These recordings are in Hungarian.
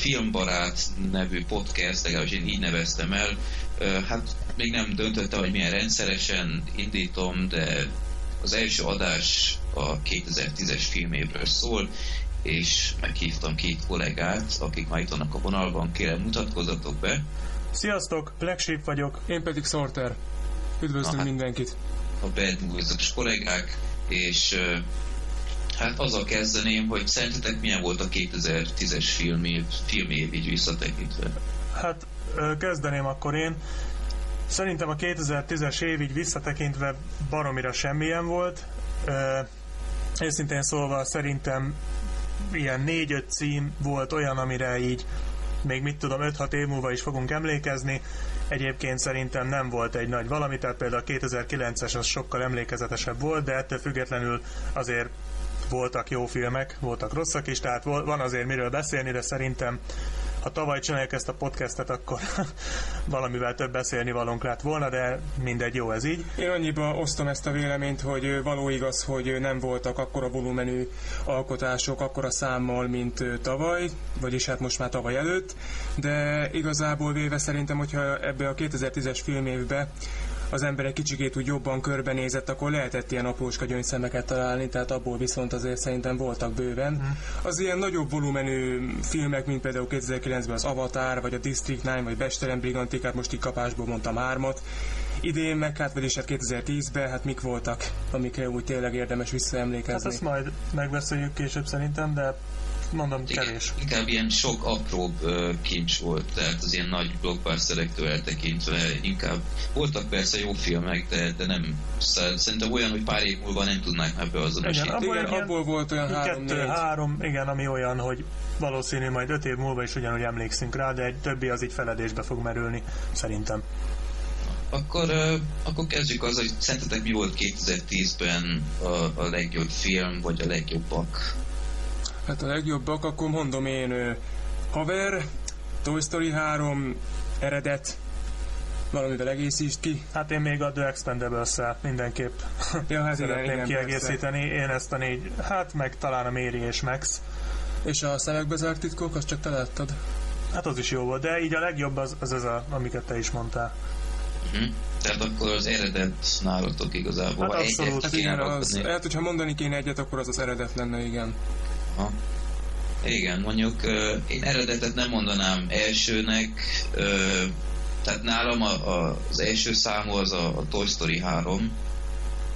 Filmbarát nevű podcast, legalábbis én így neveztem el. Hát még nem döntötte, hogy milyen rendszeresen indítom, de az első adás a 2010-es filmévről szól, és meghívtam két kollégát, akik már itt vannak a vonalban, kérem mutatkozzatok be. Sziasztok, Black Sheep vagyok. Én pedig Sorter. Üdvözlünk hát, mindenkit. A Movies kollégák, és Hát azzal kezdeném, hogy szerintetek milyen volt a 2010-es filmév, filmév így visszatekintve? Hát kezdeném akkor én. Szerintem a 2010-es év így visszatekintve baromira semmilyen volt. Őszintén szólva szerintem ilyen 4-5 cím volt olyan, amire így még mit tudom, 5-6 év múlva is fogunk emlékezni. Egyébként szerintem nem volt egy nagy valami, tehát például a 2009-es az sokkal emlékezetesebb volt, de ettől függetlenül azért voltak jó filmek, voltak rosszak is, tehát van azért miről beszélni, de szerintem ha tavaly csináljuk ezt a podcastet, akkor valamivel több beszélni valónk lett volna, de mindegy, jó ez így. Én annyiba osztom ezt a véleményt, hogy való igaz, hogy nem voltak akkora volumenű alkotások, akkora számmal, mint tavaly, vagyis hát most már tavaly előtt, de igazából véve szerintem, hogyha ebbe a 2010-es filmévbe az ember egy kicsikét úgy jobban körbenézett, akkor lehetett ilyen apróska gyöngyszemeket találni, tehát abból viszont azért szerintem voltak bőven. Mm. Az ilyen nagyobb volumenű filmek, mint például 2009-ben az Avatar, vagy a District 9, vagy Bestelen Brigantikát, most így kapásból mondtam hármat, idén meg hát, vagyis hát 2010-ben, hát mik voltak, amikre úgy tényleg érdemes visszaemlékezni? Hát ezt majd megbeszéljük később szerintem, de mondom, kevés. Inkább ilyen sok apróbb uh, kincs volt, tehát az ilyen nagy blockbusterektől eltekintve inkább voltak persze jó filmek, de, de nem szerintem olyan, hogy pár év múlva nem tudnák már beazonosítani. Igen, abból, igen, abból volt olyan három, kettő, három, igen, ami olyan, hogy valószínű majd öt év múlva is ugyanúgy emlékszünk rá, de egy többi az így feledésbe fog merülni, szerintem. Akkor, uh, akkor kezdjük az, hogy szerintetek mi volt 2010-ben a, a legjobb film, vagy a legjobbak? Hát a legjobbak, akkor mondom én Haver, Toy Story 3, Eredet, valamivel egészítsd ki. Hát én még a The expendables mindenképp ja, hát szeretném igen, igen, kiegészíteni. Persze. Én ezt a négy, hát meg talán a Méri és Max. És a szemekbe zárt titkok, azt csak te láttad? Hát az is jó volt, de így a legjobb az az, az a, amiket te is mondtál. Uh-huh. Tehát akkor az eredet nálatok igazából. Hát abszolút. Hát igen, az, hát hogyha mondani kéne egyet, akkor az az eredet lenne, igen. Aha. Igen, mondjuk uh, én eredetet nem mondanám elsőnek, uh, tehát nálam a, a, az első számú az a, a Toy Story 3,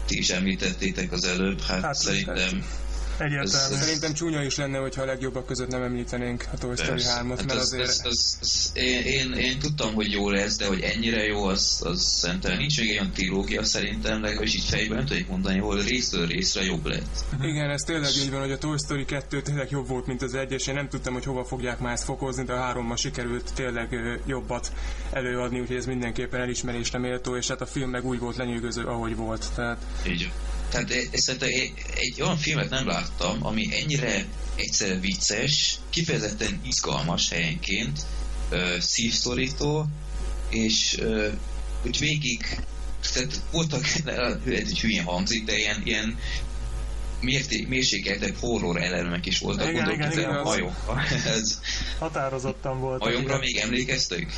ti is említettétek az előbb, hát, hát szerintem... Hát Egyértelmű. Szerintem csúnya is lenne, hogyha a legjobbak között nem említenénk a Toy Story 3-ot, hát mert az, azért... Az, az, az, én, én, én, tudtam, hogy jó lesz, de hogy ennyire jó, az, az szerintem nincs még olyan trilógia szerintem, legalábbis így fejben nem tudjuk mondani, hol részről részre jobb lett. Igen, ez tényleg így van, hogy a Toy Story 2 tényleg jobb volt, mint az egy, és én nem tudtam, hogy hova fogják már ezt fokozni, de a hárommal sikerült tényleg jobbat előadni, úgyhogy ez mindenképpen elismerésre méltó, és hát a film meg úgy volt lenyűgöző, ahogy volt. Tehát... Így tehát szerintem egy, egy olyan filmet nem láttam, ami ennyire egyszerűen vicces, kifejezetten izgalmas helyenként, szívszorító, és úgy végig tehát voltak, egy hülyén hangzik, de ilyen, ilyen mérsékeltebb horror elemek is voltak, igen, gondolok, igen, igen, a hajókra. Ez Határozottan volt. Hajónkra még emlékeztek?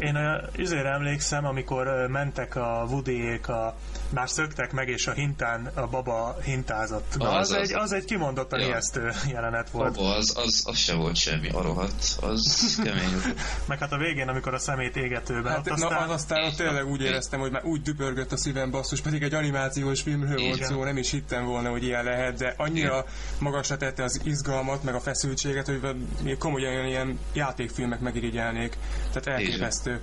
Én üzére emlékszem, amikor mentek a Woody-ék, a, már szöktek meg, és a hintán a baba hintázott. Na, az, az, egy, az egy kimondottan ja. ijesztő jelenet volt. Baba, az, az, az se volt semmi, a rohadt, az kemény. meg hát a végén, amikor a szemét égetőben. Hát, aztán... Na, az aztán ott tényleg úgy éreztem, hogy már úgy düpörgött a szívem basszus, pedig egy animációs filmről volt szó, nem is hittem volna, hogy ilyen lehet, de annyira magasra tette az izgalmat, meg a feszültséget, hogy komolyan ilyen játékfilmek megirigyelnék. Tehát elképesztő égető.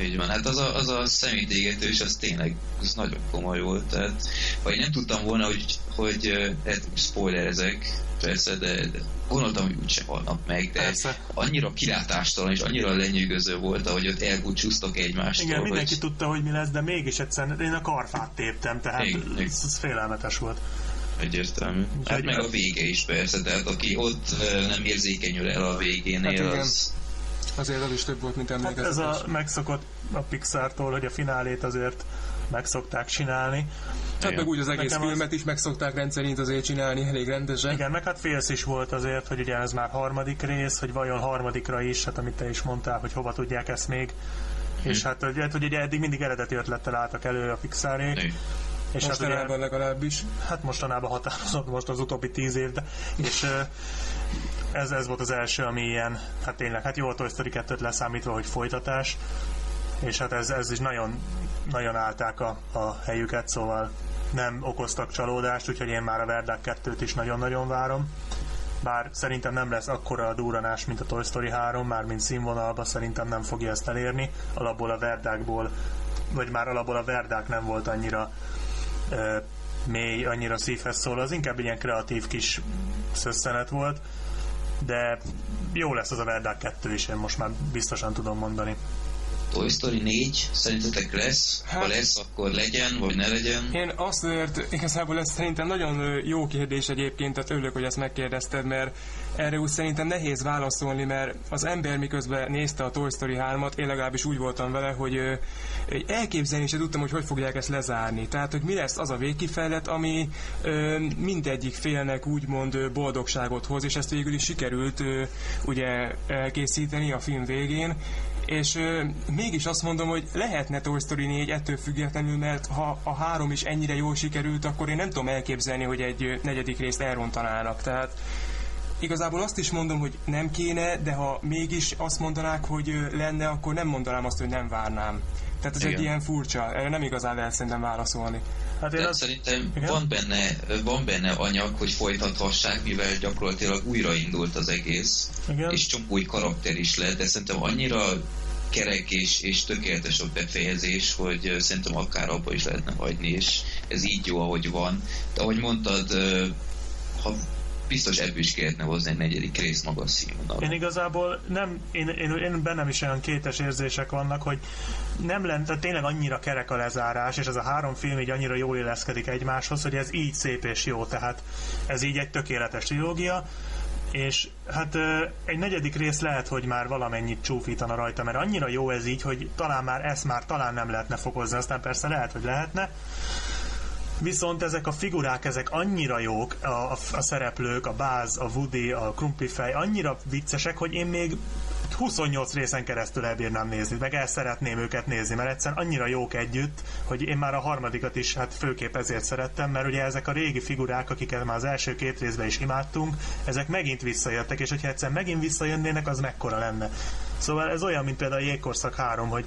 Így van, hát az a, az a szemétégető, és az tényleg az nagyon komoly volt. Tehát, ha én nem tudtam volna, hogy, hogy hát, spoilerezek, persze, de, de gondoltam, hogy úgyse halnak meg, de persze. annyira kilátástalan és annyira lenyűgöző volt, ahogy ott elbúcsúztak egymástól. Igen, mindenki hogy... tudta, hogy mi lesz, de mégis egyszerűen én a karfát téptem, tehát igen, ez, ez félelmetes volt. egyértelmű. Hát meg a vége is persze, tehát aki ott nem érzékenyül el a végénél, hát az... Azért az is több volt, mint emlékezetes. Hát ez a megszokott a Pixar-tól, hogy a finálét azért megszokták csinálni. Hát Igen. meg úgy az egész Nekem filmet az... is megszokták rendszerint azért csinálni elég rendesen. Igen, meg hát félsz is volt azért, hogy ugye ez már harmadik rész, hogy vajon harmadikra is, hát amit te is mondtál, hogy hova tudják ezt még. Hm. És hát, hogy, hát, hogy ugye eddig mindig eredeti ötlettel álltak elő a Pixarék. És mostanában hát ugye, legalábbis. Hát mostanában határozott most az utóbbi tíz év, de, és ez, ez volt az első, ami ilyen, hát tényleg, hát jó a Toy Story 2 leszámítva, hogy folytatás, és hát ez, ez is nagyon, nagyon állták a, a helyüket, szóval nem okoztak csalódást, úgyhogy én már a Verdák 2-t is nagyon-nagyon várom. Bár szerintem nem lesz akkora a duranás, mint a Toy Story 3, már mint színvonalba szerintem nem fogja ezt elérni. Alapból a Verdákból, vagy már alapból a Verdák nem volt annyira e, mély, annyira szívhez szól, az inkább ilyen kreatív kis szösszenet volt, de jó lesz az a Verdák 2 is, én most már biztosan tudom mondani. Toy Story 4 szerintetek lesz? Hát, ha lesz, akkor legyen, vagy ne legyen? Én azért, igazából ez szerintem nagyon jó kérdés egyébként, tehát örülök, hogy ezt megkérdezted, mert erre úgy szerintem nehéz válaszolni, mert az ember miközben nézte a Toy Story 3-at, én legalábbis úgy voltam vele, hogy elképzelni sem tudtam, hogy hogy fogják ezt lezárni. Tehát, hogy mi lesz az a végkifejlet, ami mindegyik félnek úgymond boldogságot hoz, és ezt végül is sikerült ugye elkészíteni a film végén, és ö, mégis azt mondom, hogy lehetne Toy Story 4 ettől függetlenül, mert ha a három is ennyire jól sikerült, akkor én nem tudom elképzelni, hogy egy negyedik részt elrontanának. Tehát igazából azt is mondom, hogy nem kéne, de ha mégis azt mondanák, hogy lenne, akkor nem mondanám azt, hogy nem várnám. Tehát ez Igen. egy ilyen furcsa, nem igazán lehet szerintem válaszolni. Hát én az... szerintem van benne, van benne anyag, hogy folytathassák, mivel gyakorlatilag újraindult az egész, Igen. és csak új karakter is lett, de szerintem annyira kerek és, és tökéletes a befejezés, hogy szerintem akár abba is lehetne hagyni, és ez így jó, ahogy van. De ahogy mondtad, ha biztos ebből is kellene hozni egy negyedik rész magas színvonalon. Én igazából nem, én, én, én bennem is olyan kétes érzések vannak, hogy nem lenne, tehát tényleg annyira kerek a lezárás, és ez a három film így annyira jól illeszkedik egymáshoz, hogy ez így szép és jó, tehát ez így egy tökéletes trilógia, és hát egy negyedik rész lehet, hogy már valamennyit csúfítana rajta, mert annyira jó ez így, hogy talán már ezt már talán nem lehetne fokozni, aztán persze lehet, hogy lehetne, Viszont ezek a figurák, ezek annyira jók, a, a, a szereplők, a Báz, a Woody, a Krumplifej, annyira viccesek, hogy én még 28 részen keresztül elbírnám nézni, meg el szeretném őket nézni, mert egyszerűen annyira jók együtt, hogy én már a harmadikat is hát főképp ezért szerettem, mert ugye ezek a régi figurák, akiket már az első két részben is imádtunk, ezek megint visszajöttek, és hogyha egyszer megint visszajönnének, az mekkora lenne. Szóval ez olyan, mint például a Jégkorszak 3, hogy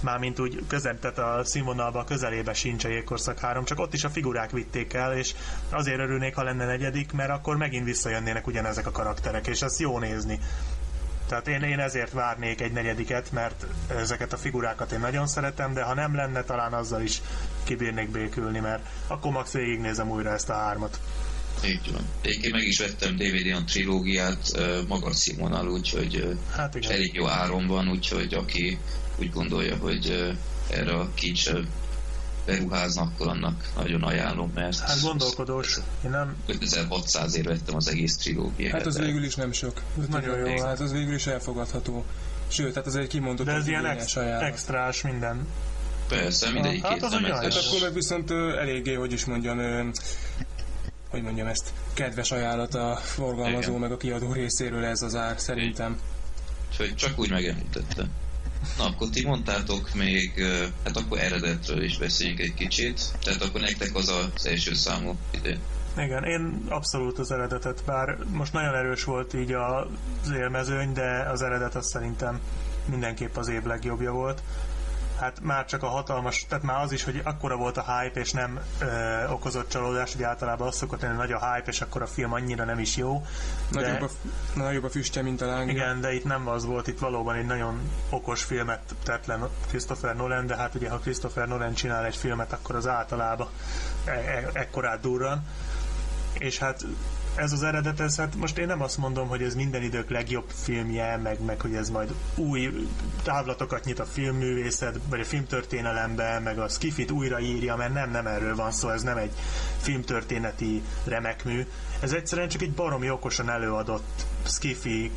mármint úgy közel, tehát a színvonalban közelébe sincs a Jégkorszak 3, csak ott is a figurák vitték el, és azért örülnék, ha lenne negyedik, mert akkor megint visszajönnének ugyanezek a karakterek, és ez jó nézni. Tehát én, én ezért várnék egy negyediket, mert ezeket a figurákat én nagyon szeretem, de ha nem lenne, talán azzal is kibírnék békülni, mert akkor max végignézem újra ezt a hármat. Így van. Én meg is vettem DVD-on trilógiát, magas színvonal, úgyhogy hát elég jó áron van, úgyhogy aki úgy gondolja, hogy erre a kincsre beruháznak, akkor annak nagyon ajánlom, mert... Hát gondolkodós. Én nem... 5600 ér vettem az egész trilógiát. Hát az végül is nem sok. Ez nagyon jó. Hát az végül is elfogadható. Sőt, hát az egy kimondott De ez ilyen ex- extrás minden. Persze, mindegyik hát, az hát akkor meg viszont eléggé, hogy is mondjam, hogy mondjam ezt, kedves ajánlat a forgalmazó Igen. meg a kiadó részéről ez az ár, szerintem. Úgyhogy csak úgy megemlítettem. Na, akkor ti mondtátok még, hát akkor eredetről is beszéljünk egy kicsit, tehát akkor nektek az az első számú ide. Igen, én abszolút az eredetet, bár most nagyon erős volt így az élmezőny, de az eredet az szerintem mindenképp az év legjobbja volt hát már csak a hatalmas, tehát már az is, hogy akkora volt a hype, és nem ö, okozott csalódást, hogy általában az szokott lenni, nagy a hype, és akkor a film annyira nem is jó. De, nagyobb, a, nagyobb a füstje, mint a lángja. Igen, de itt nem az volt, itt valóban egy nagyon okos filmet tett le Christopher Nolan, de hát ugye ha Christopher Nolan csinál egy filmet, akkor az általában e- e- ekkorát durran. És hát ez az eredet, ez, hát most én nem azt mondom, hogy ez minden idők legjobb filmje, meg, meg hogy ez majd új távlatokat nyit a filmművészet, vagy a filmtörténelembe, meg a skifit újraírja, mert nem, nem erről van szó, ez nem egy filmtörténeti remekmű. Ez egyszerűen csak egy baromi okosan előadott skifi,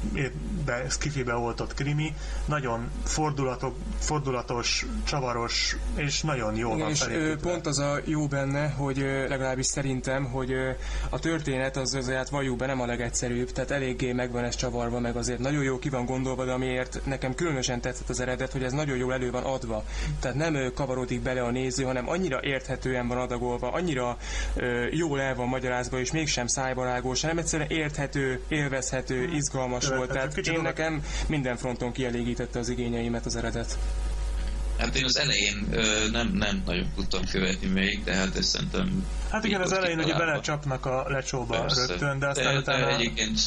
be, skifibe oltott krimi, nagyon fordulatok, fordulatos, csavaros, és nagyon jól Igen, van és pont az a jó benne, hogy legalábbis szerintem, hogy a történet az azért valljuk be nem a legegyszerűbb, tehát eléggé megvan ez csavarva, meg azért nagyon jó ki van gondolva, de amiért nekem különösen tetszett az eredet, hogy ez nagyon jól elő van adva. Tehát nem kavarodik bele a néző, hanem annyira érthetően van adagolva, annyira jól el van magyarázva, és mégsem szájbarágos, hanem egyszerűen érthető, élvezhető, izgalmas Követhető. volt. Tehát Kicsit én oda- nekem minden fronton kielégítette az igényeimet az eredet. Hát én az elején ö, nem, nem nagyon tudtam követni még, de hát ezt szerintem... Hát igen, az elején ugye belecsapnak a lecsóba Persze. rögtön, de aztán de, utána... de egyébként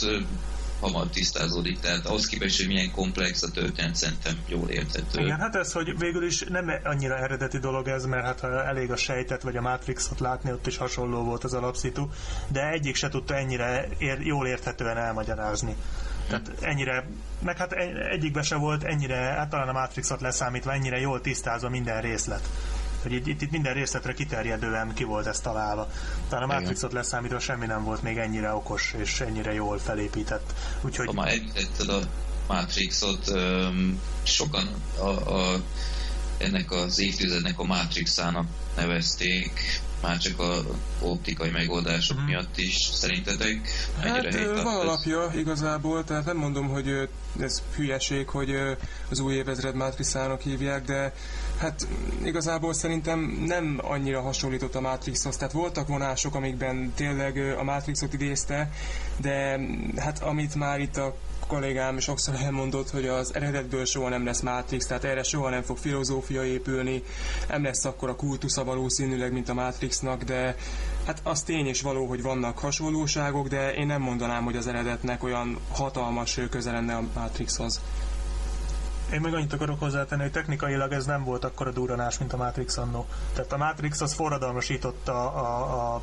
hamar tisztázódik, tehát ahhoz képest, hogy milyen komplex a történet, szerintem jól érthető. Igen, hát ez, hogy végül is nem annyira eredeti dolog ez, mert hát ha elég a sejtet vagy a Matrixot látni, ott is hasonló volt az alapszitu, de egyik se tudta ennyire ér, jól érthetően elmagyarázni. Tehát ennyire, meg hát egy- egyikbe se volt ennyire, hát talán a Matrixot leszámítva ennyire jól tisztázva minden részlet. Hogy itt, itt, itt minden részletre kiterjedően ki volt ez találva. Talán a. Matrixot leszámítva semmi nem volt még ennyire okos és ennyire jól felépített. Úgyhogy Ha már említetted a Matrixot, öm, sokan a, a, ennek az évtizednek a Matrixának nevezték, már csak a optikai megoldások Mhm. miatt is. Szerintetek mennyire Hát ö, tart van ez? alapja igazából, tehát nem mondom, hogy ez hülyeség, hogy az új évezred Matrixának hívják, de hát igazából szerintem nem annyira hasonlított a Matrixhoz, tehát voltak vonások, amikben tényleg a Matrixot idézte, de hát amit már itt a kollégám sokszor elmondott, hogy az eredetből soha nem lesz Matrix, tehát erre soha nem fog filozófia épülni, nem lesz akkor a kultusza valószínűleg, mint a Matrixnak, de hát az tény és való, hogy vannak hasonlóságok, de én nem mondanám, hogy az eredetnek olyan hatalmas ö, köze lenne a Matrixhoz. Én meg annyit akarok hozzátenni, hogy technikailag ez nem volt akkora durranás, mint a Matrix annó. Tehát a Matrix az forradalmasította a, a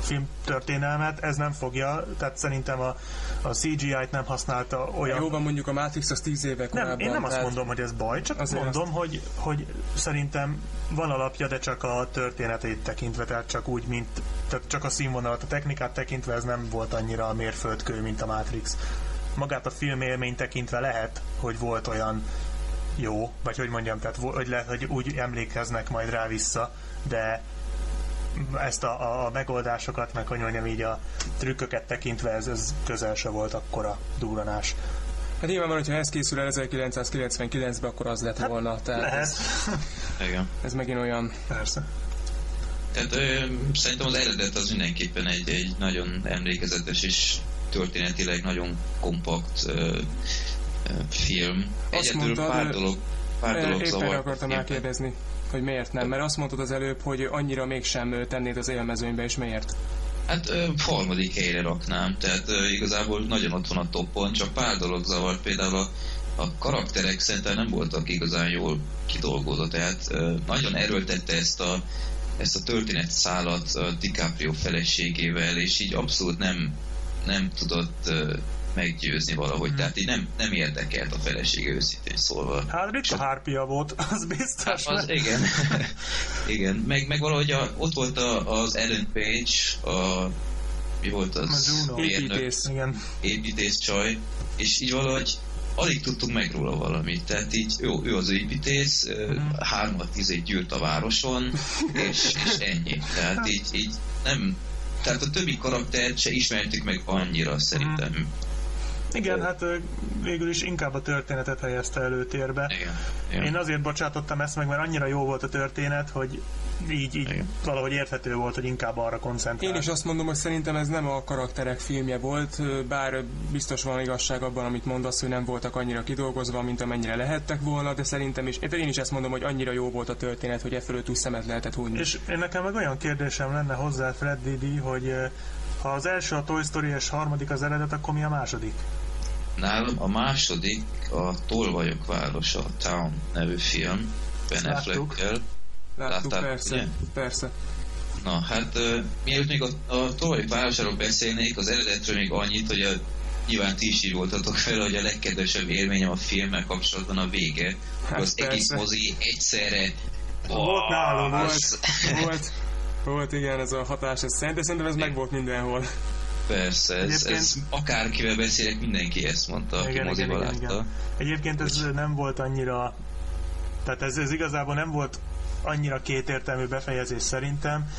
film történelmet, ez nem fogja, tehát szerintem a, a CGI-t nem használta olyan... Jó van, mondjuk a Matrix az 10 éve korábban. nem, én nem azt tehát- mondom, hogy ez baj, csak Azért mondom, hogy, hogy szerintem van alapja, de csak a történetét tekintve, tehát csak úgy, mint tehát csak a színvonalat, a technikát tekintve ez nem volt annyira a mérföldkő, mint a Matrix. Magát a filmélmény tekintve lehet, hogy volt olyan jó, vagy hogy mondjam, tehát hogy lehet, hogy úgy emlékeznek majd rá vissza, de ezt a, a, a megoldásokat, meg hogy mondjam így a trükköket tekintve ez, ez közel se volt akkora durranás. Hát nyilvánvalóan, hogyha ez készül el 1999-ben, akkor az lett volna. Tehát Lehet, Ez, Igen. ez megint olyan persze. Tehát ö, szerintem az eredet az mindenképpen egy, egy nagyon emlékezetes és történetileg nagyon kompakt ö, film. Azt Egyedül mondtad, pár ö, dolog, pár dolog Éppen zavart akartam elkérdezni, hogy miért nem, mert azt mondtad az előbb, hogy annyira mégsem ö, tennéd az élmezőnybe, és miért? Hát ö, harmadik helyre raknám, tehát ö, igazából nagyon ott van a toppon, csak pár dolog zavart, például a, a karakterek szerintem nem voltak igazán jól kidolgozva, tehát ö, nagyon erőltette ezt a, ezt a történet szállat a DiCaprio feleségével, és így abszolút nem, nem tudott meggyőzni valahogy, Hmm. tehát így nem, nem érdekelt a felesége őszintén szólva. Hát ritka hárpia volt, az biztos. Hát az, mert- igen. igen. Meg, meg valahogy a, ott volt a, az Ellen Page, a mi volt az? A Juno. Építész. Igen. építész csaj, és így valahogy alig tudtunk meg róla valamit. Tehát így jó, ő az építész, Mhm. hármat tízét gyűlt a városon, és, és ennyi. Tehát így, így nem tehát a többi karaktert se ismertük meg annyira szerintem. Igen, hát végül is inkább a történetet helyezte előtérbe. Igen. Igen. Én azért bocsátottam ezt meg, mert annyira jó volt a történet, hogy így, így Igen. valahogy érthető volt, hogy inkább arra koncentrál. Én is azt mondom, hogy szerintem ez nem a karakterek filmje volt, bár biztos van igazság abban, amit mondasz, hogy nem voltak annyira kidolgozva, mint amennyire lehettek volna, de szerintem is, én is ezt mondom, hogy annyira jó volt a történet, hogy e fölött úgy szemet lehetett húzni. És én nekem meg olyan kérdésem lenne hozzá, Freddy D, hogy ha az első a Toy Story és harmadik az eredet, akkor mi a második? Nálam a második a Tolvajok városa, a Town nevű film, Ben. Affleckkel. Láttuk, Látták, persze, ugye? persze. Na, hát uh, mielőtt még a, a további városáról beszélnék, az eredetről még annyit, hogy a, nyilván ti is írultatok fel, hogy a legkedvesebb élményem a filmmel kapcsolatban a vége. Hát az persze. egész mozi egyszerre volt nálunk, volt, volt, volt, igen, ez a hatás, ez szerint, de szerintem ez meg volt mindenhol. Persze, ez, Egyébként... ez akárkivel beszélek, mindenki ezt mondta, aki igen, moziba igen, látta. Igen. Egyébként ez Úgy... nem volt annyira, tehát ez, ez igazából nem volt annyira kétértelmű befejezés szerintem,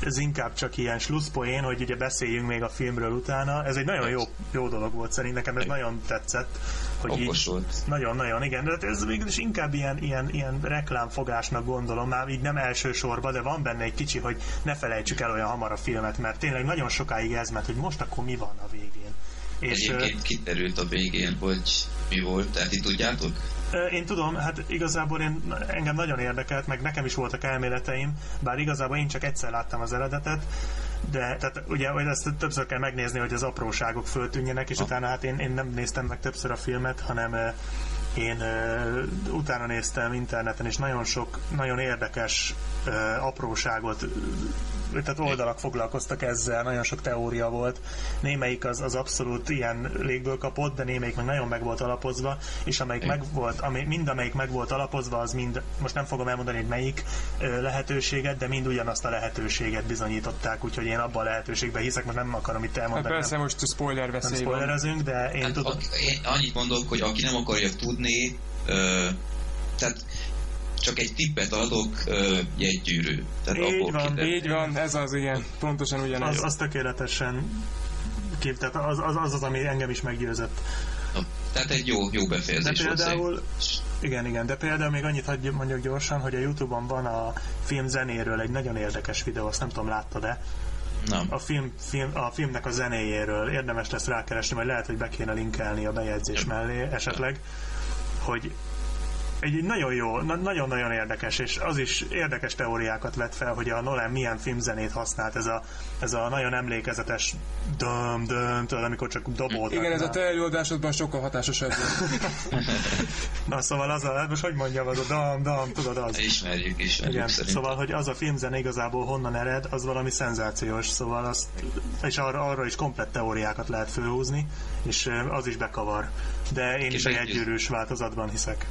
ez inkább csak ilyen slusszpoén, hogy ugye beszéljünk még a filmről utána. Ez egy nagyon jó, jó dolog volt szerintem, nekem ez nagyon tetszett. Hogy így. Nagyon-nagyon, igen. De ez végül is inkább ilyen, ilyen, ilyen reklámfogásnak gondolom, már így nem elsősorban, de van benne egy kicsi, hogy ne felejtsük el olyan hamar a filmet, mert tényleg nagyon sokáig ez ment, hogy most akkor mi van a végén. És, Egyébként kiterült a végén, hogy mi volt, tehát itt tudjátok? Én tudom, hát igazából én, engem nagyon érdekelt, meg nekem is voltak elméleteim, bár igazából én csak egyszer láttam az eredetet, de tehát ugye hogy ezt többször kell megnézni, hogy az apróságok föltűnjenek, és ha. utána hát én, én nem néztem meg többször a filmet, hanem én uh, utána néztem interneten, és nagyon sok, nagyon érdekes uh, apróságot tehát oldalak foglalkoztak ezzel, nagyon sok teória volt. Némelyik az, az abszolút ilyen légből kapott, de némelyik meg nagyon meg volt alapozva, és amelyik meg volt, ami, mind amelyik meg volt alapozva, az mind, most nem fogom elmondani, hogy melyik ö, lehetőséget, de mind ugyanazt a lehetőséget bizonyították, úgyhogy én abban a lehetőségben hiszek, most nem akarom itt elmondani. Hát persze, most spoiler veszély nem spoilerezünk, de én hát, tudom. Én annyit mondok, hogy aki nem akarja tudni, ö, tehát csak egy tippet adok, uh, jegygyűrű. Tehát így van, kiderül. így van, ez az igen, pontosan ugyanaz. Az, az tökéletesen kép, tehát az, az, az az, ami engem is meggyőzött. Tehát egy jó, jó befejezés de például, volt Igen, igen, de például még annyit hagyj mondjuk gyorsan, hogy a Youtube-on van a film zenéről egy nagyon érdekes videó, azt nem tudom, láttad-e? Nem. A, film, film, a filmnek a zenéjéről érdemes lesz rákeresni, majd lehet, hogy be kéne linkelni a bejegyzés mellé esetleg, hogy egy nagyon jó, nagyon-nagyon érdekes, és az is érdekes teóriákat vett fel, hogy a Nolan milyen filmzenét használt, ez a, ez a nagyon emlékezetes döm, döm, tudod, amikor csak dobót. Igen, ez a te előadásodban sokkal hatásosabb. Na szóval az a, most hogy mondjam, az a dam, dam, tudod az. Ismerjük, ismerjük Igen, szerintem. szóval, hogy az a filmzene igazából honnan ered, az valami szenzációs, szóval az, és arra, arra is komplett teóriákat lehet fölhúzni, és az is bekavar. De én is egy egygyűrűs változatban hiszek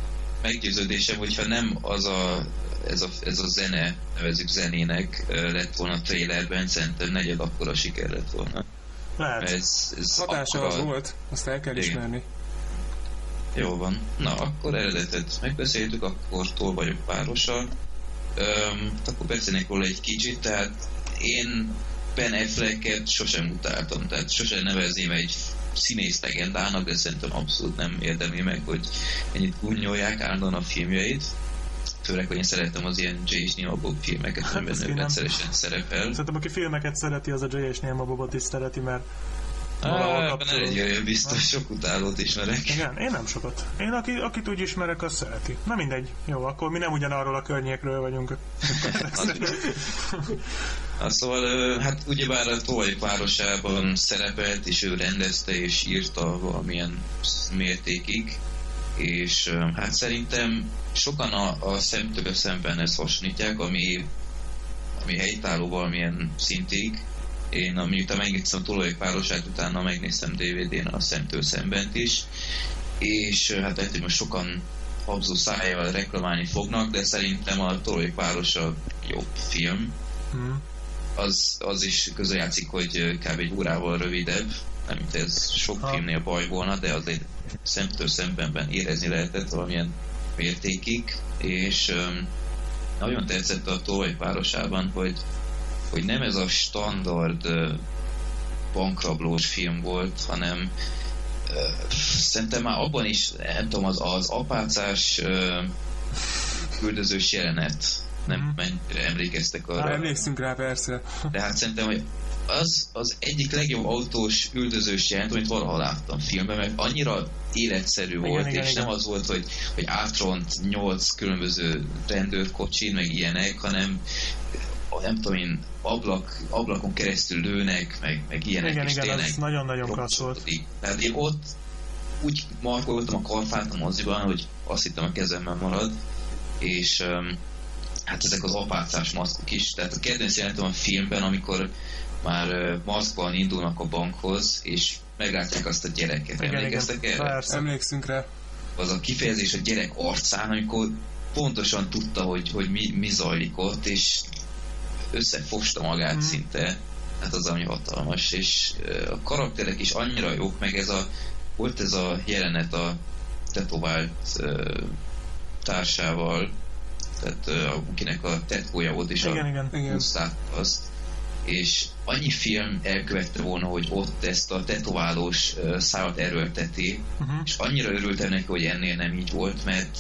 meggyőződésem, hogyha nem az a, ez, a, ez a zene, nevezük zenének lett volna a trailerben, szerintem negyed akkora siker lett volna. Lehet. Ez, ez Hatása akkora... az volt, azt el kell ismerni. Jó van. Na, akkor eredetet megbeszéltük, akkor tol vagyok párossal. Öm, akkor beszélnék róla egy kicsit, tehát én Ben Afflecket sosem utáltam, tehát sosem nevezném egy színész legendának, de szerintem abszolút nem érdemli meg, hogy ennyit gúnyolják állandóan a filmjeit. Főleg, hogy én szeretem az ilyen J. és Neil Bob filmeket, hát, amiben rendszeresen szerepel. Szerintem, aki filmeket szereti, az a J. és Neil Bobot is szereti, mert Ebben egy biztos sok utálót ismerek. Igen, én nem sokat. Én aki, akit úgy ismerek, az szereti. Na mindegy. Jó, akkor mi nem ugyanarról a környékről vagyunk. Na, szóval, hát ugyebár a Tolaj városában szerepelt, és ő rendezte és írta valamilyen mértékig, és hát szerintem sokan a, a szemtől szemben ezt hasonlítják, ami, ami helytálló valamilyen szintig, én miután megnéztem a Tolajok városát, utána megnéztem DVD-n a Szemtől szembent is, és hát lehet, hogy most sokan habzó szájjal reklamálni fognak, de szerintem a Tolajok városa jobb film. Hmm. Az, az is közrejátszik, hogy kb. egy órával rövidebb, nem mint ez sok ha. filmnél baj volna, de azért szemtől szembenben érezni lehetett valamilyen mértékig, és um, nagyon tetszett a Tolvaj városában, hogy hogy nem ez a standard bankrablós film volt, hanem szerintem már abban is, nem tudom, az, az apácás küldözős jelenet, nem mm. mennyire emlékeztek arra. Már emlékszünk rá, persze. De hát szerintem, hogy az az egyik legjobb autós üldözős jelent, amit valaha láttam filmben, mert annyira életszerű igen, volt, igen, és igen. nem az volt, hogy, hogy átront nyolc különböző rendőrkocsin, meg ilyenek, hanem nem tudom én, ablak, ablakon keresztül lőnek, meg, meg ilyenek. Igen, igen, tényleg ez nagyon-nagyon klassz volt. Tehát én ott úgy markoltam a karfát a moziban, hogy azt hittem a kezemben marad, és um, hát ezek az apácás maszkok is. Tehát a kedvenc jelentem a filmben, amikor már maszkban indulnak a bankhoz, és meglátják azt a gyereket. Igen, Emlékeztek igen. erre? Persze. Emlékszünk rá. Az a kifejezés a gyerek arcán, amikor pontosan tudta, hogy, hogy mi, mi zajlik ott, és összefosta magát hmm. szinte. Hát az ami hatalmas, és a karakterek is annyira jók, meg ez a volt ez a jelenet a tetovált társával, tehát akinek a tetkója volt, és igen, a igen, igen. azt, és annyi film elkövette volna, hogy ott ezt a tetoválós szállat erőlteti, uh-huh. és annyira örültem neki, hogy ennél nem így volt, mert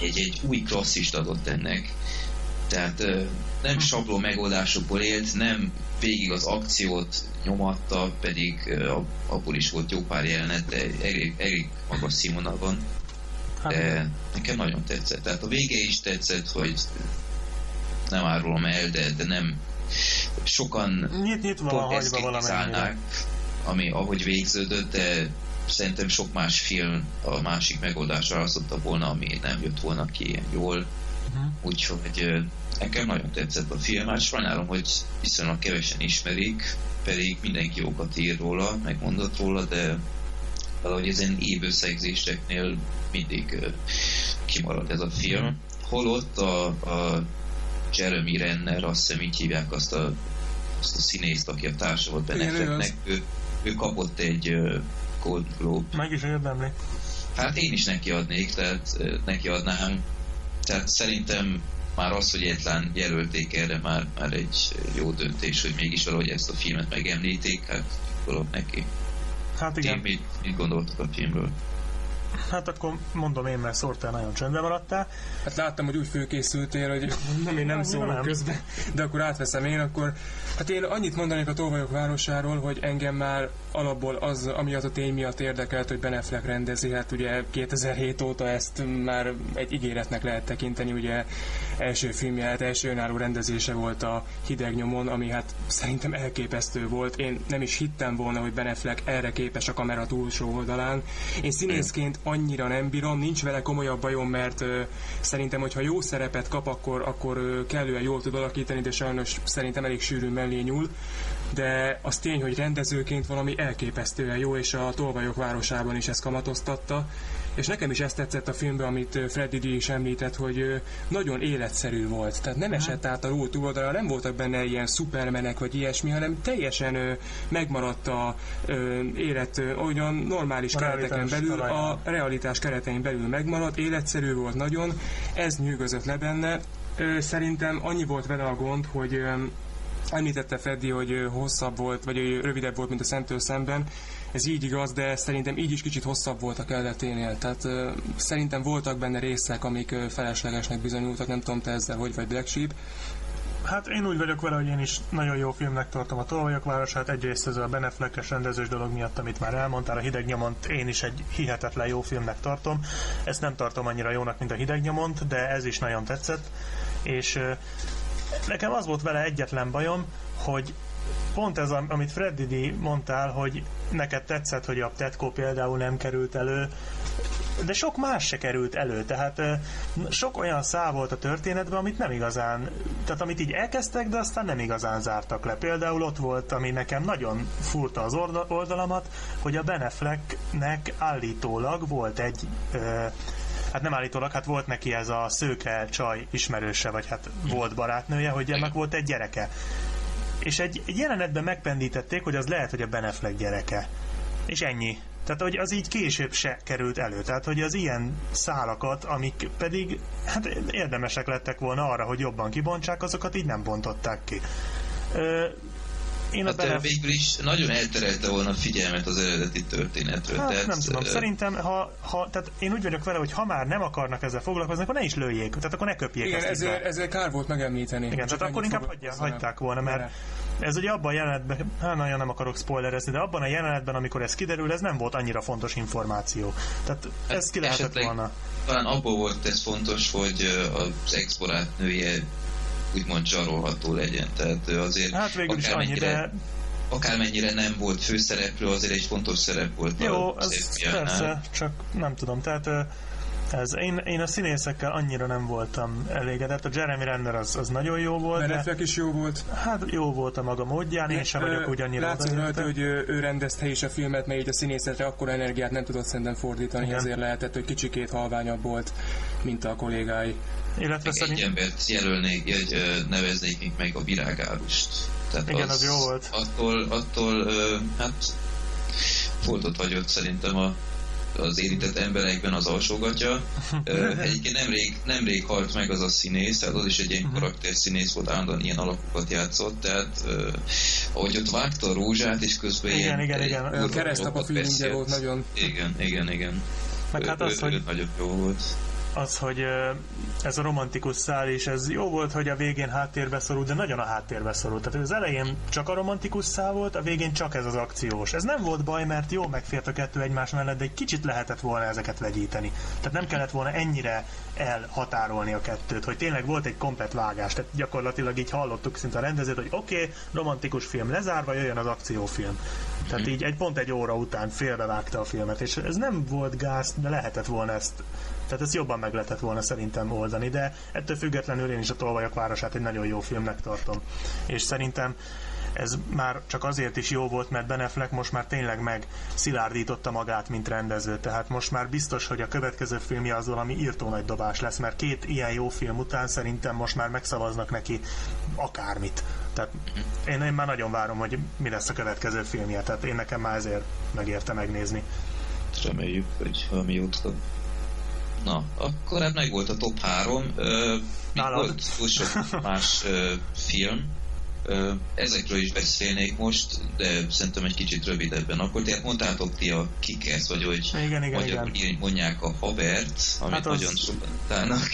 egy, egy új klasszist adott ennek. Tehát nem sabló megoldásokból élt, nem végig az akciót nyomatta, pedig abból is volt jó pár jelenet, de elég, elég magas színvonalban. Hát de nekem nagyon tetszett. Tehát a vége is tetszett, hogy nem árulom el, de, de nem sokan nyit, nyit pont ezt kritizálnák, ami ahogy végződött, de szerintem sok más film a másik megoldásra választotta volna, ami nem jött volna ki jól. Uh-huh. Úgyhogy nekem nagyon tetszett a film, hát sajnálom, hogy viszonylag kevesen ismerik, pedig mindenki jókat ír róla, megmondott róla, de valahogy ezen évösszegzéseknél mindig uh, kimarad ez a film. Holott a, a Jeremy Renner, azt hiszem így hívják azt a, azt a színészt, aki a társa volt benne, ő, ő kapott egy uh, Gold Globe. Meg is érdemli. Hát én is neki adnék, tehát uh, neki adnám. Tehát szerintem már az, hogy egyetlen jelölték erre, már, már egy jó döntés, hogy mégis valahogy ezt a filmet megemlíték, hát dolog neki. Hát igen. Ti mit, mit gondoltok a filmről? Hát akkor mondom én, mert szórtál, nagyon csendben maradtál. Hát láttam, hogy úgy fölkészültél, hogy nem, én nem szólok közben, de akkor átveszem én, akkor hát én annyit mondanék a Tolvajok városáról, hogy engem már alapból az, ami az a tény miatt érdekelt, hogy Ben Affleck rendezi, hát ugye 2007 óta ezt már egy ígéretnek lehet tekinteni, ugye első filmje, hát első önálló rendezése volt a Hideg nyomon, ami hát szerintem elképesztő volt. Én nem is hittem volna, hogy Ben Affleck erre képes a kamera túlsó oldalán. Én színészként annyira nem bírom, nincs vele komolyabb bajom, mert ö, szerintem, hogyha jó szerepet kap, akkor, akkor ö, kellően jól tud alakítani, de sajnos szerintem elég sűrűn mellé nyúl de az tény, hogy rendezőként valami elképesztően jó, és a Tolvajok városában is ezt kamatoztatta, és nekem is ezt tetszett a filmben, amit Freddy D is említett, hogy nagyon életszerű volt. Tehát nem esett át a ró túloldalra, nem voltak benne ilyen szupermenek vagy ilyesmi, hanem teljesen megmaradt a élet olyan normális a kereteken belül, talaján. a realitás keretein belül megmaradt, életszerű volt nagyon, ez nyűgözött le benne. Szerintem annyi volt vele a gond, hogy Említette Freddy, hogy hosszabb volt, vagy rövidebb volt, mint a Szemtől szemben. Ez így igaz, de szerintem így is kicsit hosszabb volt a kelleténél. Tehát uh, szerintem voltak benne részek, amik uh, feleslegesnek bizonyultak, nem tudom te ezzel hogy vagy Black Sheep. Hát én úgy vagyok vele, hogy én is nagyon jó filmnek tartom a Tolvajok városát, egyrészt ez a Beneflekes rendezős dolog miatt, amit már elmondtál, a Hideg nyomont én is egy hihetetlen jó filmnek tartom. Ezt nem tartom annyira jónak, mint a Hideg nyomont, de ez is nagyon tetszett, és Nekem az volt vele egyetlen bajom, hogy pont ez, amit Freddy D. mondtál, hogy neked tetszett, hogy a Tetko például nem került elő, de sok más se került elő, tehát sok olyan szál volt a történetben, amit nem igazán, tehát amit így elkezdtek, de aztán nem igazán zártak le. Például ott volt, ami nekem nagyon furta az oldalamat, hogy a Beneflecknek állítólag volt egy hát nem állítólag, hát volt neki ez a szőke csaj ismerőse, vagy hát volt barátnője, hogy ennek volt egy gyereke. És egy, egy jelenetben megpendítették, hogy az lehet, hogy a Beneflek gyereke. És ennyi. Tehát, hogy az így később se került elő. Tehát, hogy az ilyen szálakat, amik pedig hát érdemesek lettek volna arra, hogy jobban kibontsák, azokat így nem bontották ki. Ö, én hát a bele... végül is nagyon elterelte volna a figyelmet az eredeti történetről. Hát, tehát, nem tudom, szerintem, ha, ha, tehát én úgy vagyok vele, hogy ha már nem akarnak ezzel foglalkozni, akkor ne is lőjék, tehát akkor ne köpjék Igen, ezt ezzel, ezzel kár volt megemlíteni. Igen, tehát akkor inkább hagyja, hagyták volna, mert ez ugye abban a jelenetben, hát nagyon nem akarok spoilerezni, de abban a jelenetben, amikor ez kiderül, ez nem volt annyira fontos információ. Tehát hát ez ki lehetett volna. Talán abból volt ez fontos, hogy az ex barátnője úgymond zsarolható legyen. Tehát azért hát végül is annyi, de akármennyire nem volt főszereplő, azért egy fontos szerep volt Jó, ez persze, csak nem tudom, tehát Ez, én, én a színészekkel annyira nem voltam elégedett. A Jeremy Renner az, az nagyon jó volt. Ben Affleck is jó volt. Hát jó volt a maga módján, én sem vagyok úgy annyira Látszik rajta, hogy ő, ő rendezte is a filmet, mert így a színészetre akkor energiát nem tudott szerintem fordítani, Igen. ezért lehetett, hogy kicsikét halványabb volt, mint a kollégái. Illetve Egy szerint... embert jelölnék, egy, neveznék még meg a virágárust. Tehát Igen, az jó volt. Attól, attól hát foltot hagyott szerintem a, az érintett emberekben az alsógatja. Egyébként nemrég, nemrég halt meg az a színész, tehát az is egy Mhm. ilyen karakterszínész volt, állandóan ilyen alakokat játszott, tehát ö, ahogy ott vágta a rózsát, és közben Igen, ilyen, igen, egy igen. durva Keresztapa volt nagyon. Igen, igen, igen. Meg hát az, ő- hogy nagyon jó volt. Az, hogy ez a romantikus szál is, ez jó volt, hogy a végén háttérbe szorult, de nagyon a háttérbe szorult. Tehát az elején csak a romantikus szál volt, a végén csak ez az akciós. Ez nem volt baj, mert jó megfért a kettő egymás mellett, de egy kicsit lehetett volna ezeket vegyíteni. Tehát nem kellett volna ennyire elhatárolni a kettőt, hogy tényleg volt egy komplet vágás. Tehát gyakorlatilag így hallottuk szinte a rendezőt, hogy oké, okay, romantikus film lezárva, jöjjön az akciófilm. Tehát így egy pont egy óra után félbevágta a filmet, és ez nem volt gáz, de lehetett volna ezt tehát ezt jobban meg lehetett volna szerintem oldani, de ettől függetlenül én is a Tolvajok városát egy nagyon jó filmnek tartom. És szerintem ez már csak azért is jó volt, mert Ben Affleck most már tényleg meg szilárdította magát, mint rendező. Tehát most már biztos, hogy a következő filmje az valami írtó nagy dobás lesz, mert két ilyen jó film után szerintem most már megszavaznak neki akármit. Tehát én, én már nagyon várom, hogy mi lesz a következő filmje. Tehát én nekem már ezért megérte megnézni. Reméljük, hogy valami jót. Na, akkor hát meg volt a top 3. Uh, Nálad? volt túl sok más film. Ezekről is beszélnék most, de szerintem egy kicsit rövidebben. Akkor tehát mondtátok ti a kikesz, vagy hogy Igen, igen, magyarul igen. mondják a habert, amit Hát az- nagyon sokan utálnak.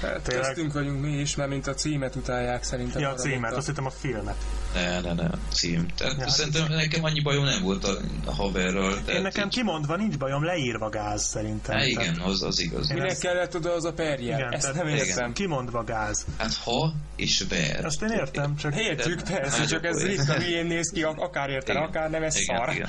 Hát, Tényleg? Köztünk vagyunk mi is, mert mint a címet utálják szerintem. Ja, a címet, mondta. azt hittem a filmet. Ne, ne, ne, cím. Tehát Ja, hát- szerintem nekem annyi bajom nem volt a, a haverral. Én Tehát nekem így- kimondva nincs bajom, leírva gáz szerintem. Há, Tehát- igen, az, az igaz. Én Minek ezt- kellett oda az a perjel? Igen, Ezt tehát nem értem. Kimondva gáz. Hát ha és ver. Azt én értem, csak Értjük, persze, Hát, csak ez ritka hülyén néz ki, ak- akár Igen. akár nem, ez igen, szar. Igen.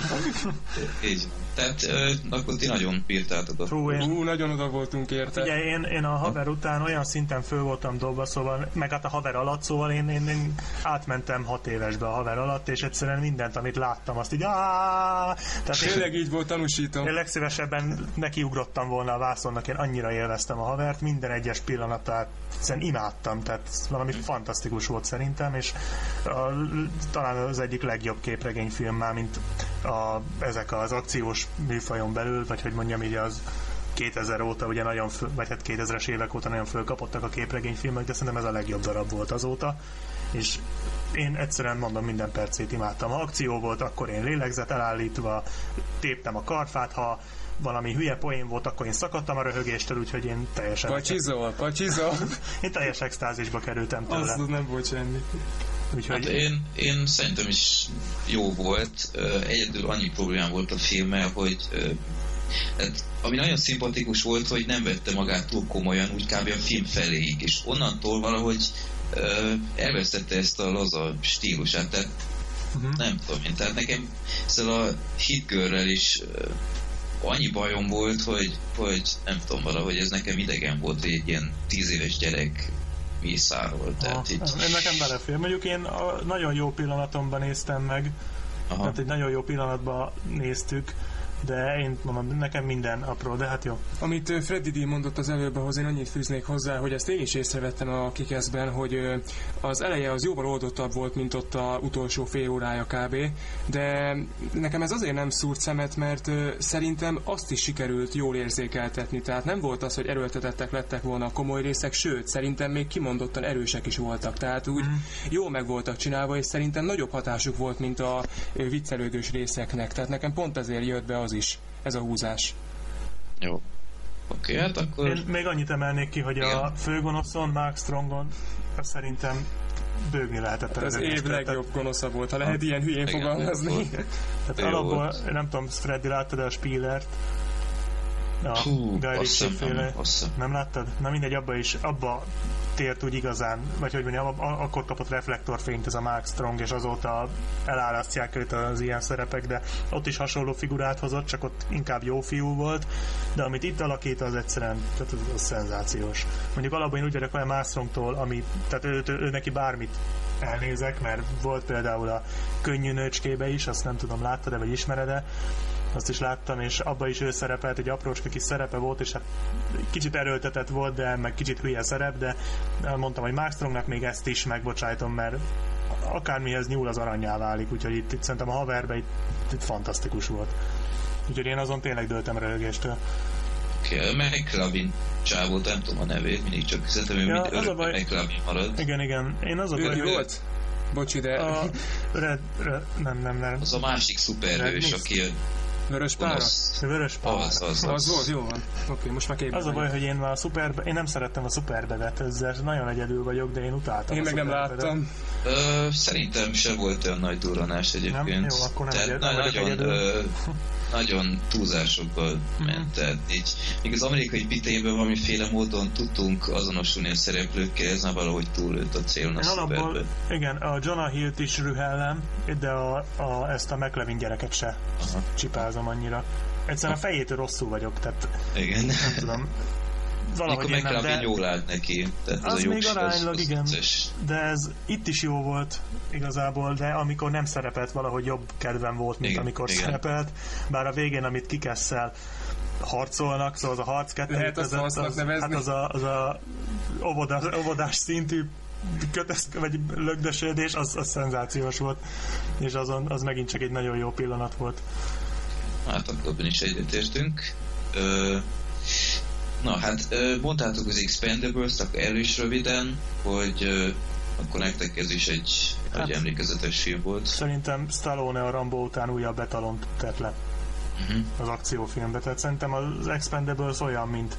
Így. Tehát ö, akkor ti nagyon bírtátok Fú, én, Ú, nagyon oda voltunk érte. ugye én, én a haver után olyan szinten föl voltam dobva, szóval, meg hát a haver alatt, szóval én, én, én átmentem hat évesbe a haver alatt, és egyszerűen mindent, amit láttam, azt így áááá, tehát én, Tényleg így volt, tanúsítom. én legszívesebben nekiugrottam volna a vászonnak, én annyira élveztem a havert, minden egyes pillanatát egyszerűen imádtam, tehát valami fantasztikus volt szerintem, és a, talán az egyik legjobb képregényfilm már, mint a, ezek az akciós műfajon belül, vagy hogy mondjam így az 2000 óta ugye nagyon, föl, vagy hát 2000-es évek óta nagyon fölkapottak a képregényfilmek, de szerintem ez a legjobb darab volt azóta, és én egyszerűen mondom, minden percét imádtam. Ha akció volt, akkor én lélegzet elállítva, téptem a karfát, ha valami hülye poén volt, akkor én szakadtam a röhögéstől, úgyhogy én teljesen, Pacsizol, pacsizol. én teljes extázisba kerültem tőle. Az nem volt semmi. Úgyhogy Hát én, én szerintem is jó volt. Egyedül annyi problémám volt a filmmel, hogy ö, hát, ami nagyon szimpatikus volt, hogy nem vette magát túl komolyan, úgy kb. a film feléig, és onnantól valahogy elvesztette ezt a laza stílusát, tehát uh-huh. nem tudom én, tehát nekem ezzel a hitgörrel is annyi bajom volt, hogy, hogy nem tudom, valahogy ez nekem idegen volt, hogy egy ilyen tíz éves gyerek mészáról, tehát így, Én nekem belefér. Mondjuk én a nagyon jó pillanatomban néztem meg, aha. tehát egy nagyon jó pillanatban néztük, de én mondom, nekem minden apró, de hát jó. Amit Freddy D mondott az előbb, ahhoz én annyit fűznék hozzá, hogy ezt én is észrevettem a kikeszben, hogy az eleje az jóval oldottabb volt, mint ott a utolsó fél órája kb. De nekem ez azért nem szúrt szemet, mert szerintem azt is sikerült jól érzékeltetni. Tehát nem volt az, hogy erőltetettek lettek volna a komoly részek, sőt, szerintem még kimondottan erősek is voltak. Tehát úgy Mhm. jó meg voltak csinálva, és szerintem nagyobb hatásuk volt, mint a viccelődős részeknek. Tehát nekem pont ezért jött be az is, ez a húzás. Jó. Oké, hát akkor... Én még annyit emelnék ki, hogy a Igen. főgonoszon, Mark Strongon szerintem bőgni lehetett a Az év legjobb gonosza volt, ha lehet ilyen hülyén Igen, fogalmazni. Tehát Jó alapból, volt. nem tudom, Freddy láttad a Spielert? A Hú, féle. Nem láttad? Na mindegy, abba is, abba tért úgy igazán, vagy hogy mondjam, akkor kapott reflektorfényt ez a Mark Strong, és azóta elárasztják őt az ilyen szerepek, de ott is hasonló figurát hozott, csak ott inkább jó fiú volt, de amit itt alakít, az egyszerűen tehát az, az szenzációs. Mondjuk alapban én úgy vagyok olyan Mark Strongtól, ami, tehát ő, ő, ő, neki bármit elnézek, mert volt például a könnyű nőcskébe is, azt nem tudom, láttad-e, vagy ismered-e, azt is láttam, és abba is ő szerepelt, egy aprócska kis szerepe volt, és hát kicsit erőltetett volt, de meg kicsit hülye szerep, de mondtam, hogy Mark Strongnak még ezt is megbocsájtom, mert akármihez nyúl az aranyá válik, úgyhogy itt, itt szerintem a haverbe itt, itt fantasztikus volt. Úgyhogy én azon tényleg döltem röhögéstől. McLavin csávót, nem tudom a nevét, mindig csak szerintem ő ja, mind baj... McLavin marad. Igen, igen. Én az a baj, hogy... volt? Bocsi, de... A Red, Red, nem, nem, nem. Az a másik szuperhős, aki Vörös pára? Vörös pára. Az, az, az. az volt, jó van. Oké, okay, most már képben Az a baj, hogy én már a szuperbe, én nem szerettem a szuperbedet, ezzel nagyon egyedül vagyok, de én utáltam Én meg nem láttam. Ö, szerintem se volt olyan nagy durranás egyébként. Nem? Jó, akkor nem, Tehát, nem nagyon, ö, nagyon túlzásokba ment. Tehát így, még az amerikai pitében valamiféle módon tudtunk azonosulni a szereplőkkel, ez már valahogy túlőtt a célon a alapból, Igen, a Jonah Hill-t is rühellem, de a, a, ezt a McLevin gyereket se Aha. csipázom annyira. Egyszerűen a fejétől rosszul vagyok, tehát Igen. nem tudom valahogy én nem, de... jól állt neki. Tehát az, az még aránylag, az, igen. Az de ez itt is jó volt igazából, de amikor nem szerepelt, valahogy jobb kedvem volt, mint igen, amikor igen. szerepelt. Bár a végén, amit kikesszel, harcolnak, szóval az a harc kettő Lehet az, az, az, hát az a, az a óvodás, óvodás szintű kötesz, vagy lögdösödés, az, az szenzációs volt, és azon, az megint csak egy nagyon jó pillanat volt. Hát akkor is egyetértünk. Ö, Na hát mondtátok az Expendables-t, akkor el is röviden, hogy akkor nektek ez is egy, hát, egy emlékezetes film volt. Szerintem Stallone a Rambo után újabb betalont tett le uh-huh. az akciófilmbe. Tehát szerintem az Expendables olyan, mint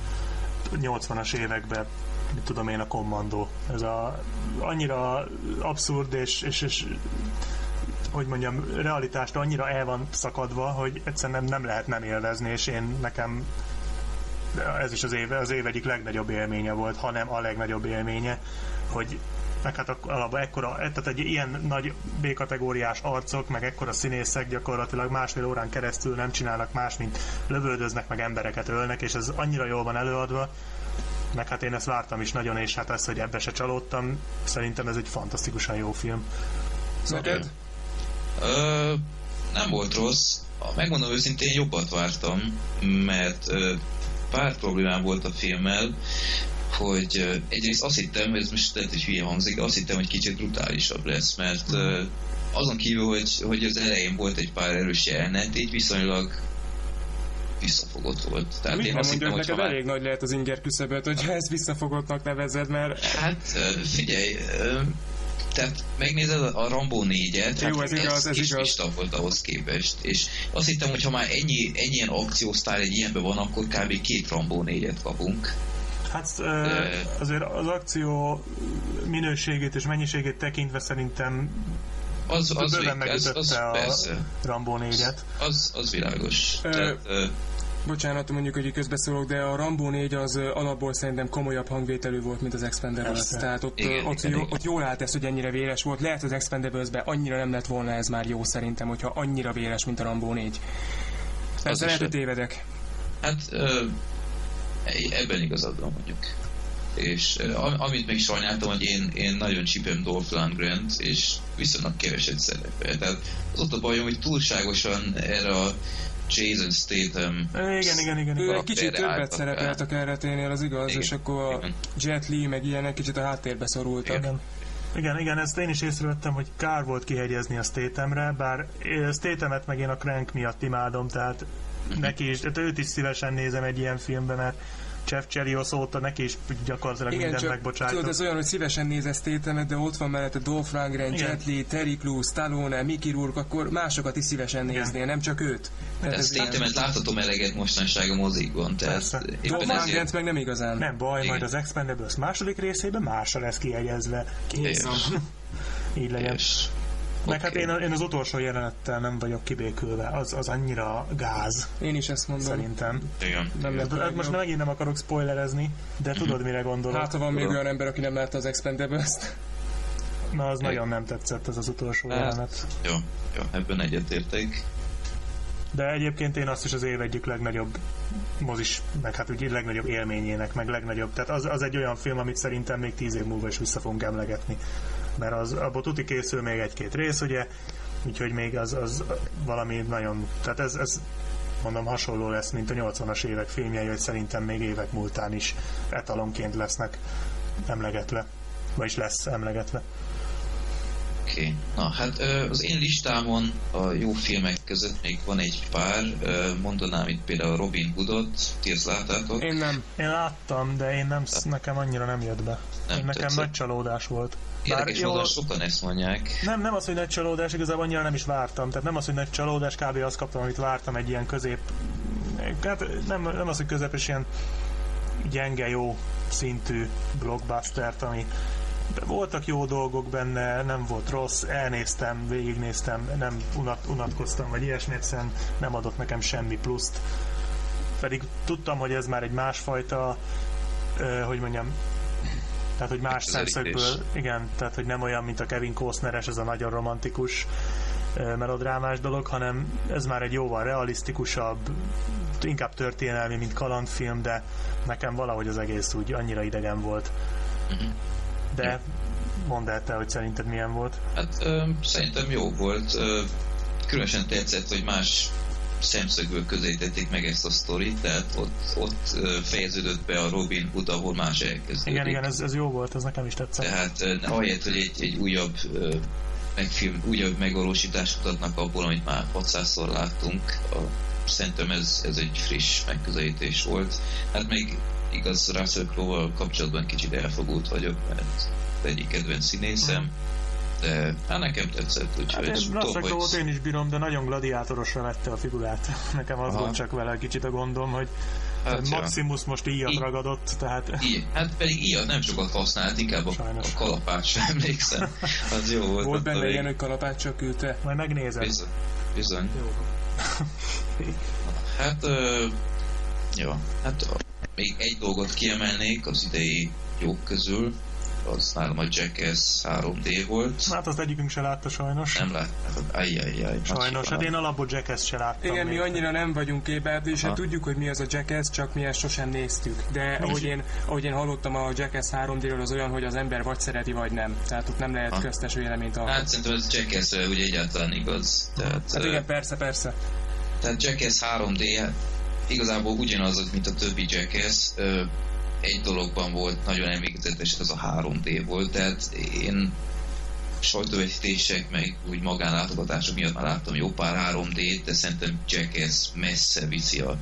80-as években mit tudom én, a kommandó. Ez a, annyira abszurd és, és, és hogy mondjam, realitást annyira el van szakadva, hogy egyszerűen nem, nem lehet nem élvezni, és én nekem ez is az év, az év egyik legnagyobb élménye volt, hanem a legnagyobb élménye, hogy meg hát alapban ekkora, tehát egy ilyen nagy B-kategóriás arcok, meg ekkora színészek gyakorlatilag másfél órán keresztül nem csinálnak más, mint lövöldöznek, meg embereket ölnek, és ez annyira jól van előadva, meg hát én ezt vártam is nagyon, és hát ez, hogy ebbe se csalódtam, szerintem ez egy fantasztikusan jó film. Neked? Ö, nem volt rossz. Megmondom őszintén, jobbat vártam, mert ö, pár problémám volt a filmmel, hogy egyrészt azt hittem, ez most lehet, hogy hülye hangzik, de azt hittem, hogy kicsit brutálisabb lesz, mert azon kívül, hogy, hogy az elején volt egy pár erős jelenet, így viszonylag visszafogott volt. Tehát Mit én azt hittem, hogy neked elég nagy lehet az inger küszöböt, hogyha ezt visszafogottnak nevezed, mert... Hát figyelj, tehát megnézed a Rambo 4-et, hát ez, igaz, ez kis igaz. volt ahhoz képest. És azt hittem, hogy ha már ennyi, ennyi ilyen akciósztár egy ilyenben van, akkor kb. két Rambo 4-et kapunk. Hát De... azért az akció minőségét és mennyiségét tekintve szerintem az, az, az, az, a persze. Rambo 4-et. Az, az világos. Ö, Tehát, Bocsánat, mondjuk, hogy közbeszólok, de a Rambo 4 az alapból szerintem komolyabb hangvételű volt, mint az Expendables. Tehát ott, igen, ott, igen, jó, igen. ott jól állt ez, hogy ennyire véres volt. Lehet az expendables annyira nem lett volna ez már jó szerintem, hogyha annyira véres, mint a Rambo 4. Ezzel lehet, hogy tévedek. Hát ö, ebben igazad van mondjuk. És amit még sajnáltam, hogy én, én nagyon csipem Dolph lundgren és viszonylag keveset szerepel. Tehát az ott a bajom, hogy túlságosan erre a Jason Statham. Igen, igen, igen. Ő egy kicsit többet szerepelt a kereténél, az igaz, igen, és akkor a Jet Li meg ilyenek kicsit a háttérbe szorultak. Igen. Igen, igen, ezt én is észrevettem, hogy kár volt kihegyezni a Stathamre, bár Stathamet meg én a Crank miatt imádom, tehát mhm. neki is, tehát őt is szívesen nézem egy ilyen filmben, mert Jeff Chelios óta neki is gyakorlatilag Igen, mindent megbocsájtott. Tudod, ez olyan, hogy szívesen nézesz tétemet, de ott van mellette Dolph Lundgren, Jet Li, Terry Crews, Stallone, Mickey Rourke, akkor másokat is szívesen néznél, nem csak őt. Tehát ez tétemet láthatom eleget mostanság a mozikban. Tehát Dolph lundgren meg nem igazán. Nem baj, Igen. majd az Expendables második részében másra lesz kiegyezve. Készem. Így legyen. És Meg hát én, én az utolsó jelenettel nem vagyok kibékülve, az, az annyira gáz. Én is ezt mondom. Szerintem. Igen. Nem Hát lett most megint nem akarok spoilerezni, de tudod mire gondolok. Hát, ha van még olyan ember, aki nem látta az Expendables-t. Na, az nagyon nem tetszett ez az utolsó Hát. jelenet. Jó, jó, ebben egyetértek. De egyébként én azt is az év egyik legnagyobb mozis, meg hát úgy legnagyobb élményének, meg legnagyobb. Tehát az, az egy olyan film, amit szerintem még tíz év múlva is vissza fogunk emlegetni. Mert az, abból tuti készül még egy-két rész, ugye, úgyhogy még az, az valami nagyon, tehát ez, ez mondom hasonló lesz, mint a 80-as évek filmjei, hogy szerintem még évek múltán is etalonként lesznek emlegetve, vagyis lesz emlegetve. Oké. Okay. Na, hát az én listámon a jó filmek között még van egy pár. Mondanám itt például Robin Hoodot. Ti ezt láttátok? Én nem. Én láttam, de én nem, nekem annyira nem jött be. Nem nekem tetszett. nagy csalódás volt. Érdekes jó- módon sokan ezt mondják. Nem, nem az, hogy nagy csalódás, igazából annyira nem is vártam. Tehát nem az, hogy nagy csalódás, kb. azt kaptam, amit vártam, egy ilyen közép... Hát nem, nem az, hogy közepes, ilyen gyenge, jó szintű blockbustert, ami de voltak jó dolgok benne, nem volt rossz, elnéztem, végignéztem, nem unat, unatkoztam, vagy ilyesmi, egyszerűen nem adott nekem semmi pluszt. Pedig tudtam, hogy ez már egy másfajta, hogy mondjam, tehát, hogy más szemszögből, igen, tehát, hogy nem olyan, mint a Kevin Costneres, ez a nagyon romantikus melodrámás dolog, hanem ez már egy jóval realisztikusabb, inkább történelmi, mint kalandfilm, de nekem valahogy az egész úgy annyira idegen volt. Mhm. De mondd el te, hogy szerinted milyen volt. Hát ö, szerintem jó volt. Ö, különösen tetszett, hogy más szemszögből közelítették meg ezt a sztorit, tehát ott, ott fejeződött be a Robin Hood, ahol más elkezdődik. Igen, igen, ez, ez jó volt, ez nekem is tetszett. Tehát ahelyett, hogy egy, egy újabb megfilm, újabb megvalósítást mutatnak abból, amit már 600-szor láttunk, a, szerintem ez, ez egy friss megközelítés volt. Hát még igaz Russell Crowe-val kapcsolatban kicsit elfogult vagyok, mert egyik kedvenc színészem, de hát nekem tetszett, Hát úgyhogy én tudom, hogy én is bírom, de nagyon gladiátorosra vette a figurát. Nekem az Aha. volt csak vele kicsit a gondom, hogy hát, ja. Maximus most íjat Így. ragadott, tehát I, hát pedig ilyet nem sokat használt, inkább a, Sajnos. a kalapácsra emlékszem. Az jó volt. Volt benne ilyen, hogy kalapáccsal küldte. majd megnézed. Bizony. Bizony. Jó. Hát, ö, jó. Hát még egy dolgot kiemelnék az idei jók közül, az nálam a Jackass 3D volt. Hát azt egyikünk se látta sajnos. Nem láttátok? Ajjajjaj. Sajnos, hát én alapból Jackass se láttam. Igen, mi annyira nem vagyunk képelt, és hát tudjuk, hogy mi az a Jackass, csak mi ezt sosem néztük. De ahogy én, ahogy én hallottam a Jackass 3D-ről, az olyan, hogy az ember vagy szereti, vagy nem. Tehát ott nem lehet Ha. köztes véleményt Hát alkotni. szerintem ez Jackass ugye egyáltalán igaz. Tehát, Hát igen, persze, persze. Tehát Jackass 3D hát igazából ugyanaz, mint a többi Jackass. Egy dologban volt nagyon emlékezetes, ez a 3D volt, tehát én sajtóvetítések, meg úgy magánlátogatások miatt már láttam jó pár 3D-t, de szerintem Jackass messze viszi a,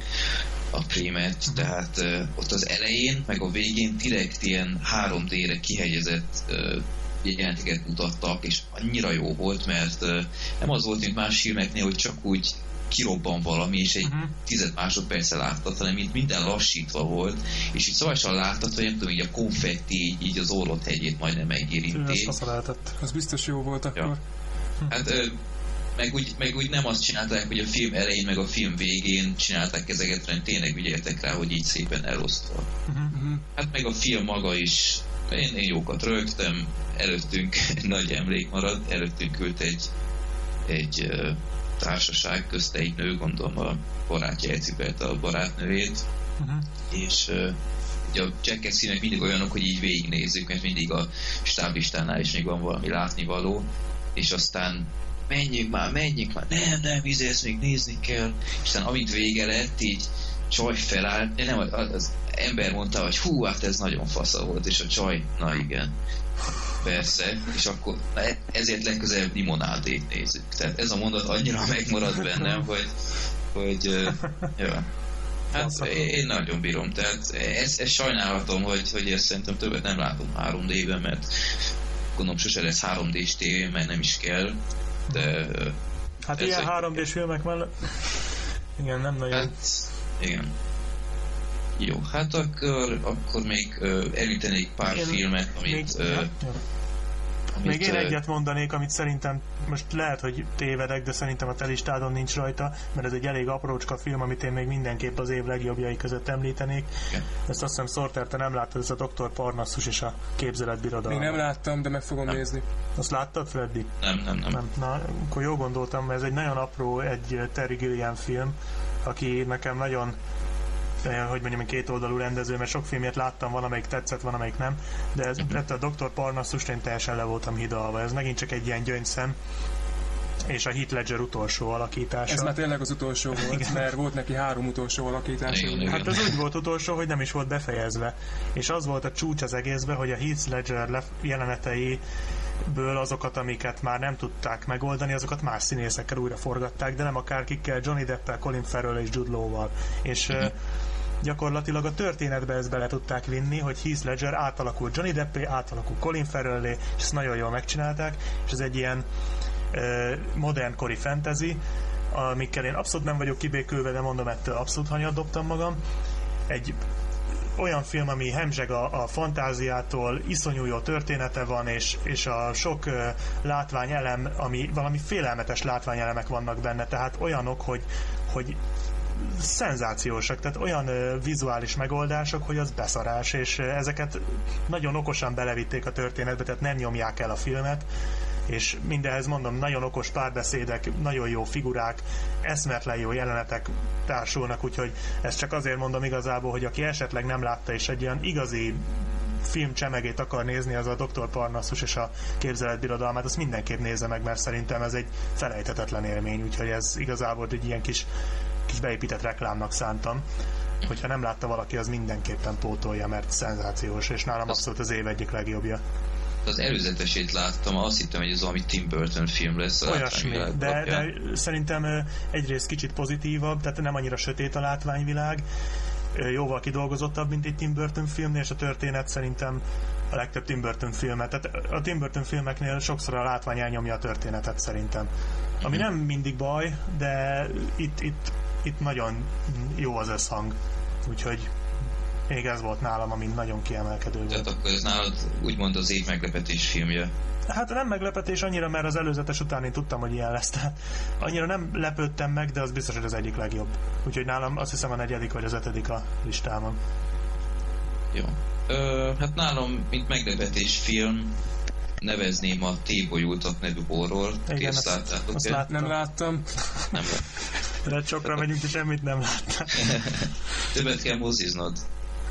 a prémet, tehát ö, ott az elején, meg a végén direkt ilyen 3D-re kihegyezett ö, jelenteket mutattak, és annyira jó volt, mert ö, nem az volt, mint más filmeknél, hogy csak úgy kirobban valami, és egy Mhm. tized másodperce láttad, hanem itt minden lassítva volt, és így szavasan láttad, hogy nem tudom, így a konfetti így, így az orrot hegyét majdnem megérinti. lehetett. Az biztos jó volt akkor. Ja. Hát ö, meg úgy, meg úgy nem azt csinálták, hogy a film elején, meg a film végén csinálták ezeket, hanem tényleg ügyeltek rá, hogy így szépen elosztva. Mhm. Hát meg a film maga is, én, én jókat rögtem, előttünk nagy emlék maradt, előttünk ült egy, egy társaság, közt egy nő, gondolom a barátja elcipelte a barátnőjét, Mhm. és uh, ugye a színek mindig olyanok, hogy így végignézzük, mert mindig a stáblistánál is még van valami látnivaló, és aztán menjünk már, menjünk már, nem, nem, izé, ezt még nézni kell, és aztán amint vége lett, így csaj felállt, nem, az, az ember mondta, hogy hú, hát ez nagyon fasza volt, és a csaj, na igen, persze, és akkor ezért legközelebb limonádét nézzük. Tehát ez a mondat annyira megmaradt bennem, hogy, hogy ja. Hát én nagyon bírom, tehát ez, ez sajnálatom, hogy, hogy ezt szerintem többet nem látom 3D-ben, mert gondolom sose lesz 3D-s tévé, mert nem is kell, de Hát ilyen egy- 3D-s filmek mellett... Igen, nem nagyon. hát igen. Jó, hát akkor, akkor még említenék pár Én filmet, amit Még, ö, ja, jó. Még én egyet mondanék, amit szerintem most lehet, hogy tévedek, de szerintem a te listádon nincs rajta, mert ez egy elég aprócska film, amit én még mindenképp az év legjobbjai között említenék. Igen. Ezt azt hiszem Sorter, te nem láttad, ez a Dr. Parnassus és a képzeletbirodalma. Még nem láttam, de meg fogom nem. nézni. Azt láttad, Freddy? Nem, nem, nem. nem. Na, akkor jó gondoltam, mert ez egy nagyon apró, egy Terry Gilliam film, aki nekem nagyon hogy mondjam, két oldalú rendező, mert sok filmjét láttam, van amelyik tetszett, van amelyik nem, de ez, a Dr. Parnassus én teljesen le voltam hidalva. Ez megint csak egy ilyen gyöngyszem, és a Heath Ledger utolsó alakítása. Ez már tényleg az utolsó volt, igen. mert volt neki három utolsó alakítása. Igen, igen. Hát az úgy volt utolsó, hogy nem is volt befejezve. És az volt a csúcs az egészben, hogy a Heath Ledger jelenetei ből azokat, amiket már nem tudták megoldani, azokat más színészekkel újra forgatták, de nem akárkikkel, Johnny Deppel, Colin Farrell és Jude Law-val. És mm-hmm gyakorlatilag a történetbe ezt bele tudták vinni, hogy Heath Ledger átalakult Johnny Deppé, átalakult Colin Farrellé, és ezt nagyon jól megcsinálták, és ez egy ilyen uh, modern kori fantasy, amikkel én abszolút nem vagyok kibékülve, de mondom, ettől abszolút hanyat dobtam magam. Egy olyan film, ami hemzseg a, a fantáziától, iszonyú jó története van, és, és a sok uh, látványelem, ami valami félelmetes látványelemek vannak benne, tehát olyanok, hogy, hogy szenzációsak, tehát olyan vizuális megoldások, hogy az beszarás, és ezeket nagyon okosan belevitték a történetbe, tehát nem nyomják el a filmet, és mindenhez mondom, nagyon okos párbeszédek, nagyon jó figurák, eszmetlen jó jelenetek társulnak, úgyhogy ezt csak azért mondom igazából, hogy aki esetleg nem látta, és egy ilyen igazi film csemegét akar nézni, az a Dr. Parnassus és a képzeletbirodalmát, azt mindenképp nézze meg, mert szerintem ez egy felejthetetlen élmény, úgyhogy ez igazából egy ilyen kis kis beépített reklámnak szántam. Hogyha nem látta valaki, az mindenképpen pótolja, mert szenzációs, és nálam abszolút az év egyik legjobbja az előzetesét láttam, azt hittem, hogy ez valami Tim Burton film lesz. Olyasmi, de, de szerintem egyrészt kicsit pozitívabb, tehát nem annyira sötét a látványvilág, jóval kidolgozottabb, mint egy Tim Burton film, és a történet szerintem a legtöbb Tim Burton filmet. Tehát a Tim Burton filmeknél sokszor a látvány elnyomja a történetet szerintem. Ami mhm. nem mindig baj, de itt, itt itt nagyon jó az összhang, úgyhogy még ez volt nálam, ami nagyon kiemelkedő volt. Tehát akkor ez nálad úgymond az év meglepetés filmje. Hát nem meglepetés annyira, mert az előzetes után én tudtam, hogy ilyen lesz. Tehát annyira nem lepődtem meg, de az biztos, hogy az egyik legjobb. Úgyhogy nálam azt hiszem a negyedik vagy az ötödik a listámon. Jó. Ö, hát nálam, mint meglepetés film, nevezném a nevű horror. Igen, azt, láttátok azt lát, nem láttam. Nem. De sokra megyünk, és semmit nem láttam. Többet kell moziznod.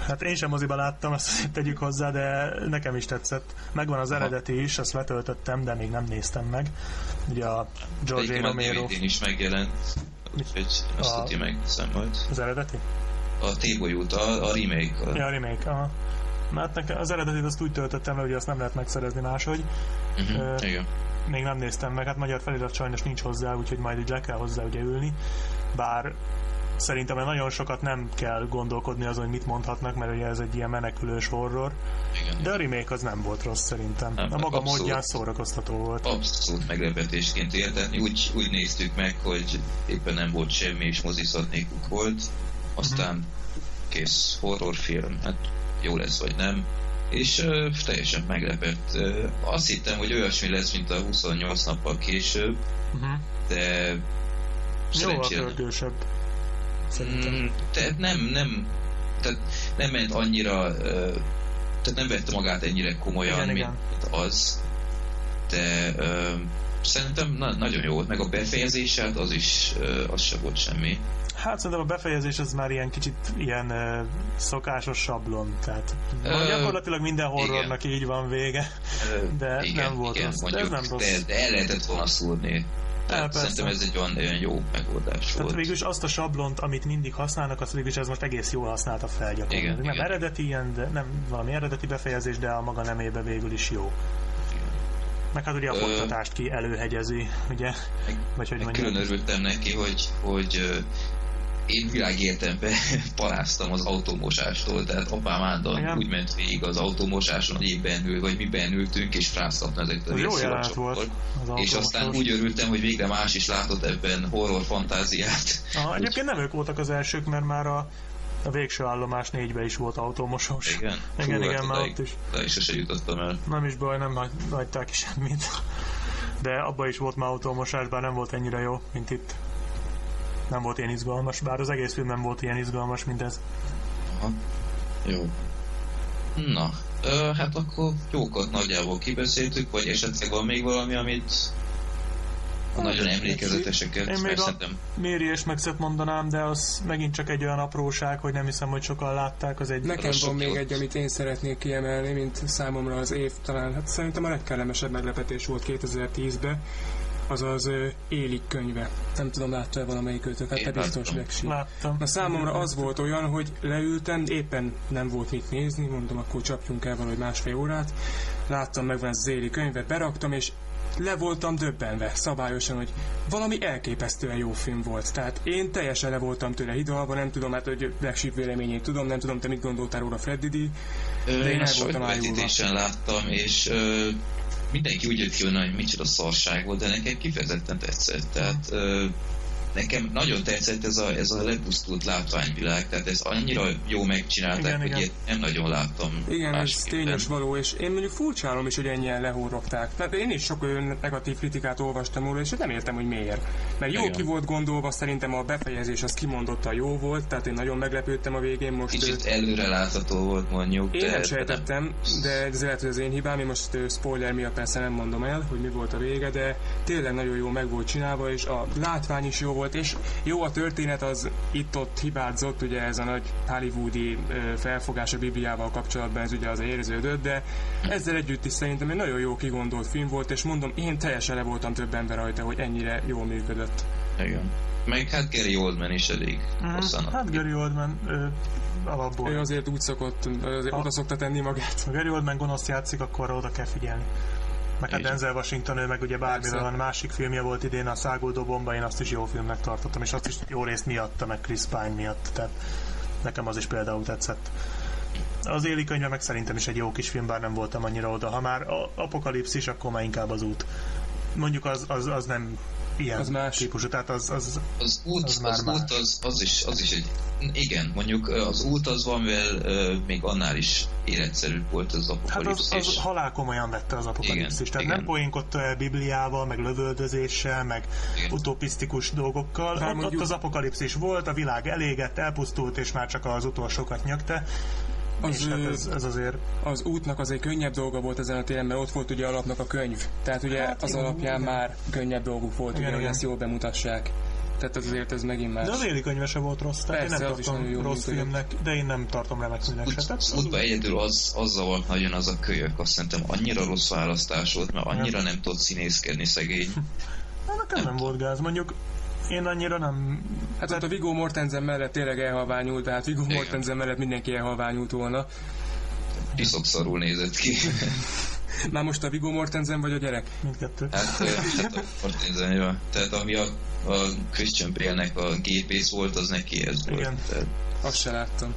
Hát én sem moziba láttam, azt tegyük hozzá, de nekem is tetszett. Megvan az eredeti is, azt letöltöttem, de még nem néztem meg. Ugye a George Romero... Én is megjelent, úgyhogy azt a... tudja meg majd. Az eredeti? A T-bolyút, a, a remake. A... Ja, a remake, aha. Mert nekem az eredetit azt úgy töltöttem le, hogy azt nem lehet megszerezni máshogy. Uh-huh, uh, igen. Még nem néztem meg, hát magyar felirat sajnos nincs hozzá, úgyhogy majd így le kell hozzá ugye ülni. Bár szerintem nagyon sokat nem kell gondolkodni azon, hogy mit mondhatnak, mert ugye ez egy ilyen menekülős horror. Igen. De a remake az nem volt rossz szerintem. Nem, a maga abszolút, módján szórakoztató volt. Abszolút meglepetésként értetni. Úgy, úgy néztük meg, hogy éppen nem volt semmi, és mozizhatnékuk volt. Aztán uh-huh. kész horrorfilm. Hát jó lesz vagy nem. És uh, teljesen meglepett. Uh, azt hittem, hogy olyasmi lesz, mint a 28 nappal később, uh-huh. de szerencsére... Jóval pörgősebb. Mm, tehát nem, nem, tehát nem ment annyira, uh, tehát nem vette magát ennyire komolyan, igen, mint igen. az, de uh, szerintem na, nagyon jó volt, meg a befejezése, hát az is, uh, az sem volt semmi. Hát szerintem a befejezés az már ilyen kicsit ilyen uh, szokásos sablon, tehát uh, gyakorlatilag minden horrornak igen. így van vége, de igen, nem volt igen, rossz. Mondjuk, de ez nem rossz. De, de el lehetett volna szúrni. Tehát ja, szerintem ez egy olyan, olyan jó megoldás Tehát volt. végülis azt a sablont, amit mindig használnak, azt végülis ez most egész jól használta fel gyakorlatilag. Igen, nem igen. eredeti ilyen, de nem valami eredeti befejezés, de a maga nemébe végül is jó. Meg hát ugye a folytatást ki előhegyezi, ugye? Vagy hogy mondjam. Külön örültem neki, hogy, hogy én világértembe paráztam az automosástól, tehát apám által úgy ment végig az automosáson, hogy éppen ül, vagy mi bennültünk, és fráztatna ezeket a jó volt. És aztán úgy örültem, hogy végre más is látott ebben horror fantáziát. Ah, egyébként nem ők voltak az elsők, mert már a A végső állomás négybe is volt autómosós. Igen? Igen, igen, már ott is. odáig sose jutottam el. Nem is baj, nem hagy, hagyták ki semmit. De abban is volt már autómosás, bár nem volt ennyire jó, mint itt. Nem volt ilyen izgalmas, bár az egész film nem volt ilyen izgalmas, mint ez. Aha. Jó. Na, ö, hát akkor jókat nagyjából kibeszéltük, vagy esetleg van még valami, amit a nagyon emlékezeteseket, Én még szerintem Méri és Maxet mondanám, de az megint csak egy olyan apróság, hogy nem hiszem, hogy sokan látták, az egy... Nekem van még egy, amit én szeretnék kiemelni, mint számomra az év talán, hát szerintem a legkellemesebb meglepetés volt 2010-ben, azaz ö, Élik könyve. Nem tudom, látta-e valamelyik őtök, hát te biztos láttam. megsi. Láttam. Na számomra az volt olyan, hogy leültem, éppen nem volt mit nézni, mondom, akkor csapjunk el valahogy másfél órát. Láttam meg van az éli könyvet, beraktam, és le voltam döbbenve szabályosan, hogy valami elképesztően jó film volt. Tehát én teljesen le voltam tőle hidalva, nem tudom, hát hogy legsíp véleményét tudom, nem tudom, te mit gondoltál róla, Freddy D. Ö, én én el a voltam láttam, és ö, mindenki úgy jött ki, hogy micsoda szarság volt, de nekem kifejezetten tetszett. Tehát nekem nagyon tetszett ez a, ez a lepusztult látványvilág, tehát ez annyira jó megcsinálták, Igen, hogy igen. ilyet nem nagyon láttam Igen, ez tényes való, és én mondjuk furcsálom is, hogy ennyien lehorrogták. Tehát én is sok olyan negatív kritikát olvastam róla, és nem értem, hogy miért. Mert jó Igen. ki volt gondolva, szerintem a befejezés az kimondottan jó volt, tehát én nagyon meglepődtem a végén most. Kicsit előre látható volt mondjuk, Én de, nem sejtettem, de ez lehet, hogy az én hibám, én most ö, spoiler miatt persze nem mondom el, hogy mi volt a vége, de tényleg nagyon jó meg volt csinálva, és a látvány is jó volt, és jó a történet, az itt-ott hibázott, ugye ez a nagy hollywoodi felfogás a Bibliával kapcsolatban, ez ugye az érződött, de ezzel együtt is szerintem egy nagyon jó kigondolt film volt, és mondom, én teljesen le voltam több ember rajta, hogy ennyire jól működött. Igen. Meg hát Gary Oldman is elég hosszan. Mhm. Hát Gary Oldman ö, alapból. Ő azért úgy szokott, azért Ha- oda szokta tenni magát. Ha Gary Oldman gonosz játszik, akkor oda kell figyelni. Meg hát. Denzel Washington, ő meg ugye bármivel van. Másik filmje volt idén, a Száguldó Bomba, én azt is jó filmnek tartottam, és azt is jó részt miatta, meg Chris Pine miatt. Tehát nekem az is például tetszett. Az éli könyve meg szerintem is egy jó kis film, bár nem voltam annyira oda. Ha már apokalipszis, akkor már inkább az út. Mondjuk az, az, az nem ilyen Az más. típusú, tehát az, az Az út, Az már az, más. út az, az, is, az is egy... Igen, mondjuk az út az valamivel ö, még annál is életszerűbb volt az Hát az, apokalipszis. az halál komolyan vette az apokalipszis. Igen, Tehát igen. nem poénkodta el Bibliával, meg lövöldözéssel, meg Igen. utopisztikus dolgokkal. Bár Ott, mondjuk- ott az apokalipszis volt, a világ elégett, elpusztult, és már csak az utolsókat nyögte. Az, hát ez, ez azért... az útnak az egy könnyebb dolga volt ezen a téren, mert ott volt ugye alapnak a könyv. Tehát ugye Hát hát, az jó, alapján igen. már könnyebb dolguk volt, Igen, ugye, hogy igen. ezt jól bemutassák. Tehát ez azért ez megint más. De az éli könyve se volt rossz, tehát Persze, én az nem tartom jól rossz filmnek, de én nem tartom remek filmnek se. Az útban egyedül az, az zavart nagyon az a kölyök. Azt szerintem annyira rossz választás volt, mert annyira nem tudott színészkedni szegény. Hát nekem nem volt gáz. Mondjuk én annyira nem... Hát ott a Viggo Mortensen mellett tényleg elhalványult, tehát Igen. Mortensen mellett mindenki elhalványult volna. Piszokszarul nézett ki. Már most a Viggo Mortensen vagy a gyerek? Mindkettő. Hát, hát a Martinsen, ja. Tehát ami a, a Christian Bale-nek a gépész volt, az neki ez volt. Igen. Tehát, Azt se láttam.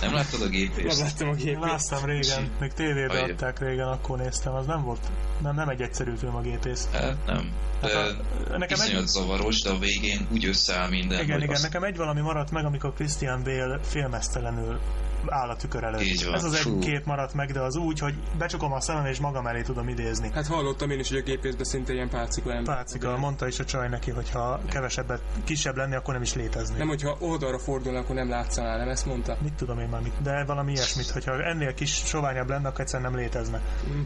Nem láttad a Az gépészt? láttam a Én gépét. láttam régen, még tévébe Ajj. adták régen, akkor néztem, az nem volt, nem, nem egy egyszerű film a gépész. Hát nem. De Hát a- nekem egy- zavaros, de a végén úgy összeáll minden, Igen, igen, azt nekem egy valami maradt meg, amikor Christian Bale filmesztelenül áll a tükör előtt. Így van. Ez az egy kép maradt meg, de az úgy, hogy becsukom a szemem és magam elé tudom idézni. Hát hallottam én is, hogy a gépészben szinte ilyen pálcika ember. Pácika, mondta is a csaj neki, hogy ha kevesebbet, kisebb lenni, akkor nem is létezni. Nem, hogyha oldalra fordulnak, akkor nem látszanál, nem ezt mondta? Mit tudom én már mit, de valami ilyesmit, hogyha ennél kis soványabb lenne, akkor egyszerűen nem létezne. Mm.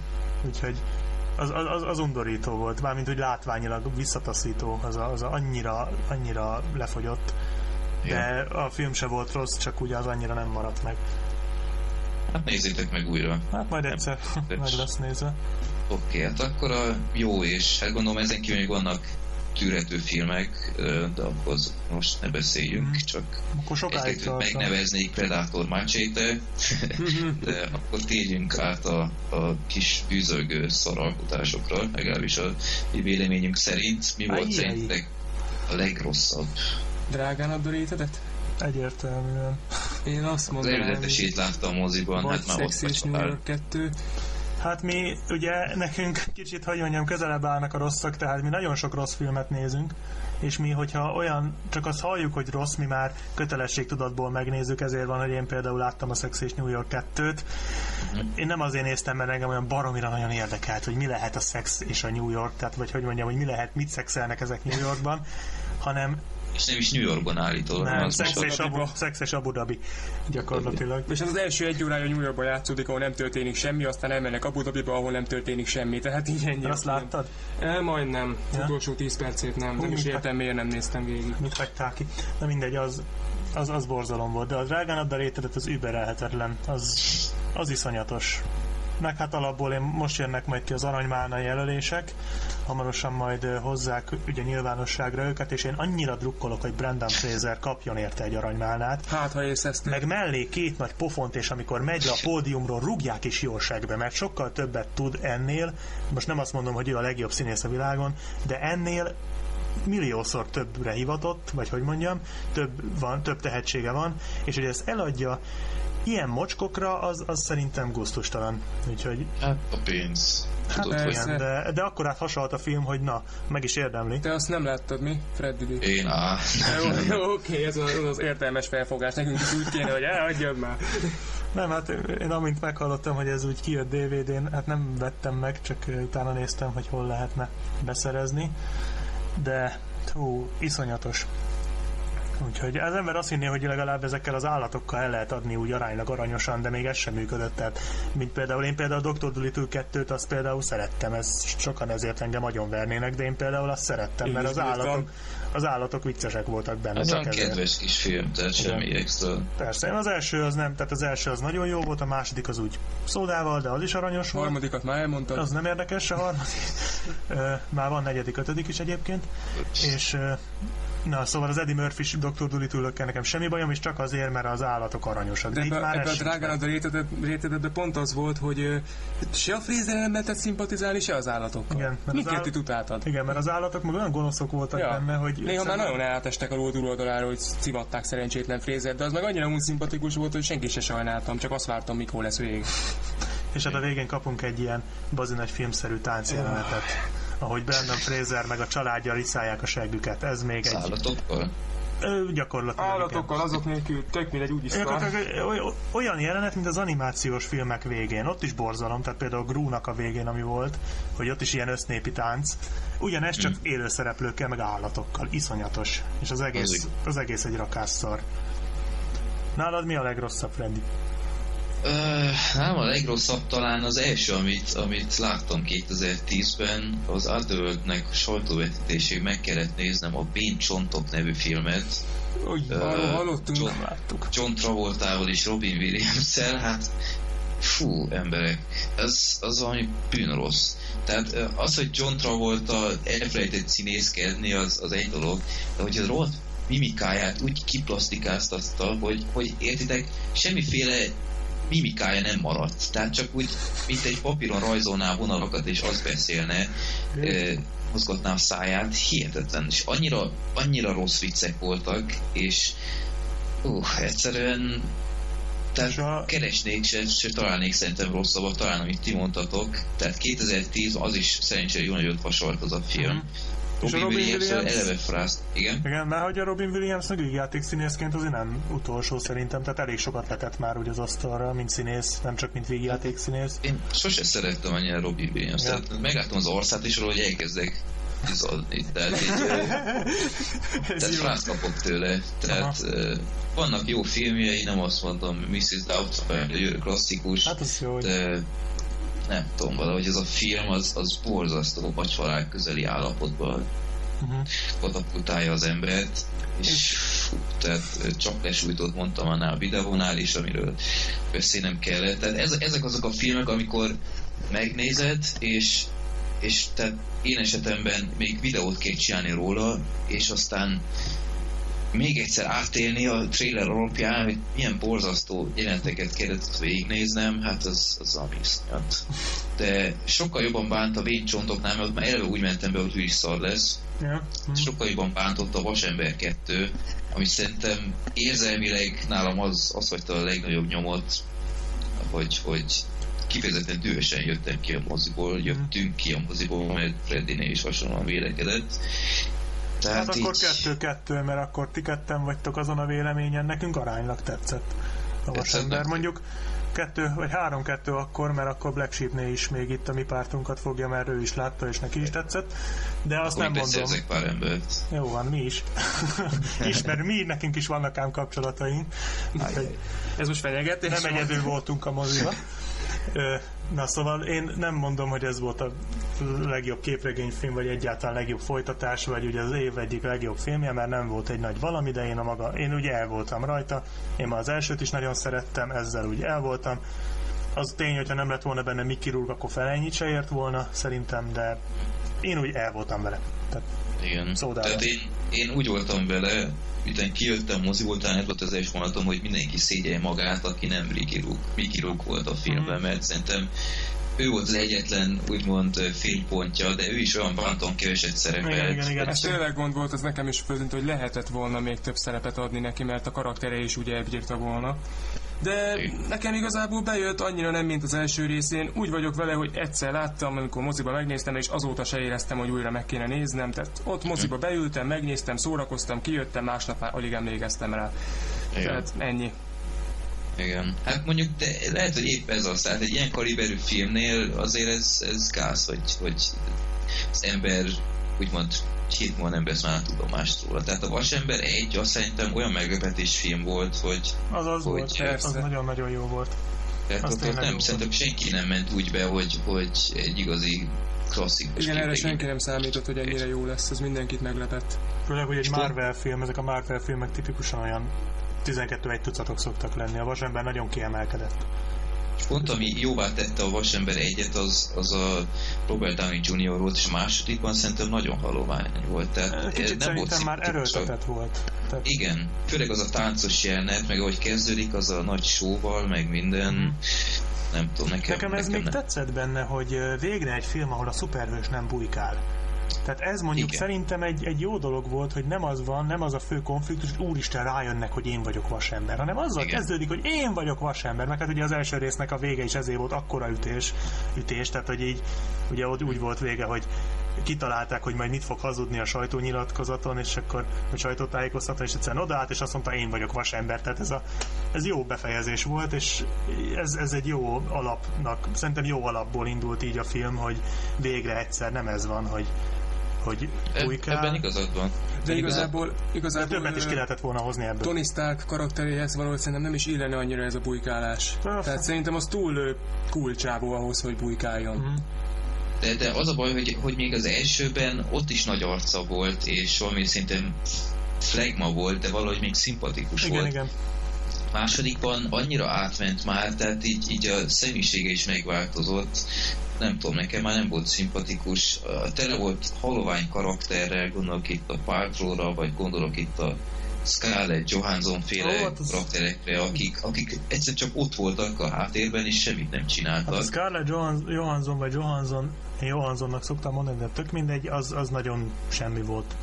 Úgyhogy az, az, az, undorító volt, mármint úgy látványilag visszataszító, az, a, az a annyira, annyira lefogyott. De a film se volt rossz, csak ugye az annyira nem maradt meg. Hát nézzétek meg újra. Hát majd egyszer Nem. meg lesz nézve. Oké, hát akkor a jó és hát gondolom ezen kívül még vannak tűrető filmek, de az most ne beszéljünk, Mhm. csak Akkor sokáig megneveznék Predator Machete, de akkor térjünk át a, a kis bűzölgő szaralkotásokra, legalábbis a mi véleményünk szerint. Mi volt Ajjaj. szerintetek a legrosszabb? Drágán a rétedet? Egyértelműen. Én azt Az mondanám, eredetesét láttam a moziban, vagy hát már ott Sex és vagy New. York 2, Hát mi, ugye nekünk kicsit, hogy mondjam, közelebb állnak a rosszak, tehát mi nagyon sok rossz filmet nézünk, és mi, hogyha olyan, csak azt halljuk, hogy rossz, mi már kötelességtudatból megnézzük, ezért van, hogy én például láttam a Sex és New York 2-t. Uh-huh. Én nem azért néztem, mert engem olyan baromira nagyon érdekelt, hogy mi lehet a Sex és a New York, tehát vagy hogy mondjam, hogy mi lehet, mit szexelnek ezek New Yorkban, hanem és nem is New Yorkban állítólag. Nem, Sex és, Abu, Sex és Abu Dhabi gyakorlatilag. És az, az első egy órája New Yorkban játszódik, ahol nem történik semmi, aztán elmennek Abu Dhabiba, ahol nem történik semmi. Tehát így ennyi. Azt láttad? El, majdnem. Ja? Utolsó 10 percét nem. Hú, nem is értem, miért nem néztem végig. Mit hagytál ki? Na mindegy, az, az, az borzalom volt, de a drágán a rétedet az überelhetetlen. Az, az iszonyatos meg hát alapból én most jönnek majd ki az aranymálna jelölések, hamarosan majd hozzák ugye nyilvánosságra őket, és én annyira drukkolok, hogy Brendan Fraser kapjon érte egy aranymálnát. Hát, ha ezt Meg mellé két nagy pofont, és amikor megy le a pódiumról, rúgják is jó segbe, mert sokkal többet tud ennél, most nem azt mondom, hogy ő a legjobb színész a világon, de ennél milliószor többre hivatott, vagy hogy mondjam, több, van, több tehetsége van, és hogy ezt eladja ilyen mocskokra, az, az szerintem gusztustalan. Úgyhogy... Hát a pénz. Hát Tudod, igen, de, de akkor át hasonlott a film, hogy na, meg is érdemli. Te azt nem láttad, mi? Freddy Én á. Jó, oké, ez az, az értelmes felfogás. Nekünk is úgy kéne, hogy elhagyjad már. Nem, hát én amint meghallottam, hogy ez úgy kijött DVD-n, hát nem vettem meg, csak utána néztem, hogy hol lehetne beszerezni. De, hú, iszonyatos. Úgyhogy az ember azt hinné, hogy legalább ezekkel az állatokkal el lehet adni úgy aránylag aranyosan, de még ez sem működött. Tehát, mint például én például a Dr. Dolittle 2-t azt például szerettem, ez sokan ezért engem nagyon vernének, de én például azt szerettem, én mert az állatok, az állatok viccesek voltak benne. Ez olyan kedves kis film, tehát semmi extra. Persze, az első az nem, tehát az első az nagyon jó volt, a második az úgy szódával, de az is aranyos volt. A harmadikat már elmondtad. Az nem érdekes, a harmadik. már van negyedik, ötödik is egyébként. És Na, szóval az Eddie Murphy Dr. dolittle nekem semmi bajom, és csak azért, mert az állatok aranyosak. De, de ebbe, már ebbe a drágán a rétededben pont az volt, hogy se a Fraser nem lehetett szimpatizálni, se az állatokkal. Igen, mert Mindkettőt áll... utáltad. Igen, mert az állatok meg olyan gonoszok voltak ja. benne, hogy... Néha már nagyon elátestek a ló túloldalára, hogy civatták szerencsétlen Fraser, de az meg annyira úgy szimpatikus volt, hogy senki se sajnáltam, csak azt vártam, mikor lesz vég. És hát a végén kapunk egy ilyen bazin egy filmszerű táncjelenetet ahogy Brandon Fraser meg a családja riszálják a seggüket. Ez még egy... Állatokkal? gyakorlatilag. Állatokkal, azok nélkül tök mindegy úgy is Olyan jelenet, mint az animációs filmek végén. Ott is borzalom, tehát például Grúnak a végén, ami volt, hogy ott is ilyen össznépi tánc. Ugyanez csak mm. élő szereplőkkel, meg állatokkal. Iszonyatos. És az egész, az egész egy rakásszar. Nálad mi a legrosszabb, Freddy? Nem a legrosszabb talán az első, amit, amit láttam 2010-ben, az Otherworld-nek sajtóvetítésig meg kellett néznem a Bén Csontok nevű filmet. Úgy, uh, hallottunk, John, láttuk. John Travoltával és Robin Williams-el, hát fú, emberek, ez az valami bűnrossz. Tehát az, hogy John Travolta elfelejtett színészkedni, az, az egy dolog, de hogy a rohadt mimikáját úgy kiplasztikáztatta, hogy, hogy értitek, semmiféle mimikája nem maradt. Tehát csak úgy, mint egy papíron rajzolná vonalakat, és az beszélne, e, mozgatná a száját, hihetetlen. És annyira, annyira rossz viccek voltak, és uh, egyszerűen tehát a... keresnék se, se találnék szerintem rosszabbat, talán amit ti mondtatok. Tehát 2010 az is szerencsére jó nagyot vasolt az a film. Uh-huh. Robin, Robin Williams, Williams eleve frászt, igen. Igen, mert hogy a Robin Williams meg játék színészként azért nem utolsó szerintem, tehát elég sokat letett már úgy az asztalra, mint színész, nem csak mint végjáték színész. Én sose szerettem annyira Robin Williams, ja. tehát megláttam az arcát is róla, hogy elkezdek izolni, tehát így, tehát frászt kapok tőle, tehát Aha. vannak jó filmjei, nem azt mondom, Mrs. Doubtfire, klasszikus, hát az jó, de nem tudom, valahogy ez a film az, az borzasztó macsvarák közeli állapotban uh-huh. katapultálja az embert, és fú, tehát csak lesújtott mondtam annál a videónál is, amiről beszélnem kellett. Tehát ez, ezek azok a filmek, amikor megnézed, és, és tehát én esetemben még videót kell csinálni róla, és aztán még egyszer átélni a trailer alapján, hogy milyen borzasztó jelenteket kellett végignéznem, hát az, az ami iszonyat. De sokkal jobban bánt a véncsontok,nál, mert már eleve úgy mentem be, hogy is szar lesz. Ja. Hm. Sokkal jobban bántott a Vasember 2, ami szerintem érzelmileg nálam az, az hagyta a legnagyobb nyomot, hogy, hogy kifejezetten dühösen jöttem ki a moziból, jöttünk ki a moziból, mert Freddynél is hasonlóan vélekedett. Tehát hát akkor kettő-kettő, mert akkor ti ketten vagytok azon a véleményen, nekünk aránylag tetszett a vasember. Mondjuk kettő vagy három-kettő akkor, mert akkor Black Sheepnél is még itt a mi pártunkat fogja, mert ő is látta, és neki is tetszett. De azt akkor nem mondom. Pár embert. Jó van, mi is. Ismer, mi, nekünk is vannak ám kapcsolataink. Ez most fenyegetés? Nem egyedül voltunk a moziba. Na szóval én nem mondom, hogy ez volt a legjobb képregényfilm, vagy egyáltalán legjobb folytatás, vagy ugye az év egyik legjobb filmje, mert nem volt egy nagy valami, de én a maga, én ugye el voltam rajta, én már az elsőt is nagyon szerettem, ezzel úgy el voltam. Az tény, hogyha nem lett volna benne Mickey Rourke, akkor felennyit se ért volna, szerintem, de én úgy el voltam vele. Tehát Igen. Szódára. Tehát én, én úgy voltam vele, miután kijöttem moziból, talán ez volt az első vonatom, hogy mindenki szégyelje magát, aki nem Mickey Rook, Mickey Rook volt a filmben, mm. mert szerintem ő volt az egyetlen úgymond fénypontja, de ő is olyan bánton keveset szerepelt. Igen, igen, igen. Ez tényleg gond volt, ez nekem is föltűnt, hogy lehetett volna még több szerepet adni neki, mert a karaktere is ugye elbírta volna. De nekem igazából bejött annyira nem, mint az első részén. Úgy vagyok vele, hogy egyszer láttam, amikor moziba megnéztem, és azóta se éreztem, hogy újra meg kéne néznem. Tehát ott moziba beültem, megnéztem, szórakoztam, kijöttem, másnap már alig emlékeztem rá. Igen. Tehát ennyi. Igen. Hát mondjuk, de lehet, hogy épp ez az, tehát egy ilyen kaliberű filmnél azért ez, ez gáz, hogy, hogy az ember úgymond hét múlva nem vesz már tudomást róla. Tehát a Vasember egy, azt szerintem olyan meglepetés film volt, hogy... Az az hogy, volt, persze. az nagyon-nagyon jó volt. Tehát ott, ott nem, szerintem senki nem ment úgy be, hogy, hogy egy igazi klasszikus Igen, erre senki nem számított, hogy ennyire jó lesz, ez mindenkit meglepett. Főleg, hogy egy Marvel film, ezek a Marvel filmek tipikusan olyan 12 egy tucatok szoktak lenni. A vasember nagyon kiemelkedett. És pont ami jóvá tette a vasember egyet, az, az a Robert Downey Jr. volt, és a másodikban szerintem nagyon halovány volt. Tehát Kicsit nem volt már erőltetett volt. Tehát... Igen, főleg az a táncos jelenet, meg ahogy kezdődik, az a nagy showval, meg minden. Mm. Nem tudom, nekem, nekem ez nekem még nem. tetszett benne, hogy végre egy film, ahol a szuperhős nem bujkál. Tehát ez mondjuk Igen. szerintem egy, egy jó dolog volt, hogy nem az van, nem az a fő konfliktus, hogy úristen rájönnek, hogy én vagyok vasember, hanem azzal Igen. kezdődik, hogy én vagyok vasember, mert hát ugye az első résznek a vége is ezért volt akkora ütés, ütés tehát hogy így ugye ott úgy volt vége, hogy kitalálták, hogy majd mit fog hazudni a sajtónyilatkozaton, és akkor a sajtótájékoztatóan, és egyszerűen odaállt, és azt mondta, én vagyok vasember. Tehát ez, a, ez jó befejezés volt, és ez, ez egy jó alapnak, szerintem jó alapból indult így a film, hogy végre egyszer nem ez van, hogy hogy bujkál. Ebben igazad van. De igazából, igazából többet is ki lehetett volna hozni ebből. Tony Stark karakteréhez valahogy szerintem nem is illene annyira ez a bujkálás. Persze. Tehát szerintem az túl cool csávó ahhoz, hogy bujkáljon. Mm. De, de az a baj, hogy, hogy még az elsőben ott is nagy arca volt, és valami szintén flagma volt, de valahogy még szimpatikus igen, volt. Igen. Másodikban annyira átment már, tehát így, így a személyisége is megváltozott. Nem tudom, nekem már nem volt szimpatikus. Tele volt halovány karakterrel, gondolok itt a Paltrowra, vagy gondolok itt a Scarlett Johansson féle oh, az... karakterekre, akik, akik egyszer csak ott voltak a háttérben, és semmit nem csináltak. Hát a Scarlett Johansson vagy Johansson, én Johanssonnak szoktam mondani, de tök mindegy, az, az nagyon semmi volt.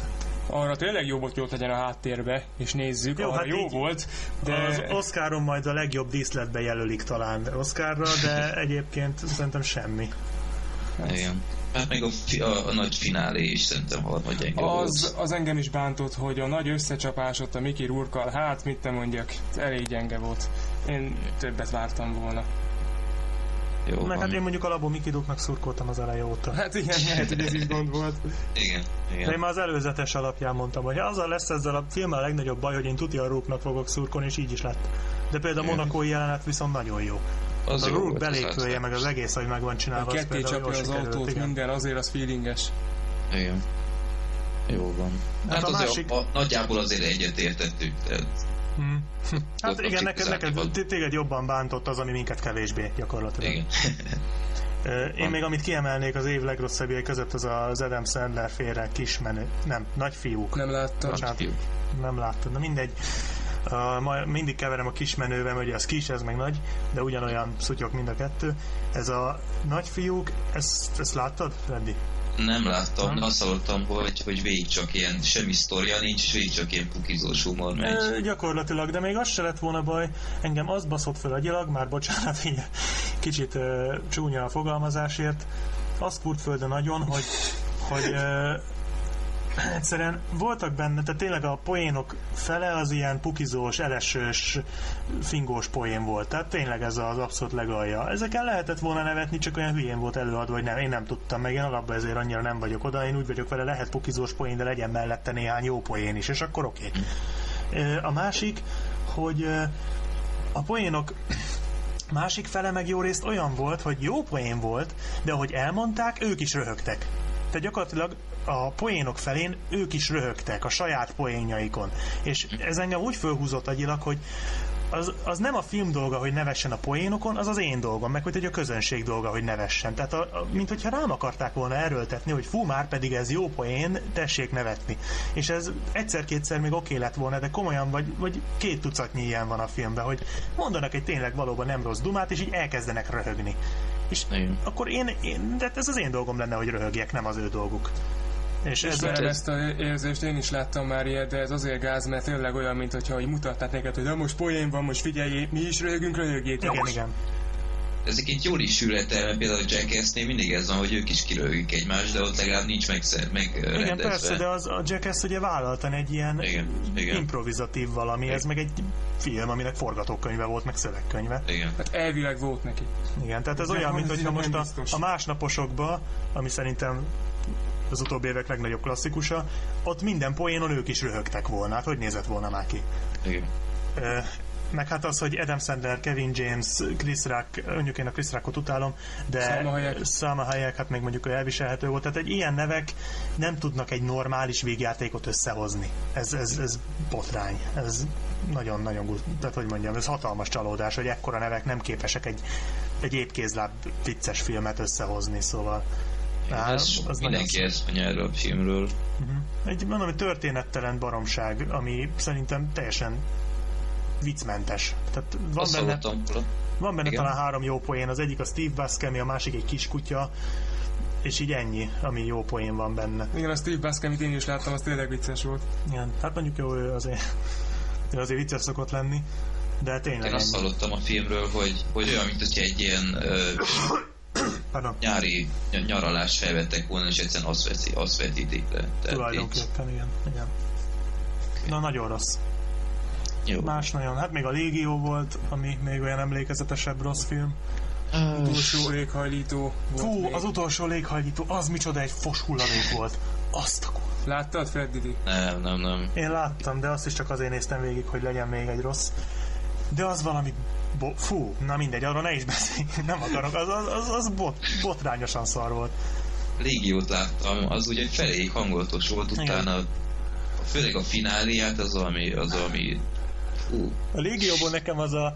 Arra tényleg jó volt, hogy ott legyen a háttérbe, és nézzük, jó, arra hát jó volt. De... Az Oscaron majd a legjobb díszletbe jelölik talán Oscarra, de egyébként szerintem semmi. Igen. Hát még a, fi, a, a nagy finálé is szerintem harmad gyenge az, volt. Az engem is bántott, hogy a nagy összecsapás ott a Miki Rurkal, hát mit te mondjak, elég gyenge volt. Én többet vártam volna. Jó Meg van. hát én mondjuk alapból Miki Duknak szurkoltam az eleje óta. Hát igen, lehet, hogy ez is gond volt. igen, igen. De én már az előzetes alapján mondtam, hogy azzal lesz ezzel a filmmel a legnagyobb baj, hogy én tuti a Rúknak fogok szurkolni, és így is lett. De például a Monakói jelenet viszont nagyon jó. Az a Rook belépője, meg az egész, hogy meg van csinálva. A ketté csapja az autót, igen. minden, azért az feelinges. Igen. Jó van. Hát, hát azért másik... a, nagyjából azért egyet értettük. Tehát... Hmm. Hát igen, neked, neked téged jobban bántott az, ami minket kevésbé gyakorlatilag. Igen. Én még amit kiemelnék az év legrosszabbjai között az az Adam Sandler félre kismenő, nem, nagyfiúk. Nem láttam. Bocsánat, nem láttam, na mindegy. Uh, ma mindig keverem a kismenővel, hogy az kis, ez meg nagy, de ugyanolyan szutyok mind a kettő. Ez a nagyfiúk, ezt, ezt láttad, Freddy? Nem láttam, de azt hallottam, hogy, hogy végig csak ilyen, semmi sztoria nincs, és végig csak ilyen pukizós humor megy. E, gyakorlatilag, de még az se lett volna baj, engem az baszott fel agyilag, már bocsánat, így kicsit uh, csúnya a fogalmazásért, azt furt földön nagyon, hogy, hogy egyszerűen voltak benne, tehát tényleg a poénok fele az ilyen pukizós, elesős, fingós poén volt. Tehát tényleg ez az abszolút legalja. Ezeken lehetett volna nevetni, csak olyan hülyén volt előadva, hogy nem, én nem tudtam meg, én alapban ezért annyira nem vagyok oda, én úgy vagyok vele, lehet pukizós poén, de legyen mellette néhány jó poén is, és akkor oké. Okay. A másik, hogy a poénok másik fele meg jó részt olyan volt, hogy jó poén volt, de ahogy elmondták, ők is röhögtek. Tehát gyakorlatilag a poénok felén ők is röhögtek a saját poénjaikon. És ez engem úgy fölhúzott agyilag, hogy az, az nem a film dolga, hogy nevessen a poénokon, az az én dolgom, meg hogy a közönség dolga, hogy nevessen. Tehát a, a, mint hogyha rám akarták volna erőltetni, hogy fú, már pedig ez jó poén, tessék nevetni. És ez egyszer-kétszer még oké lett volna, de komolyan vagy, vagy két tucatnyi ilyen van a filmben, hogy mondanak egy tényleg valóban nem rossz dumát, és így elkezdenek röhögni. És Igen. akkor én, én, de ez az én dolgom lenne, hogy röhögjek, nem az ő dolguk. És ezzel... ezt a érzést én is láttam már ilyet, de ez azért gáz, mert tényleg olyan, mint hogyha hogy mutatták neked, hogy de most poén van, most figyelj, mi is röhögünk, röhögjétek. Igen, igen ezek itt jól is sülhet el, például a Jackass-nél mindig ez van, hogy ők is kirögik egymást, de ott legalább nincs meg, meg Igen, persze, de az, a Jackass ugye vállaltan egy ilyen igen, igen. improvizatív valami, igen. ez meg egy film, aminek forgatókönyve volt, meg szövegkönyve. Igen. Hát elvileg volt neki. Igen, tehát ez de olyan, mint hogyha most a, a másnaposokba, ami szerintem az utóbbi évek legnagyobb klasszikusa, ott minden poénon ők is röhögtek volna. Hát hogy nézett volna már ki? Igen. meg hát az, hogy Adam Sandler, Kevin James, Chris Rock, mondjuk én a Chris Rockot utálom, de Salma Hayek, hát még mondjuk elviselhető volt. Tehát egy ilyen nevek nem tudnak egy normális végjátékot összehozni. Ez, ez, ez botrány. Ez nagyon-nagyon, tehát hogy mondjam, ez hatalmas csalódás, hogy ekkora nevek nem képesek egy, egy épkézláb vicces filmet összehozni, szóval Á, ez az mindenki ezt mondja erről a filmről. Uh-huh. Egy, mondom, egy történettelen baromság, ami szerintem teljesen viccmentes. Tehát van Azt benne, van benne talán három jó poén, az egyik a Steve Buscemi, a másik egy kiskutya, és így ennyi, ami jó poén van benne. Igen, a Steve Buscemi én is láttam, az tényleg vicces volt. Igen, hát mondjuk jó, ő azért, ő azért vicces szokott lenni, de tényleg Én azt hallottam a filmről, hogy, hogy olyan, mint hogy egy ilyen ö, Pardon. nyári nyaralás felvettek volna, és egyszerűen azt, veszi, azt vetítik le. Tulajdonképpen, igen. igen. Okay. Na, nagyon rossz. Jó. Más nagyon, hát még a Légió volt, ami még olyan emlékezetesebb rossz film. Uh, utolsó léghajlító volt Fú, még. az utolsó léghajlító, az micsoda egy fos hulladék volt. Azt a Láttad, Freddy? Nem, nem, nem. Én láttam, de azt is csak azért néztem végig, hogy legyen még egy rossz. De az valami Bo- fú, na mindegy, arról ne is beszélj, nem akarok, az, az, az, az bot, botrányosan szar volt. Légiót láttam, az ugye feléig hangolatos volt, utána Igen. főleg a fináliát az ami, az ami Fú. A légióból nekem az a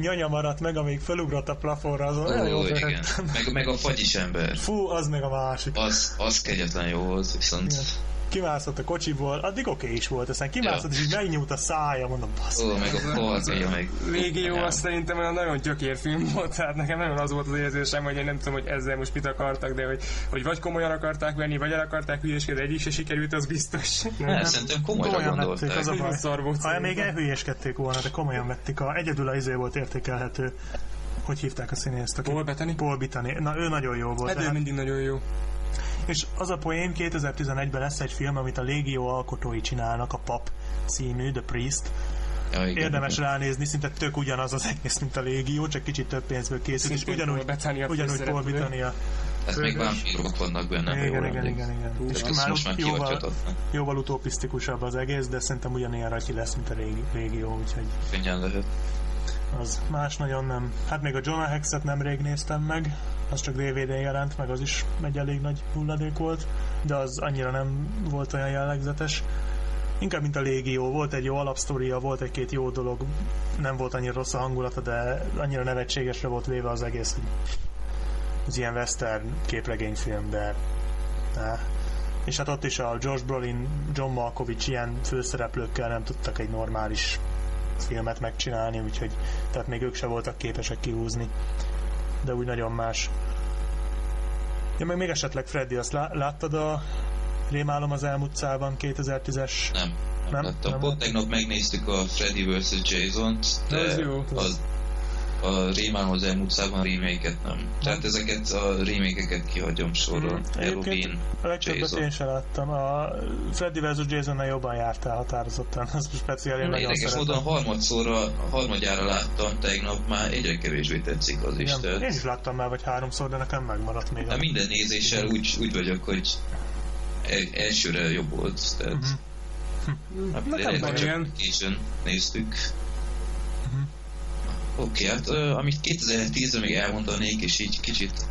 nyanya maradt meg, amíg felugrott a plafonra, az olyan jó igen. Meg, meg a fagyis ember. Fú, az meg a másik. Az, az kegyetlen jó volt, viszont... Igen kimászott a kocsiból, addig oké okay is volt, aztán kimászott, ja. és így megnyúlt a szája, mondom, basz. Ó, meg a polcja, meg... Légió, azt szerintem olyan nagyon gyökérfilm volt, tehát nekem nagyon az volt az érzésem, hogy én nem tudom, hogy ezzel most mit akartak, de hogy, hogy vagy komolyan akarták venni, vagy el akarták hülyéskedni, egyik se sikerült, az biztos. Nem, nem szerintem komolyra komolyan gondolták. Vették, az a Szar volt, ha még elhülyéskedték volna, de komolyan vették, a, egyedül az izé volt értékelhető hogy hívták a színészt? Paul Bettany? Paul Bettany. Na, ő nagyon jó volt. Hát ő mindig nagyon jó. És az a poén 2011-ben lesz egy film, amit a Légió alkotói csinálnak, a Pap című, The Priest. Ja, igen, Érdemes igen. ránézni, szinte tök ugyanaz az egész, mint a Légió, csak kicsit több pénzből készül, és ugyanúgy, ugyanúgy Paul Britannia. Ez még vámpírok vannak benne. Igen, igen, igen, igen, igen. És már, most már jóval, jóval utopisztikusabb az egész, de szerintem ugyanilyen ratyi lesz, mint a régi, régió, úgyhogy... Könnyen lehet. Az más nagyon nem. Hát még a Jonah Hex-et nemrég néztem meg, az csak DVD-n jelent, meg az is egy elég nagy hulladék volt, de az annyira nem volt olyan jellegzetes. Inkább, mint a Légió, volt egy jó alapsztoria, volt egy-két jó dolog, nem volt annyira rossz a hangulata, de annyira nevetségesre volt véve az egész, hogy az ilyen western képregényfilm, de ne. És hát ott is a George Brolin, John Malkovich ilyen főszereplőkkel nem tudtak egy normális filmet megcsinálni, úgyhogy tehát még ők se voltak képesek kihúzni de úgy nagyon más. Ja, meg még esetleg Freddy, azt láttad a Rémálom az elmúlt 2010-es? Nem. Nem? nem? nem Pont tegnap megnéztük a Freddy vs. Jason-t, de az jó. Az, a Rémához elmúlt szában remake nem. Tehát ezeket a remake kihagyom sorról. Mm, Halloween, a legtöbbet én sem láttam. A Freddy vs. jason jobban jártál határozottan, az speciál én nagyon Érdekes módon harmadszorra, harmadjára láttam tegnap, már egyre kevésbé tetszik az is. Tehát... Én is láttam már vagy háromszor, de nekem megmaradt még. Hát minden nézéssel úgy, úgy vagyok, hogy elsőre jobb volt. Tehát... Uh-huh. Hát, Nekem ilyen. néztük. Oké, okay, hát uh, amit 2010-ben még elmondanék, és így kicsit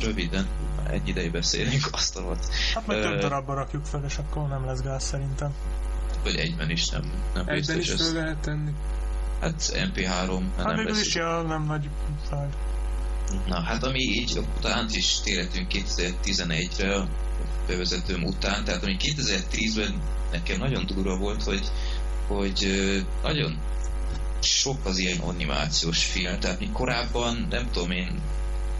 röviden, egy ideig beszélünk, azt volt. Hát majd uh, több darabba rakjuk fel, és akkor nem lesz gáz szerintem. Vagy egyben is nem, nem Egyben is fel lehet tenni. Hát MP3, hát nem lesz. is ja, nem nagy fáj. Na, hát ami így, utána is térhetünk 2011-re, a bevezetőm után, tehát ami 2010-ben nekem nagyon durva volt, hogy, hogy nagyon sok az ilyen animációs film, tehát mi korábban, nem tudom én,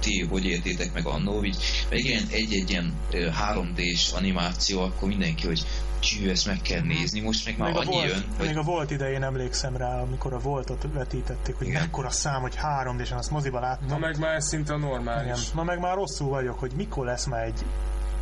ti hogy értétek meg annó, így meg ilyen egy-egy ilyen 3D-s animáció, akkor mindenki, hogy csű, ezt meg kell nézni, most meg már még annyi volt, jön. Hogy... Még a volt idején emlékszem rá, amikor a voltot vetítették, hogy Igen. mekkora szám, hogy 3D-s, azt moziba láttam. Ma meg már ez szinte normális. Igen. Ma meg már rosszul vagyok, hogy mikor lesz már egy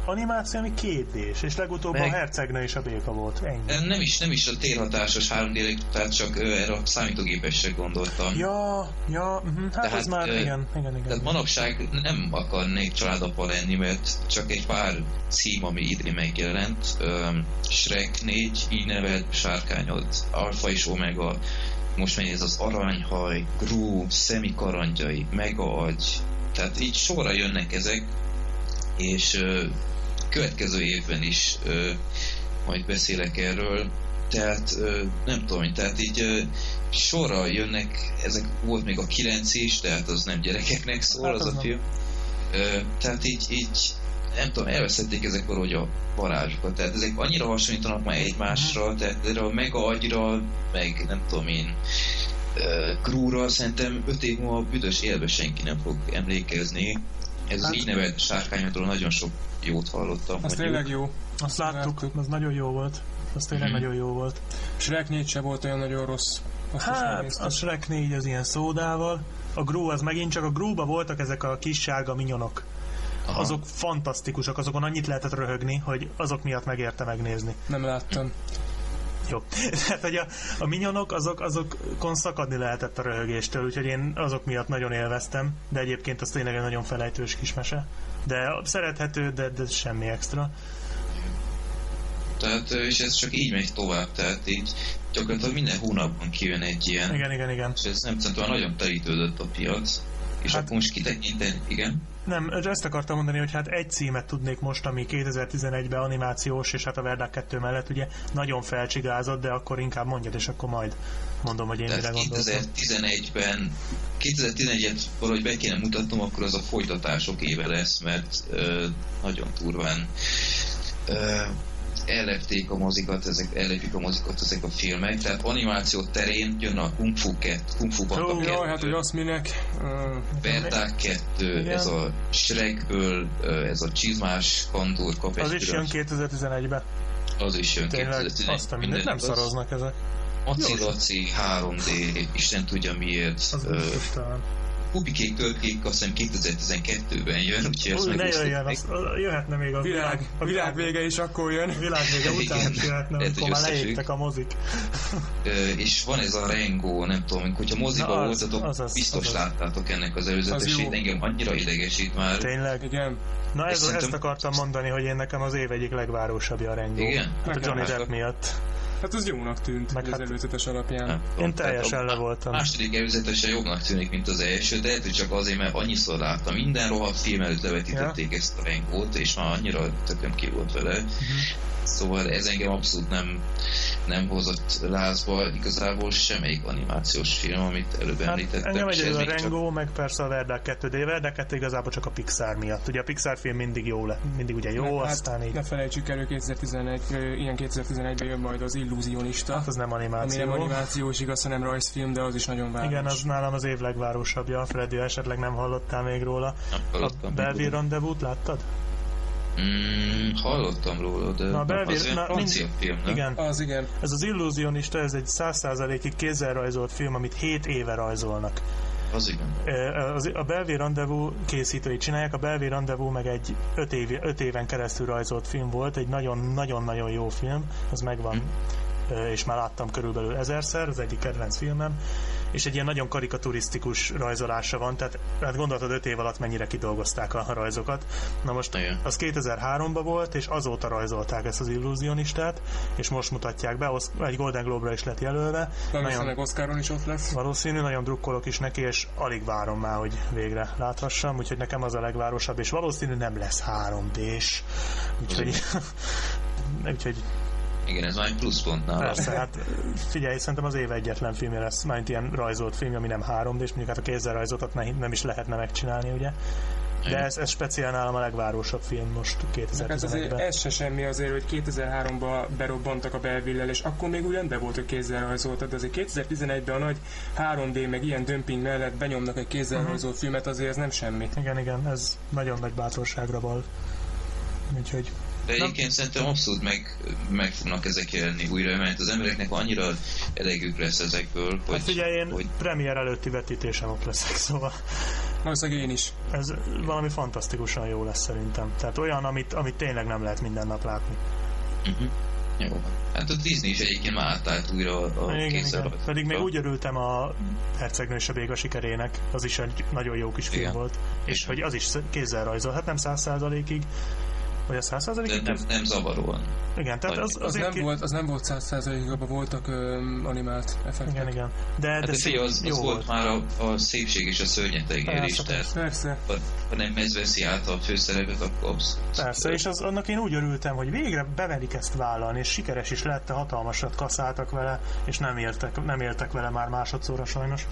animáció, ami kétdés, és legutóbb Meg... a hercegne és a béka volt. Ennyi. Nem is, nem is a térhatásos 3 d tehát csak ö, erre a számítógépesre gondoltam. Ja, ja, uh-huh. hát tehát, ez már, ö, igen, igen, igen. Tehát manapság nem akarnék családapa lenni, mert csak egy pár cím, ami idén megjelent, ö, Shrek 4, így nevelt sárkányod, Alpha és Omega, most megy ez az aranyhaj, Gru, szemikarangyai, mega agy, tehát így sorra jönnek ezek, és következő évben is ö, majd beszélek erről, tehát ö, nem tudom, tehát így ö, sorra jönnek, ezek volt még a 9 is, tehát az nem gyerekeknek szól hát az, az a film. Ö, tehát így, így nem tudom, elveszették ezek valahogy a varázsukat. Tehát ezek annyira hasonlítanak már egymásra, uh-huh. tehát erre a mega agyra, meg nem tudom én, Krúra szerintem öt év múlva büdös élve senki nem fog emlékezni. Ez hát, az így nevelt sárkányodról nagyon sok jót hallottam. Az tényleg jó. Azt láttuk, láttuk, az nagyon jó volt. Az tényleg hmm. nagyon jó volt. Shrek 4 se volt olyan nagyon rossz. Azt hát, a Shrek 4 az ilyen szódával. A Gru az megint csak a Gruba voltak ezek a kis sárga minyonok. Aha. Azok fantasztikusak, azokon annyit lehetett röhögni, hogy azok miatt megérte megnézni. Nem láttam. Jó. Tehát, hogy a, a minyonok, azok, azokon szakadni lehetett a röhögéstől, úgyhogy én azok miatt nagyon élveztem, de egyébként az tényleg egy nagyon felejtős kismese. De szerethető, de, de semmi extra. Tehát, és ez csak így megy tovább, tehát így gyakorlatilag minden hónapban kijön egy ilyen. Igen, igen, igen. És ez nem szerintem nagyon terítődött a piac. És hát, akkor most kitekinteni, igen? Nem, ezt akartam mondani, hogy hát egy címet tudnék most, ami 2011-ben animációs, és hát a Verdák 2 mellett ugye nagyon felcsigázott, de akkor inkább mondjad, és akkor majd mondom, hogy én Tehát mire gondoltam. 2011-ben 2011-et valahogy be kéne mutatnom, akkor az a folytatások éve lesz, mert ö, nagyon turván ö, ellepték a mozikat, ezek, ellepik a mozikat ezek a filmek, tehát animáció terén jön a Kung Fu 2, Kung Fu Panda Jó, 2, jaj, hát hogy azt minek? Uh, Berták 2, igen. ez a Shrekből, ez a Csizmás Kandor kap Az is jön 2011-ben. Az is jön 2011 Azt a mindent, nem szaroznak ezek. Maci Laci 3D, Isten tudja miért. Az uh, Kubikék tölkék azt hiszem 2012-ben jön, úgyhogy ezt Új, ne jöjjön, az, jöhetne még a világ, a világ vége is akkor jön. A világ vége után Igen, is jöhetne, lehet, amikor már leégtek a mozik. és van ez a Rengo, nem tudom, hogyha moziba voltatok, az, az, biztos az, láttátok ennek az előzetesét, engem annyira idegesít már. Tényleg? Igen. Na ez, ezt akartam mondani, hogy én nekem az év egyik legvárosabbja a Rengo. Igen? Hát a Johnny Depp miatt. Hát az jónak tűnt Meg az hát előzetes alapján. Nem, Én teljesen le voltam. A második előzetesen jobbnak tűnik, mint az első, de lehet, hogy csak azért, mert annyiszor láttam. Minden rohadt film előtt levetítették ja. ezt a rengót, és már annyira tököm ki volt vele. Uh-huh. Szóval ez engem abszolút nem, nem hozott lázba igazából semmelyik animációs film, amit előbb hát említettem. Engem egyedül a Rengo, csak... meg persze a Verdák 2, de a Verdák 2 igazából csak a Pixar miatt. Ugye a Pixar film mindig jó le, mindig ugye jó, ne, aztán hát, így... Ne felejtsük el, 2011, ilyen 2011-ben jön majd az Illúzionista. Hát az nem animáció. Ami nem animációs, igaz, hanem rajzfilm, de az is nagyon város. Igen, az nálam az év legvárosabbja. Freddy, esetleg nem hallottál még róla. Nem, a Belleville Rendezvous-t láttad? Mm, hallottam róla, de na, belvér, az na, mind, film, nem? Igen. Az igen. Ez az Illusionista, ez egy 100%-ig kézzel rajzolt film, amit 7 éve rajzolnak. Az igen. Az, a Belvé Rendezvous készítői csinálják, a Belvé Rendezvous meg egy öt, év, öt éven keresztül rajzolt film volt, egy nagyon-nagyon-nagyon jó film, az megvan, hm. és már láttam körülbelül ezerszer, az egyik kedvenc filmem, és egy ilyen nagyon karikaturisztikus rajzolása van, tehát hát gondoltad öt év alatt mennyire kidolgozták a rajzokat. Na most Igen. az 2003-ban volt, és azóta rajzolták ezt az illúzionistát, és most mutatják be, egy Golden Globe-ra is lett jelölve. Valószínűleg Oscaron is ott lesz. Valószínű, nagyon drukkolok is neki, és alig várom már, hogy végre láthassam, úgyhogy nekem az a legvárosabb, és valószínű nem lesz 3D-s. Úgyhogy, úgyhogy igen, ez már egy pluszpont nála. Persze, hát figyelj, szerintem az év egyetlen filmje lesz, már ilyen rajzolt film, ami nem 3 d és mondjuk hát a kézzel rajzoltat nem is lehetne megcsinálni, ugye? De ez, ez speciál nálam a legvárosabb film most 2011-ben. Hát azért ez se semmi azért, hogy 2003-ban berobbantak a belvillel, és akkor még úgy rendben volt, hogy kézzel rajzoltad, de azért 2011-ben a nagy 3D meg ilyen dömping mellett benyomnak egy kézzel uh-huh. rajzolt filmet, azért ez nem semmi. Igen, igen, ez nagyon nagy bátorságra val. Úgyhogy de egyébként szerintem abszolút meg, meg fognak ezek jelenni újra, mert az embereknek annyira elegük lesz ezekből, hogy... Hát figyelj, én hogy... premier előtti vetítésem ott leszek, szóval... Valószínűleg én is. Ez valami fantasztikusan jó lesz szerintem. Tehát olyan, amit, amit tényleg nem lehet minden nap látni. Uh-huh. Jó. Hát a Disney is egyébként már átállt újra a igen, igen. Pedig még úgy örültem a Hercegnő és a Béga sikerének, az is egy nagyon jó kis film igen. volt. És igen. hogy az is kézzel rajzol, hát nem száz százalékig, vagy a 100 De nem, nem zavaróan. Igen, tehát az, az, az, nem ki... volt, az nem volt 100 abban voltak ö, animált effektek. Igen, igen. De, hát de, de szép, az, az volt, volt már a, a szépség és a szörnyetegér is, tehát persze. Ha, ha nem ez veszi át a főszerepet, akkor absz- Persze, és az, annak én úgy örültem, hogy végre beverik ezt vállalni, és sikeres is lett, hatalmasat kaszáltak vele, és nem éltek, nem éltek vele már másodszorra sajnos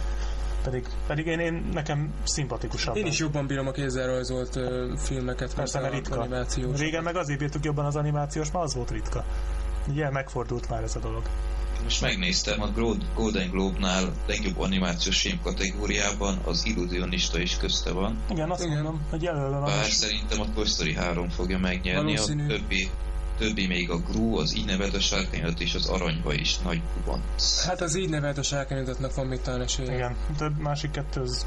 pedig, pedig én, én nekem szimpatikusabb. Én is jobban bírom a kézzel rajzolt uh, filmeket, Persze, mert ritka. animációs. Régen meg azért bírtuk jobban az animációs, mert az volt ritka. Ugye megfordult már ez a dolog. Most megnéztem, a Golden Globe-nál legjobb animációs film kategóriában az Illusionista is közte van. Igen, azt Igen. mondom, hogy jelölve van. Bár szerintem a Toy Story 3 fogja megnyerni, Valószínű. a többi többi még a Gru, az így nevelt a sárkányat és az aranyba is nagy kubanc. Hát az így nevelt a sárkányatnak van még talán esélye. Igen, több másik kettő az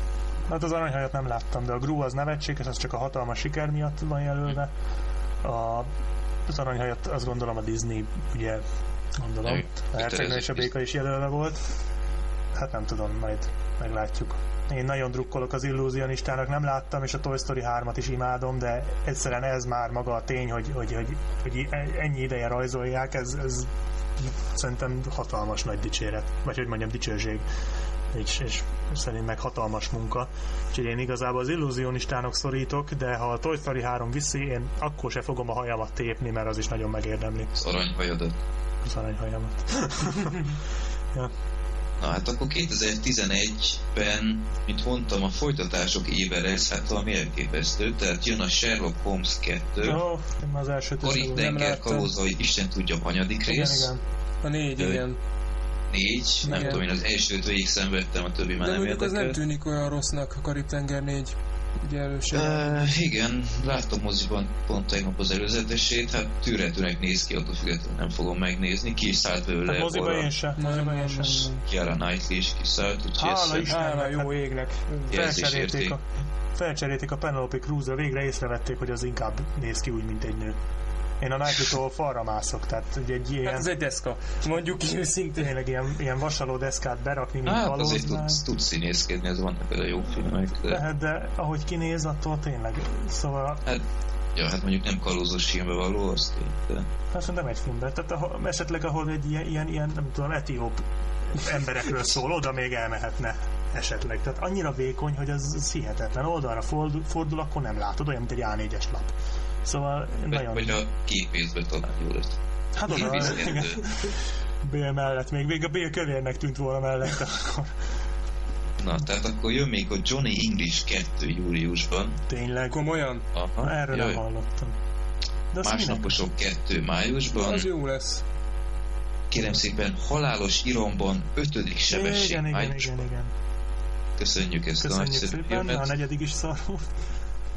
Hát az aranyhajat nem láttam, de a Gru az nevetséges, az csak a hatalmas siker miatt van jelölve. A, az aranyhajat azt gondolom a Disney, ugye, gondolom. A Hercegnő és a Béka is jelölve volt. Hát nem tudom, majd meglátjuk. Én nagyon drukkolok az illúzionistának, nem láttam, és a Toy Story 3-at is imádom, de egyszerűen ez már maga a tény, hogy, hogy, hogy, hogy ennyi ideje rajzolják, ez, ez szerintem hatalmas nagy dicséret, vagy hogy mondjam, dicsőség és, és szerint meg hatalmas munka. Úgyhogy én igazából az illúzionistának szorítok, de ha a Toy Story 3 viszi, én akkor se fogom a hajamat tépni, mert az is nagyon megérdemli. Az aranyhajadat. Az aranyhajamat. ja. Na hát akkor 2011-ben, mint mondtam, a folytatások éve lesz, hát valami elképesztő, tehát jön a Sherlock Holmes 2, oh, az első Karik Denker kalózai, Isten tudja, hanyadik rész. Igen, igen. A négy, Ö, igen. Négy, igen. nem tudom, én az elsőt végig szenvedtem, a többi már De nem mondjuk az nem tűnik olyan rossznak, a Karib-tenger négy ugye Uh, igen, láttam moziban pont tegnap az előzetesét, hát tűretőnek néz ki, attól függetlenül nem fogom megnézni, ki is szállt belőle. Hát moziban én sem, moziban én sem. Kiara Knightley is kiszállt, úgyhogy Hála Istennek, jó égnek. Felcserélték a, felcserélték a Penelope Cruz-ra, végre észrevették, hogy az inkább néz ki úgy, mint egy nő. Én a Nike-tól falra mászok, tehát ugye egy ilyen... Hát ez egy deszka, mondjuk ki őszintén. Tényleg ilyen, ilyen vasaló deszkát berakni, mint hát, azért tudsz, tudsz színészkedni, ez vannak például jó filmek. De... Lehet, de ahogy kinéz, attól tényleg, szóval... Hát, ja, hát mondjuk nem kalózos filmbe való, azt de... Hát nem egy filmben, tehát ahol, esetleg ahol egy ilyen, ilyen, ilyen nem tudom, etióp emberekről szól, oda még elmehetne esetleg. Tehát annyira vékony, hogy az, az hihetetlen. Oldalra fordul, fordul, akkor nem látod, olyan, mint egy A4-es lap. Szóval vagy, nagyon... Vagy a képészben talán jó lesz. Hát oda, igen. Bél mellett, még, még a Bél kövérnek tűnt volna mellett akkor. Na, tehát akkor jön még a Johnny English 2 júliusban. Tényleg? Komolyan? Aha, Erről jaj. nem hallottam. De Másnaposok 2 májusban. Az jó lesz. Kérem szépen, halálos iromban 5. sebesség igen, igen, igen, igen. Köszönjük ezt Köszönjük a nagyszerű szépen, a negyedik is szar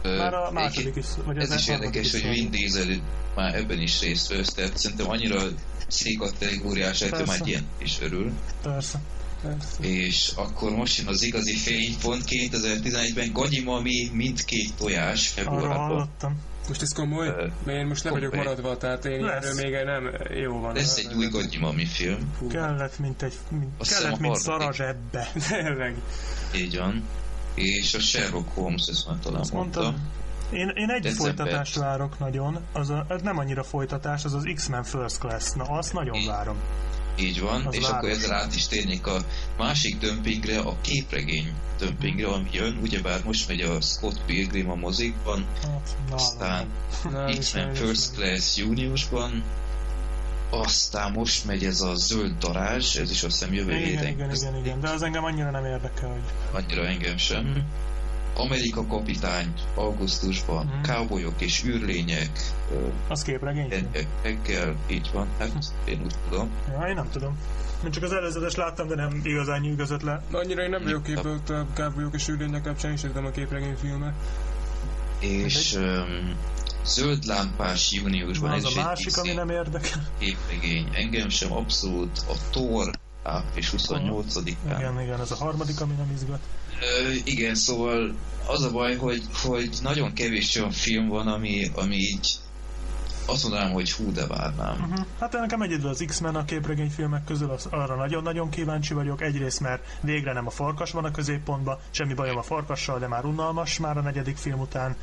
már a második is, vagy Ez is érdekes, hogy Vin Diesel már ebben is részt vesz, tehát szerintem annyira C kategóriás, hogy már ilyen is örül. Persze. Persze. És akkor most jön az igazi fénypont 2011-ben Gagyi Mami mindkét tojás februárban. hallottam. Most ez komoly? Mert én most le vagyok maradva, tehát én erről még nem jó van. Lesz egy új Gagyi Mami film, Kellett, mint egy... Mint, kellett, mint harmadik. szar a zsebbe. Tényleg. így van. És a Sherlock Holmes, ezt már talán Azt mondtam. mondtam. Én, én egy December. folytatást várok nagyon, az, a, az nem annyira folytatás, az az X-Men First Class. Na, azt nagyon Igen. várom. Így van, Az és város. akkor ezzel át is térnék a másik dömpingre, a képregény dömpingre, ami jön, ugyebár most megy a Scott Pilgrim a mozikban, Hát, aztán X-Men First Class júniusban, aztán most megy ez a zöld darázs, ez is azt hiszem jövő Igen, héten igen, igen, igen, de az engem annyira nem érdekel, hogy annyira engem sem. Amerika kapitány augusztusban, Mhm. cowboyok és űrlények, az képregény. reggel, reggel, így van, hát én úgy tudom. Ja, én nem tudom. Én csak az előzetes láttam, de nem igazán nyűgözött le. Annyira én nem vagyok képbe ott a kábolyok és űrlények kapcsán, és a képregényfilmet. És um, zöld lámpás júniusban, ez az a másik, ami nem érdekel. képregény. Engem sem abszolút a Thor április 28-án. Igen, igen, ez a harmadik, ami nem izgat. Ö, igen, szóval az a baj, hogy, hogy nagyon kevés olyan film van, ami, ami így azt mondanám, hogy hú, de várnám. Uh-huh. Hát nekem egyedül az X-Men a képregényfilmek közül, az, arra nagyon-nagyon kíváncsi vagyok. Egyrészt, mert végre nem a farkas van a középpontban, semmi bajom a farkassal, de már unalmas már a negyedik film után,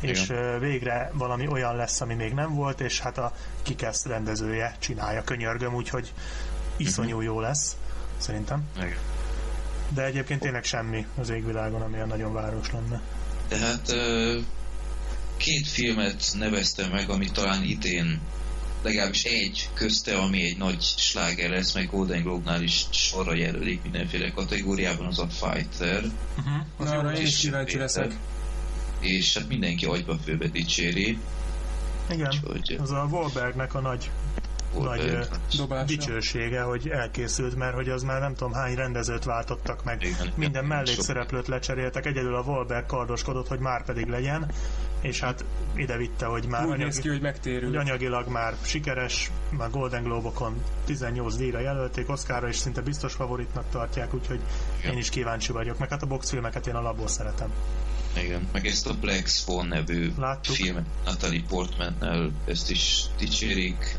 és Igen. ö, végre valami olyan lesz, ami még nem volt, és hát a Kikesz rendezője csinálja, könyörgöm, úgyhogy iszonyú jó lesz, szerintem. Meg. De egyébként tényleg semmi az égvilágon, ami olyan nagyon város lenne. Tehát két filmet neveztem meg, ami talán idén legalábbis egy közte, ami egy nagy sláger lesz, meg Golden Globe-nál is sorra jelölik mindenféle kategóriában, az a Fighter. Uh-huh. Na, arra én is kíváncsi leszek. És hát mindenki agyba főbe dicséri. Igen, Úgyhogy az a Wahlbergnek a nagy Wahlberg. nagy, Dobása. dicsősége, hogy elkészült, mert hogy az már nem tudom hány rendezőt váltottak meg. Igen. Minden mellékszereplőt lecseréltek, egyedül a Wahlberg kardoskodott, hogy már pedig legyen, és hát ide vitte, hogy már Úgy anyagi, néz ki, hogy megtérül. hogy anyagilag már sikeres, már Golden Globe-okon 18 díjra jelölték, Oscarra is szinte biztos favoritnak tartják, úgyhogy Igen. én is kíváncsi vagyok, meg hát a boxfilmeket én alapból szeretem. Igen, meg ezt a Black Swan nevű Láttuk. filmet Natalie Portmannel, ezt is dicsérik.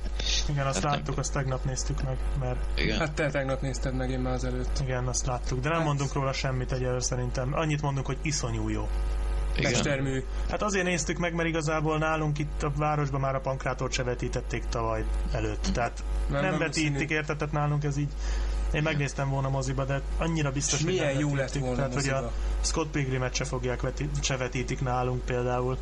Igen, azt Hát nem láttuk, azt tegnap néztük meg, mert Igen, Hát te tegnap nézted meg, én már az előtt. igen, azt láttuk, de nem Hát- mondunk róla semmit egyelőre szerintem. Annyit mondunk, hogy iszonyú jó. Igen. Mestermű. Hát azért néztük meg, mert igazából nálunk itt a városban már a pankrátort se vetítették tavaly előtt. Tehát nem, nem valószínű. vetítik, érted? Tehát nálunk ez így én megnéztem volna moziba, de annyira biztos, hogy milyen nem jó lett volna Tehát, hogy a moziba. Scott Pilgrimet se fogják veti, se vetítik nálunk például.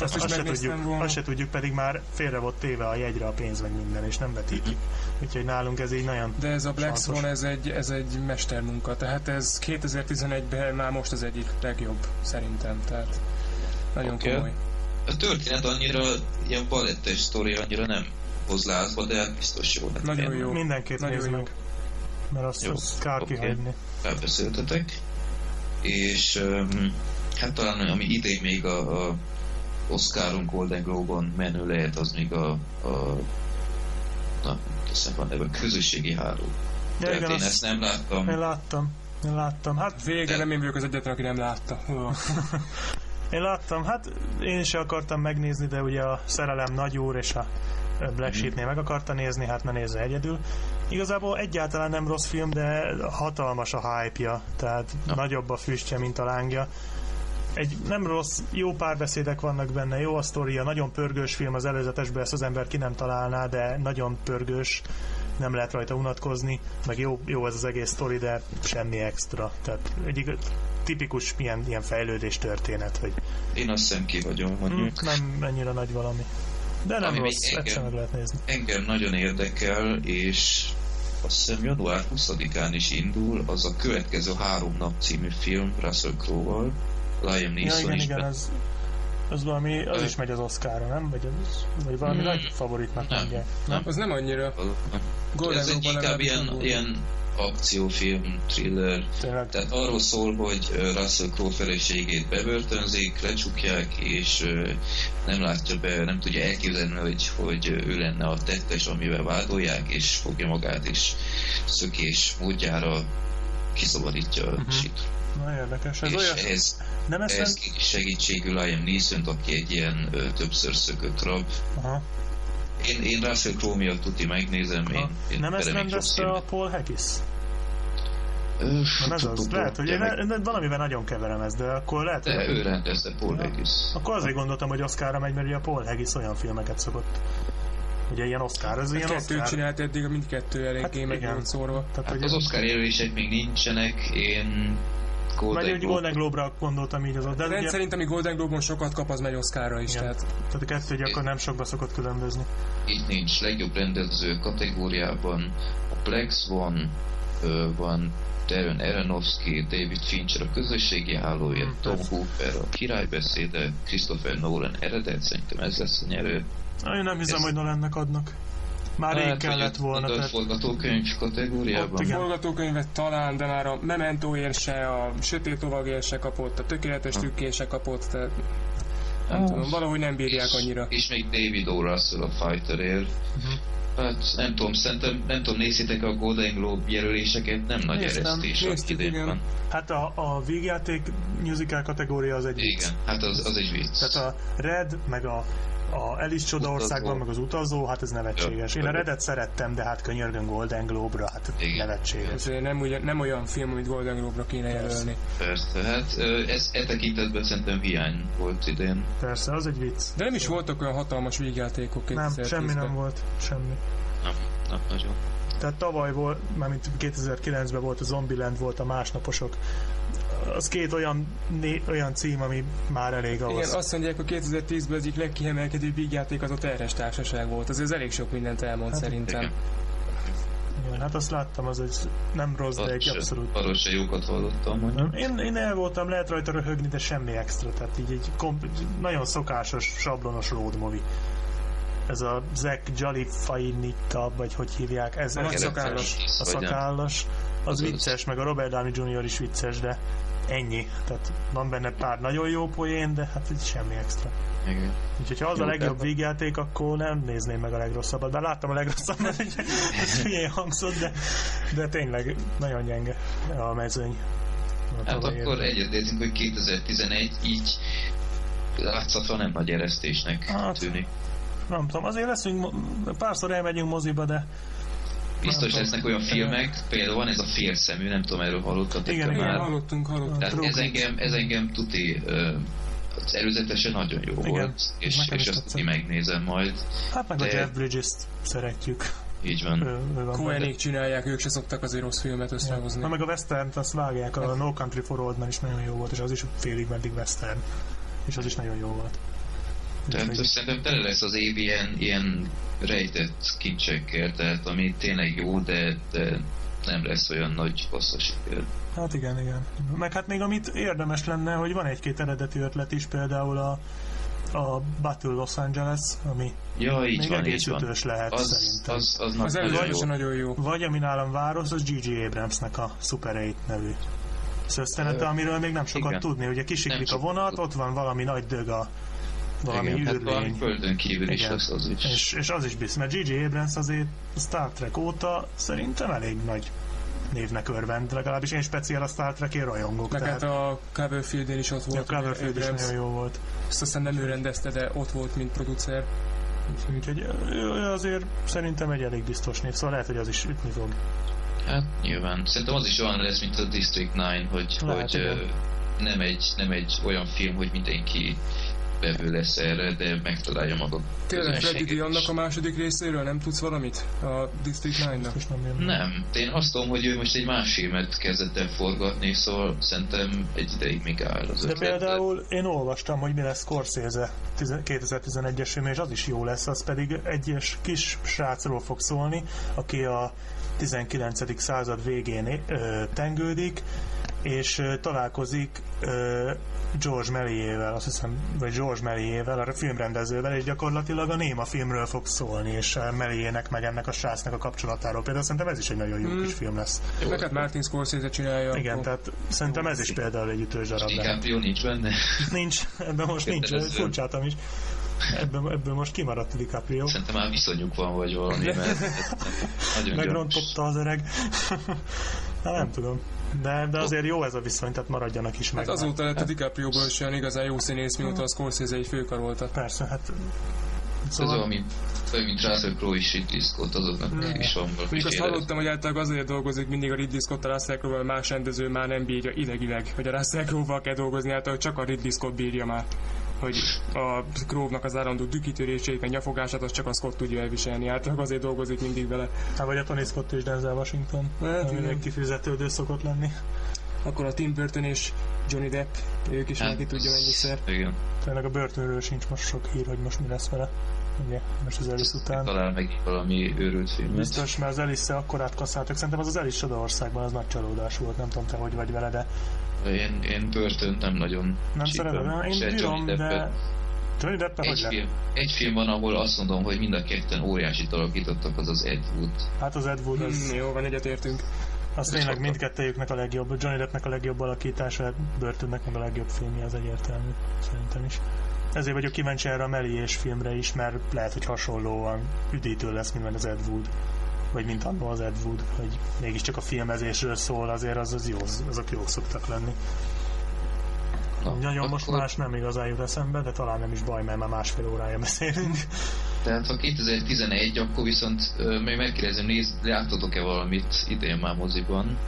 Azt is azt, se tudjuk, volna. azt se tudjuk, pedig már félre volt téve a jegyre a pénz meg minden, és nem vetítik. Úgyhogy nálunk ez így nagyon De ez a Black Santos. Swan, ez egy, ez egy mestermunka, tehát ez 2011-ben már most az egyik legjobb, szerintem, tehát nagyon Oké. komoly. A történet annyira, ilyen balettes sztori annyira nem hoz lázba, de biztos jó. Hát Nagyon jó. mindenképp Nagyon jó. meg. Mert azt, Jó, azt kár oké. kihagyni. Elbeszéltetek. És um, hát talán ami idén még a, a Oscaron, Golden Globe-on menő lehet, az még a, a na, teszem van neve, közösségi háló. Ja, Tehát igen, én ezt nem láttam. én láttam. Én láttam. Hát Végre De- nem én vagyok az egyetlen, aki nem látta. Én láttam, hát én is akartam megnézni, de ugye a szerelem nagy úr és a Black Sheepnél meg akarta nézni, hát ne nézze egyedül. Igazából egyáltalán nem rossz film, de hatalmas a hype-ja, tehát Na. nagyobb a füstje, mint a lángja. Egy nem rossz, jó párbeszédek vannak benne, jó a sztoria, nagyon pörgős film az előzetesben, ezt az ember ki nem találná, de nagyon pörgős, nem lehet rajta unatkozni, meg jó, jó ez az egész sztori, de semmi extra. Tehát egy tipikus ilyen, ilyen fejlődés történet, hogy Én azt hiszem ki vagyom, mondjuk. Hm, nem ennyire nagy valami. De nem Ami rossz, egyszer meg lehet nézni. Engem nagyon érdekel, és azt hiszem január 20-án is indul, az a következő három nap című film Russell Crowe-val. Liam Ja, Neeson igen, is igen, az, az valami, az is megy az Oscarra, nem? Vagy, az, vagy valami Mm, nagy favoritnak nem, mondják. nem. Az nem annyira. Golden Ez egy inkább ilyen, ilyen akciófilm, thriller. Tényleg. Tehát arról szól, hogy Russell Crowe feleségét bebörtönzik, lecsukják, és nem látja be, nem tudja elképzelni, hogy, hogy ő lenne a tettes, amivel vádolják, és fogja magát is szökés módjára kiszabadítja a Mhm. Na érdekes. Ez És olyan... ehhez, Nem nem... ki- segítségül Liam Neeson, aki egy ilyen ö, többször szökött rab. Aha. Én, én Russell Crowe miatt tuti megnézem, én, Aha. én Nem ezt rendezte a. Paul Haggis? Nem ez az? Lehet, hogy én ne- valamivel nagyon keverem ezt, de akkor lehet, De hogy... ő rendezte Paul Ja. Haggis. Akkor azért gondoltam, hogy Oscarra megy, mert ugye a Paul Haggis olyan filmeket szokott. Ugye ilyen Oscar, ez ilyen Kettőt Oscar. csinált eddig, a mindkettő eléggé Hát hát meg volt szórva. Tehát, Hát az Oscar jelölések még nincsenek, én Golden Vagy egy Golden Globe-ra gondoltam így az ott, de ugye, Rendszerint, ami Golden Globe-on sokat kap, az megy Oscarra is. Igen. Tehát tehát a kettő gyakran nem sokba szokott különbözni. itt nincs legjobb rendező kategóriában. A Swan ö, van Darren Aronofsky, David Fincher a közösségi hálója, Hmm, Tom persze. Hooper a királybeszéde, Christopher Nolan eredet, szerintem ez lesz a nyerő. Na, Én nem hiszem, Ez- hogy Nolannek adnak. Már rég Hát, kellett volna. A Tehát, forgatókönyv kategóriában. Ott a igen. forgatókönyvet talán, de már a Mementóért se, a Sötét lovagért se kapott, a Tökéletes Ha. trükkért se kapott, tehát nem Ah. tudom, valahogy nem bírják annyira. És még David O. Russell a Fighterért. Mhm. Hát nem tudom, szerintem, nem tudom, nézzétek a Golden Globe jelöléseket, nem nagy Néztem, eresztés a néztük, idén igen. van. hát a, a vígjáték musical kategória az egy vicc. Igen, hát az, az egy vicc. Tehát a Red, meg a, a Alice Csodaországban, Utazó. meg az utazó, hát ez nevetséges. Én a. Redet szerettem, de hát könyörgön Golden Globe-ra, hát Igen. nevetséges. Ez nem, ugyan, nem olyan film, amit Golden Globe-ra kéne jelölni. Persze, hát ez e tekintetben szerintem hiány volt idén. Persze, az egy vicc. De nem is voltak olyan hatalmas vígjátékok Nem, 2010-ben. semmi nem volt, semmi. Nem, nem nagyon. Tehát tavaly volt, mármint 2009-ben volt a Zombieland, volt a másnaposok. Az két olyan, né, olyan cím, ami már elég ahhoz. Igen, azt mondják, hogy 2010-ben az egyik legkiemelkedőbb vígjáték az a terhes társaság volt. Azért ez elég sok mindent elmond Hát, szerintem. Igen. Igen, hát azt láttam, az egy nem rossz, de egy abszolút Arról se jókat hallottam, hogy Én, én el voltam, lehet rajta röhögni, de semmi extra, tehát így egy komp- nagyon szokásos, sablonos road movie. Ez a Zack Galifianakis, vagy hogy hívják, ez, A ez szakállas. a szakállas, az Az- vicces, meg a Robert Downey Jr. is vicces, de ennyi. Tehát van benne pár nagyon jó poén, de hát így semmi extra. igen. Úgyhogy ha az Jó, a legjobb tehát- vígjáték, akkor nem nézném meg a legrosszabbat. Bár láttam a legrosszabbat, hogy ez hülyén hangzott, de, de tényleg nagyon gyenge a mezőny. A Hát akkor egyetértünk, hogy 2011 így látszatva nem nagy eresztésnek Hát, tűnik. Nem tudom, azért leszünk, párszor elmegyünk moziba, de Biztos lesznek olyan filmek, például van ez a félszemű, nem tudom, erről hallottatok Igen, igen, már. hallottunk, hallottunk. Tehát ez engem, ez engem tuti, az előzetesen nagyon jó Igen, volt, és, és azt tetszett. én megnézem majd. hát meg a De- Jeff Bridges-t szeretjük. Így van. Benne. csinálják, ők se szoktak azért rossz filmet összehozni. Na meg a western azt vágják, a No Country for Old Men is nagyon jó volt, és az is félig meddig western. És az is nagyon jó volt. Tehát szerintem tele lesz az év ilyen, ilyen rejtett kincsekkel, tehát ami tényleg jó, de, de nem lesz olyan nagy hosszas siker. Hát igen, igen. Meg hát még amit érdemes lenne, hogy van egy-két eredeti ötlet is, például a, a Battle Los Angeles, ami Ja, így még van, egész így van. ütős lehet Az, szerintem. az, az, Az nagyon előző jó. nagyon jó. Vagy ami nálam város, az G.G. Abramsnek a Super 8 nevű szösztenete, amiről még nem sokat igen. tudni. Ugye kisiklik a vonat, ott van valami nagy dög a valami Igen, hát valami űrlény. földön kívül is lesz az is. És, és az is biztos, mert G.G. Abrams azért a Star Trek óta szerintem elég nagy névnek örvend, legalábbis én speciál a Star Trek-én rajongok. Meg hát tehát a Coverfield-én is ott a volt. Cloverfield is nagyon jó volt. Ezt aztán nem ő rendezte, de ott volt, mint producer. Úgyhogy azért szerintem egy elég biztos név, szóval lehet, hogy az is ütni fog. Hát nyilván. Szerintem az is olyan lesz, mint a District 9, hogy, Lehet, hogy igen. nem, egy, nem egy olyan film, hogy mindenki bevő lesz erre, de megtalálja maga Tényleg Freddy annak a második részéről nem tudsz valamit? A District 9-nak? Most nem. Nem, de én azt tudom, hogy ő most egy más filmet kezdett el forgatni, szóval szerintem egy ideig még áll az De ötlet. például én olvastam, hogy mi lesz Scorsese 2011-es film, és az is jó lesz, az pedig egy kis srácról fog szólni, aki a 19. század végén ö, tengődik, és ö, találkozik ö, George Méliével, azt hiszem, vagy George Méliével, a filmrendezővel, és gyakorlatilag a Néma filmről fog szólni, és a Méliének meg ennek a srácnak a kapcsolatáról. Például szerintem ez is egy nagyon jó Hmm. kis film lesz. Jó, Meg hát Martin Scorsese csinálja. Igen, akkor- tehát szerintem ez is például egy ütős darab. DiCaprio nincs benne. Nincs, ebben most nincs, Kötelező. furcsáltam is. Ebből, ebből most kimaradt DiCaprio. Szerintem már viszonyuk van, vagy valami, mert. Megrontotta az öreg. Hát nem tudom. De, de azért jó ez a viszony, tehát maradjanak is meg. Hát azóta lett a DiCaprio-ból is olyan igazán jó színész, mióta a Scorsese egy főkarolta. Persze, hát... Szóval... Ez olyan, mint, olyan, mint Russell Crowe és Ridley Scott, azoknak mm. is van Mondjuk azt hallottam, hogy általában azért dolgozik mindig a Ridley Scott a Russell Crowe, mert más rendező már nem bírja idegileg, hogy a Russell Crowe-val kell dolgozni, általában csak a Ridley Scott bírja már hogy a Grove-nak az állandó dükitörését, meg nyafogását, az csak a Scott tudja elviselni. Hát azért dolgozik mindig vele. Hát vagy a Tony Scott és Denzel Washington, hát, ami még kifizetődő szokott lenni. Akkor a Tim Burton és Johnny Depp, ők is hát, neki tudja mennyiszer. Igen. Tényleg a Burtonről sincs most sok hír, hogy most mi lesz vele. Ugye, most az Alice után. Talán meg valami őrült film. Biztos, mert az Alice akkorát kasszáltak. Szerintem az az Alice Csodaországban az nagy csalódás volt. Nem tudom te, hogy vagy vele, de én, én börtön nem nagyon Nem szeretem, én bírom, de... Johnny Depp egy, hogy film, egy film van, ahol azt mondom, hogy mind a ketten óriási alakítottak, az az Ed Wood. Hát az Ed Wood, az... Hmm, jó, van, egyetértünk. Az tényleg mindkettőjüknek a legjobb. Johnny Deppnek a legjobb alakítása, Börtönnek meg a legjobb filmje, az egyértelmű. Szerintem is. Ezért vagyok kíváncsi erre a Meli és filmre is, mert lehet, hogy hasonlóan üdítő lesz, mint az Ed Wood vagy mint annó az Ed Wood, hogy mégiscsak a filmezésről szól, azért az, az jó, azok jók szoktak lenni. Na, Nagyon akkor... most más nem igazán jut eszembe, de talán nem is baj, mert már másfél órája beszélünk. Tehát ha 2011, akkor viszont még megkérdezem, nézd, látotok-e valamit idén már moziban?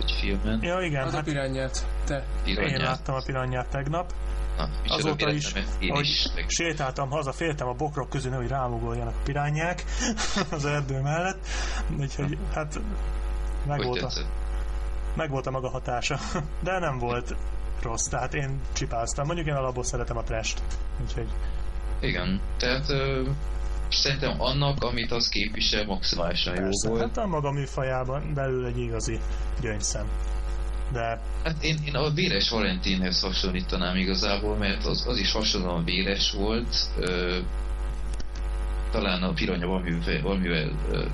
Egy filmen? Ja, igen. Az hát, a pirányát, te. Piranyát. Én láttam a piranyát tegnap. Na, Azóta is, hogy is sétáltam haza, féltem a bokrok közül, hogy rámugoljanak a pirányák az erdő mellett. Úgyhogy hát meg volt, a, meg volt a maga hatása. De nem volt rossz, tehát én csipáztam. Mondjuk én alapból szeretem a trest. Úgyhogy... Igen, tehát ö, szerintem annak, amit az képvisel, maximálisan Persze, jó volt. Hát a maga műfajában belül egy igazi gyöngyszem de... Hát én, én a véres Valentinhez hasonlítanám igazából, mert az, az is hasonlóan véres volt, ö, talán a piranya valamivel, valamivel ö,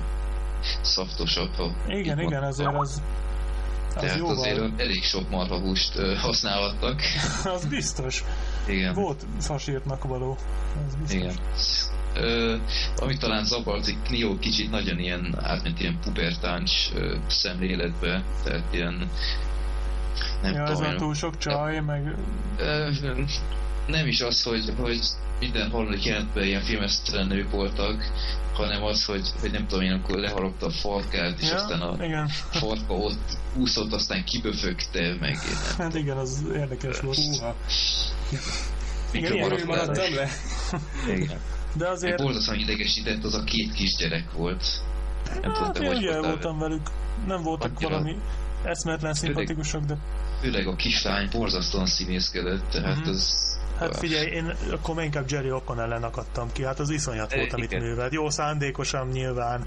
szaftosabb. Ha igen, igen, azért az, az Tehát jóval... azért elég sok marhahúst használhattak. az biztos. Igen. Volt fasírtnak való. Az biztos. Igen. Ö, amit talán zavart, Clio kicsit nagyon ilyen átment ilyen pubertáns ö, szemléletbe, tehát ilyen nem ja, tudom. Ez túl sok csaj, de, meg... Nem is az, hogy, hogy minden harmadik jelentben ilyen filmesztelen nők voltak, hanem az, hogy, hogy nem tudom én, akkor leharapta a farkát, és ja, aztán a igen. farka ott úszott, aztán kiböfögte meg. Hát igen, az érdekes volt. Húha. Igen, ilyen maradtam le. Igen. De azért... Borzasztóan idegesített, az a két kisgyerek volt. Nem hát, tudom, én voltam velük. Nem voltak Annyira... valami eszméletlen szimpatikusok, de... Főleg a kislány borzasztóan színészkedett, tehát mm-hmm. az... Hát figyelj, én akkor inkább Jerry Ocon ellen akadtam ki, hát az iszonyat volt, amit művelt. Jó, szándékosan nyilván,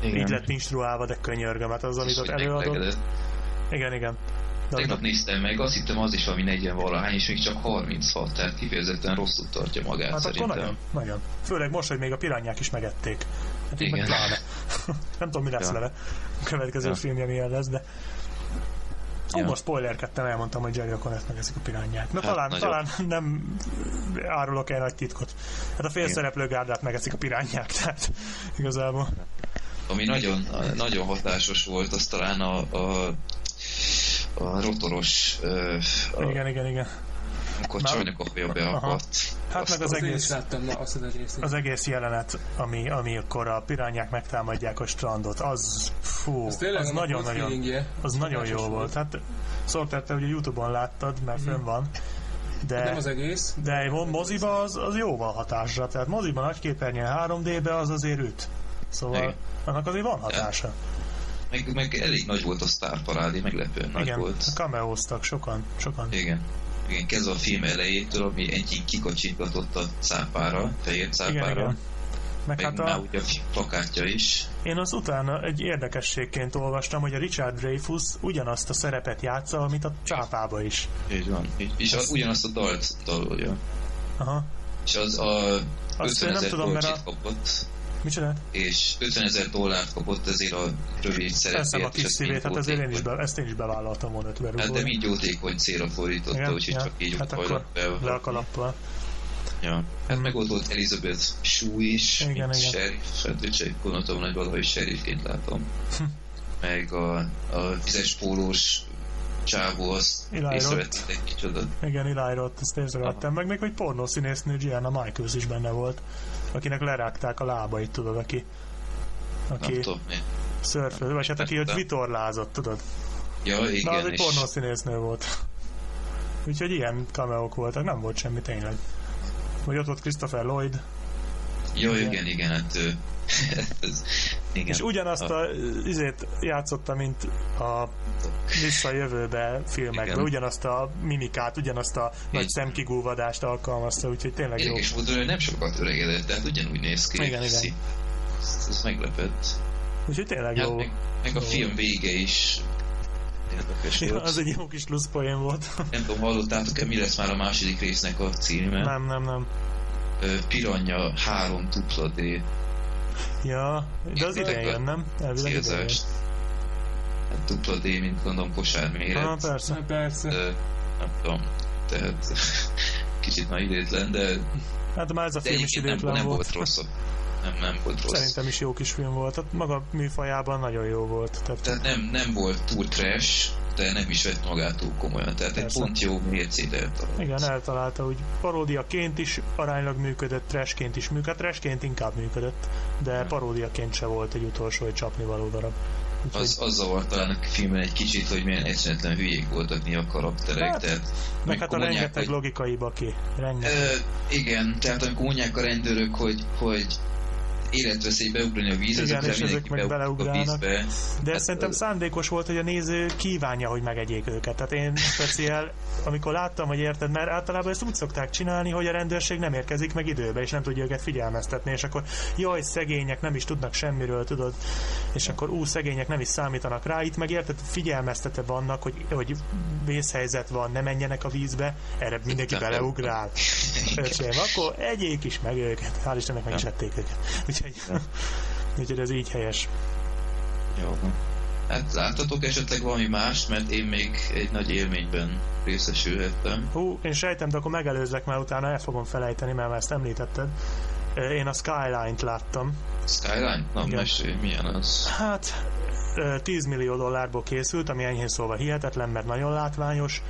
igen. így lett instruálva, de könyörgöm, hát az, amit ott előadott. Igen, igen. De Tegnap néztem meg, azt hittem az is valami 40 valahány, és még csak 36, tehát kifejezetten rosszul tartja magát hát szerintem. akkor nagyon, nagyon. Főleg most, hogy még a pirányák is megették. Hát Igen. Meg Nem tudom, mi lesz ja. vele. A következő ja. filmje milyen lesz, de Ja. Ó, most spoilerkedtem, elmondtam, hogy Jerry O'Connor megeszik a pirányát. Na hát, talán, nagyon. talán nem árulok el nagy titkot. Hát a félszereplő gárdát megeszik a pirányák, tehát igazából. Ami nagyon, nagyon hatásos volt, az talán a, a, a rotoros... A, igen, igen, igen amikor Már... csajnak a haja beakadt. Hát meg az egész, láttam, na, azt az, egész, az egész jelenet, ami, ami akkor a pirányák megtámadják a strandot, az fú, az, az nagyon-nagyon az nagyon jó volt. Hát szóval te ugye Youtube-on láttad, mert mm. fönn van. De, nem az egész. De moziba az, az jóval hatásra. Tehát moziban nagy képernyőn 3D-be az azért üt. Szóval Igen. annak azért van hatása. Meg, meg elég nagy volt a sztárparádi, meglepően nagy Igen, volt. kameóztak sokan, sokan. Igen igen, kezdve a film elejétől, ami egyik kikacsintatott a cápára, fehér cápára. Igen, igen. Meg, meg hát a... ugye plakátja is. Én az utána egy érdekességként olvastam, hogy a Richard Dreyfus ugyanazt a szerepet játsza, amit a cápába is. Így van. És a, ugyanazt a dalt dalolja. Aha. És az a 50 ezer dolcsit a... kapott. Micsoda? És 50 ezer dollárt kapott ezért a rövid szerepért. Teszem a kis szívét, hát ezért én is be, ezt én is bevállaltam volna 50 Hát de mind jótékony célra fordította, úgyhogy ja. csak így hát akkor le a kalappal. Ja. Hát hmm. meg ott volt Elizabeth Shue is, igen, igen. sheriff, hát úgyhogy gondoltam, hogy valahogy sheriffként látom. Hm. meg a, a vizes pólós csávó, azt észrevették egy kicsoda. Igen, Eli Roth, ezt észrevettem. Meg még egy pornószínésznő Gianna Michaels is benne volt, akinek lerágták a lábait, tudod, aki Nem aki tudom mi. szörfő, vagy hát aki ott vitorlázott, tudod. Ja, Na, az igen, egy és pornószínésznő volt. Úgyhogy ilyen cameók voltak, nem volt semmi tényleg. Vagy ott volt Christopher Lloyd, jó, igen. igen, igen, hát ő, ez, igen. és ugyanazt a izét játszotta, mint a visszajövőbe filmekben, Igen. ugyanazt a mimikát, ugyanazt a nagy Így. szemkigúvadást alkalmazta, úgyhogy tényleg jó. Érdekes módon ő nem sokat öregedett, tehát ugyanúgy néz ki. Igen, igen. Ez, ez meglepett. Úgyhogy tényleg Hát, jó. meg, meg a Jó. film vége is érdekes Ja, volt. az egy jó kis plusz poén volt. Nem tudom, hallottátok-e, mi lesz már a második résznek a címe? nem, nem, nem. Piranya 3 dupla D. Ja, de az idén jön, nem? Elvileg idén. Hát dupla D, mint gondolom kosárméret. Ah, persze. Persze. Ö, nem tudom, tehát kicsit már idétlen, de, Hát már ez a de film is egyébként nem, idétlen nem volt. volt rossz. Nem, nem volt rossz. Szerintem is jó kis film volt. Tehát maga műfajában nagyon jó volt. Tehát Tehát nem, nem volt túl trash, de nem is vett magát túl komolyan. Tehát egy Persze. pont jó mércét eltalált. igen, eltalálta, hogy paródiaként is aránylag működött, trashként is működött, trashként inkább működött, de paródiaként se volt egy utolsó, egy csapnivaló darab. Úgyhogy, Az, az zavart talán a filmben egy kicsit, hogy milyen eszméletlen hülyék voltak néha a karakterek. Hát, tehát, meg hát a mondják, rengeteg hogy- logikai baki. Rengeteg. Ö, igen, tehát amikor mondják a rendőrök, hogy, hogy életveszély beugrani a vízbe, Igen, és ezek meg beleugrálnak. vízbe. De hát, szerintem szándékos volt, hogy a néző kívánja, hogy megegyék őket. Tehát én speciál, amikor láttam, hogy érted, mert általában ezt úgy szokták csinálni, hogy a rendőrség nem érkezik meg időbe, és nem tudja őket figyelmeztetni, és akkor jaj, szegények nem is tudnak semmiről, tudod, és akkor ú, szegények nem is számítanak rá, itt meg érted, figyelmeztetve vannak, hogy, hogy vészhelyzet van, ne menjenek a vízbe, erre mindenki beleugrál. Öcsém, akkor egyék is meg őket. Hál' Istennek meg is ették őket. Úgyhogy, úgyhogy ez így helyes. Jó. van. Hát láttatok esetleg valami mást, mert én még egy nagy élményben részesülhettem. Hú, én sejtem, de akkor megelőzlek, mert utána el fogom felejteni, mert már ezt említetted. Én a Skyline-t láttam. Skyline? Na, Igen. mesélj, milyen az? Hát, ö, 10 millió dollárból készült, ami enyhén szólva hihetetlen, mert nagyon látványos.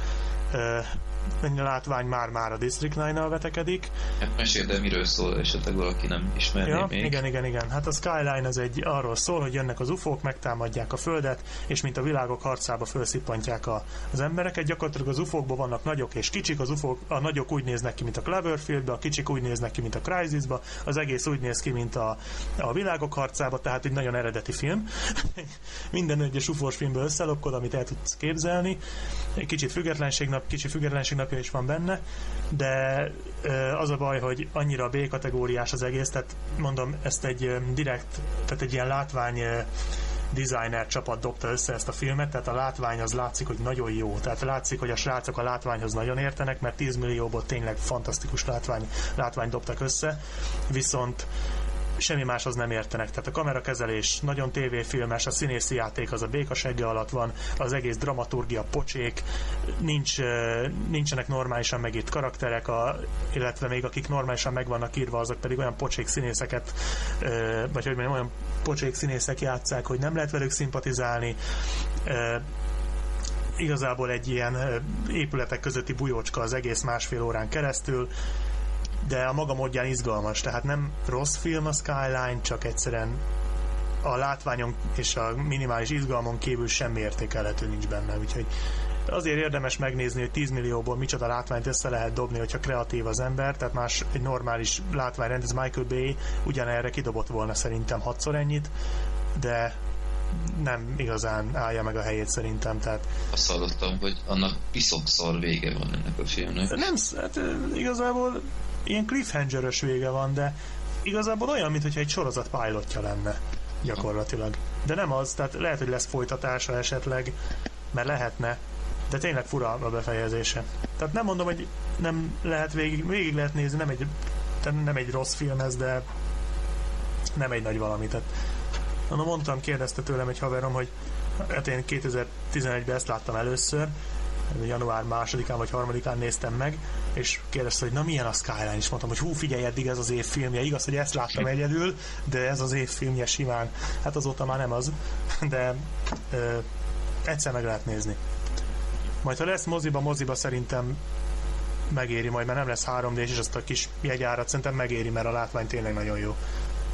Ennyi látvány már-már a District 9-nal vetekedik. Hát meséld el, miről szól, esetleg valaki nem ismerné Ja, még. igen, igen, igen. Hát a Skyline az egy arról szól, hogy jönnek az ufók, megtámadják a Földet, és mint a világok harcába felszippantják a, az embereket. Gyakorlatilag az ufókban vannak nagyok és kicsik, az ufók, a nagyok úgy néznek ki, mint a Cloverfieldbe, a kicsik úgy néznek ki, mint a Crisisba, az egész úgy néz ki, mint a, a világok harcába, tehát egy nagyon eredeti film. Minden egyes ufós filmből összelokkod, amit el tudsz képzelni. Egy kicsit függetlenségnap, kicsi függetlenségnapja is van benne, de az a baj, hogy annyira B kategóriás az egész, tehát mondom, ezt egy direkt, tehát egy ilyen látvány designer csapat dobta össze ezt a filmet, tehát a látvány az látszik, hogy nagyon jó. Tehát látszik, hogy a srácok a látványhoz nagyon értenek, mert 10 millióból tényleg fantasztikus látvány, látvány dobtak össze, viszont semmi máshoz nem értenek. Tehát a kamerakezelés nagyon tévéfilmes, a színészi játék az a békasegge alatt van, az egész dramaturgia pocsék, nincs, nincsenek normálisan megírt karakterek, a, illetve még akik normálisan meg vannak írva, azok pedig olyan pocsék színészeket, vagy hogy mondjam, olyan pocsék színészek játszák, hogy nem lehet velük szimpatizálni. Igazából egy ilyen épületek közötti bujócska az egész másfél órán keresztül, de a maga módján izgalmas, tehát nem rossz film a Skyline, csak egyszerűen a látványon és a minimális izgalmon kívül semmi értékelhető nincs benne, úgyhogy azért érdemes megnézni, hogy 10 millióból micsoda látványt össze lehet dobni, hogyha kreatív az ember, tehát más egy normális látványrendez Michael Bay ugyanerre kidobott volna szerintem hatszor ennyit, de nem igazán állja meg a helyét szerintem, tehát Azt hallottam, hogy annak piszok szar vége van ennek a filmnek. nem, hát igazából ilyen cliffhanger vége van, de igazából olyan, mintha egy sorozat pilotja lenne gyakorlatilag. De nem az, tehát lehet, hogy lesz folytatása esetleg, mert lehetne, de tényleg fura a befejezése. Tehát nem mondom, hogy nem lehet végig, végig lehet nézni, nem egy, nem egy rossz film ez, de nem egy nagy valami. Tehát, mondtam, kérdezte tőlem egy haverom, hogy hát én 2011-ben ezt láttam először, január másodikán vagy harmadikán néztem meg, és kérdezte, hogy na milyen a Skyline, és mondtam, hogy hú, figyelj, eddig ez az év filmje, igaz, hogy ezt láttam egyedül, de ez az év filmje simán. Hát azóta már nem az, de ö, egyszer meg lehet nézni. Majd ha lesz moziba, moziba szerintem megéri majd, mert nem lesz 3 d és azt a kis jegyárat szerintem megéri, mert a látvány tényleg nagyon jó.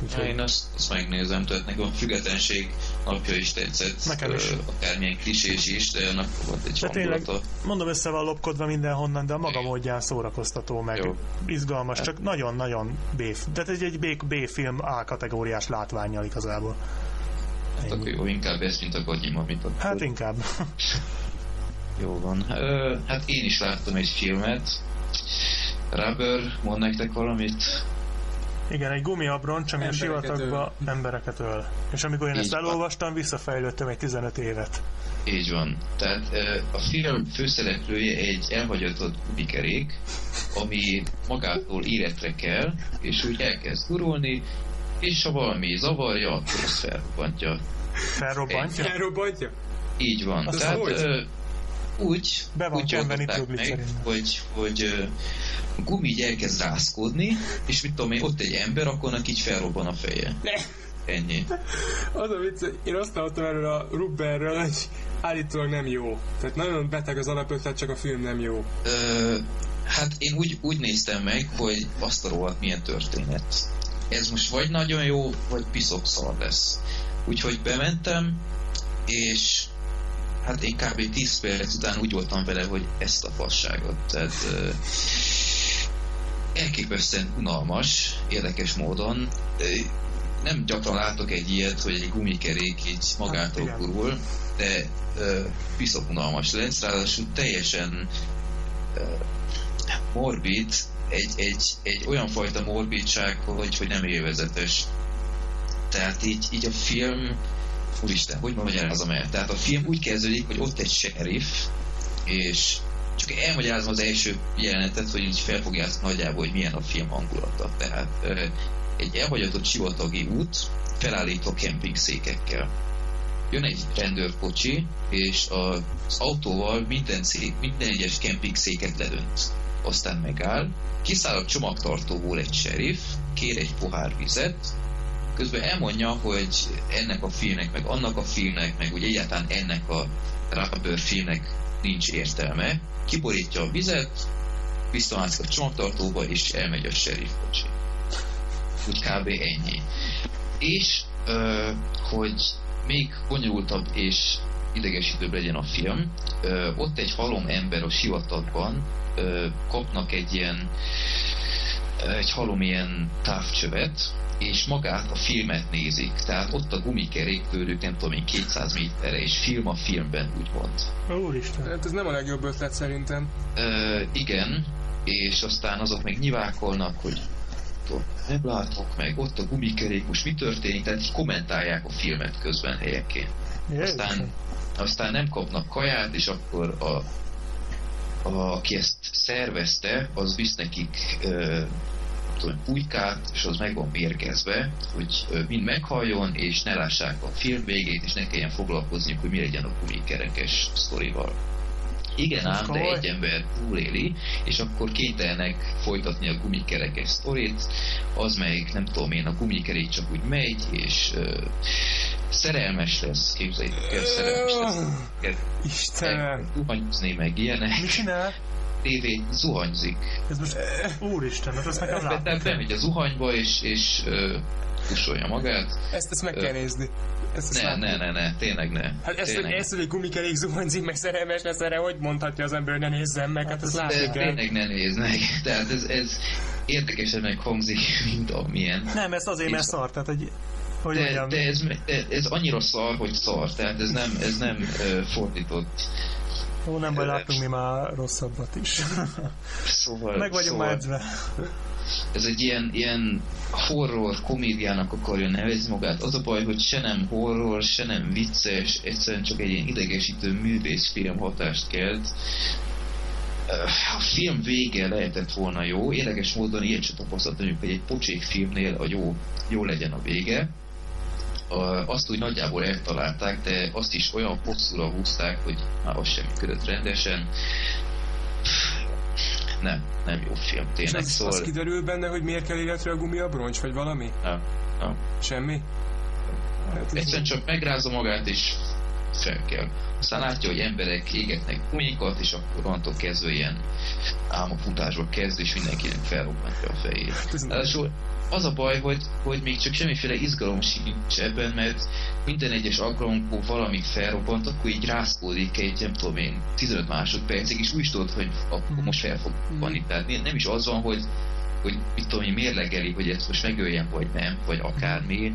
Úgyhogy... Én azt, azt megnézem, tehát nekem a függetlenség napja is tetszett. Nekem is. Akármilyen klisés is, de annak volt egy de tényleg, mondom össze van lopkodva mindenhonnan, de a maga módján szórakoztató, meg Jó. izgalmas, hát. csak nagyon-nagyon B. Tehát egy, egy B-film A-kategóriás látványjal igazából. Hát akkor jó, inkább ez, mint a Godzilla, mint a... Hát inkább. jó van. hát én is láttam egy filmet. Rubber, mond nektek valamit? Igen, egy gumiabroncs, ami a sivatagba öl. embereket öl. És amikor én Így ezt elolvastam, van. visszafejlődtem egy 15 évet. Így van. Tehát a film főszereplője egy elhagyatott gumikerék, ami magától életre kell, és úgy elkezd gurulni, és ha valami zavarja, akkor azt felrobbantja. Felrobbantja? Felrobbantja? Így van. Azt Tehát hogy? Úgy, Be van úgy meg, hogy, hogy a gumi így elkezd rászkódni, és mit tudom én, ott egy ember, akkor neki így felrobban a feje. Ne. Ennyi. Az a vicc, én azt hallottam erről a Rubberről, hogy állítólag nem jó. Tehát nagyon beteg az alapötlet, csak a film nem jó. Ö, hát én úgy, úgy néztem meg, hogy azt a rohadt milyen történet. Ez most vagy nagyon jó, vagy piszok szar lesz. Úgyhogy bementem, és hát én kb. 10 perc után úgy voltam vele, hogy ezt a fasságot. Tehát uh, elképesztően unalmas, érdekes módon. Nem gyakran látok egy ilyet, hogy egy gumikerék így magától hát, kurul, de uh, piszok unalmas lesz, ráadásul teljesen uh, morbid, egy, egy, egy olyan fajta morbidság, hogy, hogy nem élvezetes. Tehát így, így a film úristen, hogy magyarázom el? Tehát a film úgy kezdődik, hogy ott egy sheriff, és csak elmagyarázom az első jelenetet, hogy így felfogjátok nagyjából, hogy milyen a film hangulata. Tehát egy elhagyatott sivatagi út, felállító székekkel. Jön egy rendőrkocsi, és az autóval minden, szék, minden egyes széket ledönt. Aztán megáll, kiszáll a csomagtartóból egy sheriff, kér egy pohár vizet, közben elmondja, hogy ennek a filmnek, meg annak a filmnek, meg úgy egyáltalán ennek a Rubber filmnek nincs értelme, kiborítja a vizet, visszamászik a csomagtartóba, és elmegy a sheriff kocsi. Úgy kb. ennyi. És, ö, hogy még bonyolultabb és idegesítőbb legyen a film, ö, ott egy halom ember a sivatagban ö, kapnak egy ilyen egy halom ilyen távcsövet, és magát a filmet nézik. Tehát ott a gumikerék tőlük nem tudom én 200 méterre, és film a filmben úgymond. Úristen. Hát ez nem a legjobb ötlet szerintem. Ö, igen, és aztán azok meg nyivákolnak, hogy nem látok meg, ott a gumikerék, most mi történik, tehát kommentálják a filmet közben helyenként. Aztán, aztán nem kapnak kaját, és akkor a, a, aki ezt szervezte, az visz nekik tudom, pulykát, és az meg van mérgezve, hogy mind meghalljon, és ne lássák a film végét, és ne kelljen foglalkozni, hogy mi legyen a gumikerekes sztorival. Igen ám, de egy ember túléli, és akkor kénytelenek folytatni a gumikerekes sztorit, az meg nem tudom én, a gumikerék csak úgy megy, és uh, szerelmes lesz, képzeljétek el, szerelmes lesz. Istenem! Zuhanyozni meg ilyenek. Mit csinál? tévé zuhanyzik. Ez most, úristen, hát ezt nekem látni Tehát bemegy a zuhanyba, és, és uh, magát. Ezt, ezt meg kell nézni. Ezt, ezt ne, ne, ne, ne, tényleg ne. Hát ezt, tényleg. ezt, hogy egy gumikerék zuhanyzik, meg szerelmes lesz erre, hogy mondhatja az ember, ne nézzem meg, hát ezt látni kell. Tényleg ne nézd meg. Tehát ez, ez érdekesen hangzik, mint amilyen. Nem, ez azért, mert szar, tehát hogy hogy de, de ez, ez annyira szar, hogy szar, tehát ez nem, ez nem uh, fordított Ó, nem baj, látunk mi már rosszabbat is. Szóval, Meg vagyunk szóval, edzve. Ez egy ilyen, ilyen horror komédiának akarja nevezni magát. Az a baj, hogy se nem horror, se nem vicces, egyszerűen csak egy ilyen idegesítő művészfilm hatást kelt. A film vége lehetett volna jó, érdekes módon ilyet sem tapasztaltam, hogy egy pocsék filmnél a jó, jó legyen a vége azt úgy nagyjából eltalálták, de azt is olyan hosszúra húzták, hogy már az sem működött rendesen. Nem, nem jó film, tényleg. És szóval... az kiderül benne, hogy miért kell életre a gumiabroncs, vagy valami? Nem, nem. Semmi? Hát Egyszerűen csak megrázza magát, és fel. Aztán látja, hogy emberek égetnek gumikat, és akkor onnantól kezdve ilyen álmafutásba kezd, és mindenkinek felrobbantja a fejét. Ráadásul az a baj, hogy, hogy még csak semmiféle izgalom sincs ebben, mert minden egyes alkalomkor valamit felrobbant, akkor így rászkódik egy, nem tudom én, 15 másodpercig, és úgy tudod, hogy akkor Mhm. most fel fog robbanni. Tehát nem is az van, hogy, hogy mit tudom én, mérlegeli, hogy ezt most megöljem, vagy nem, vagy akármi.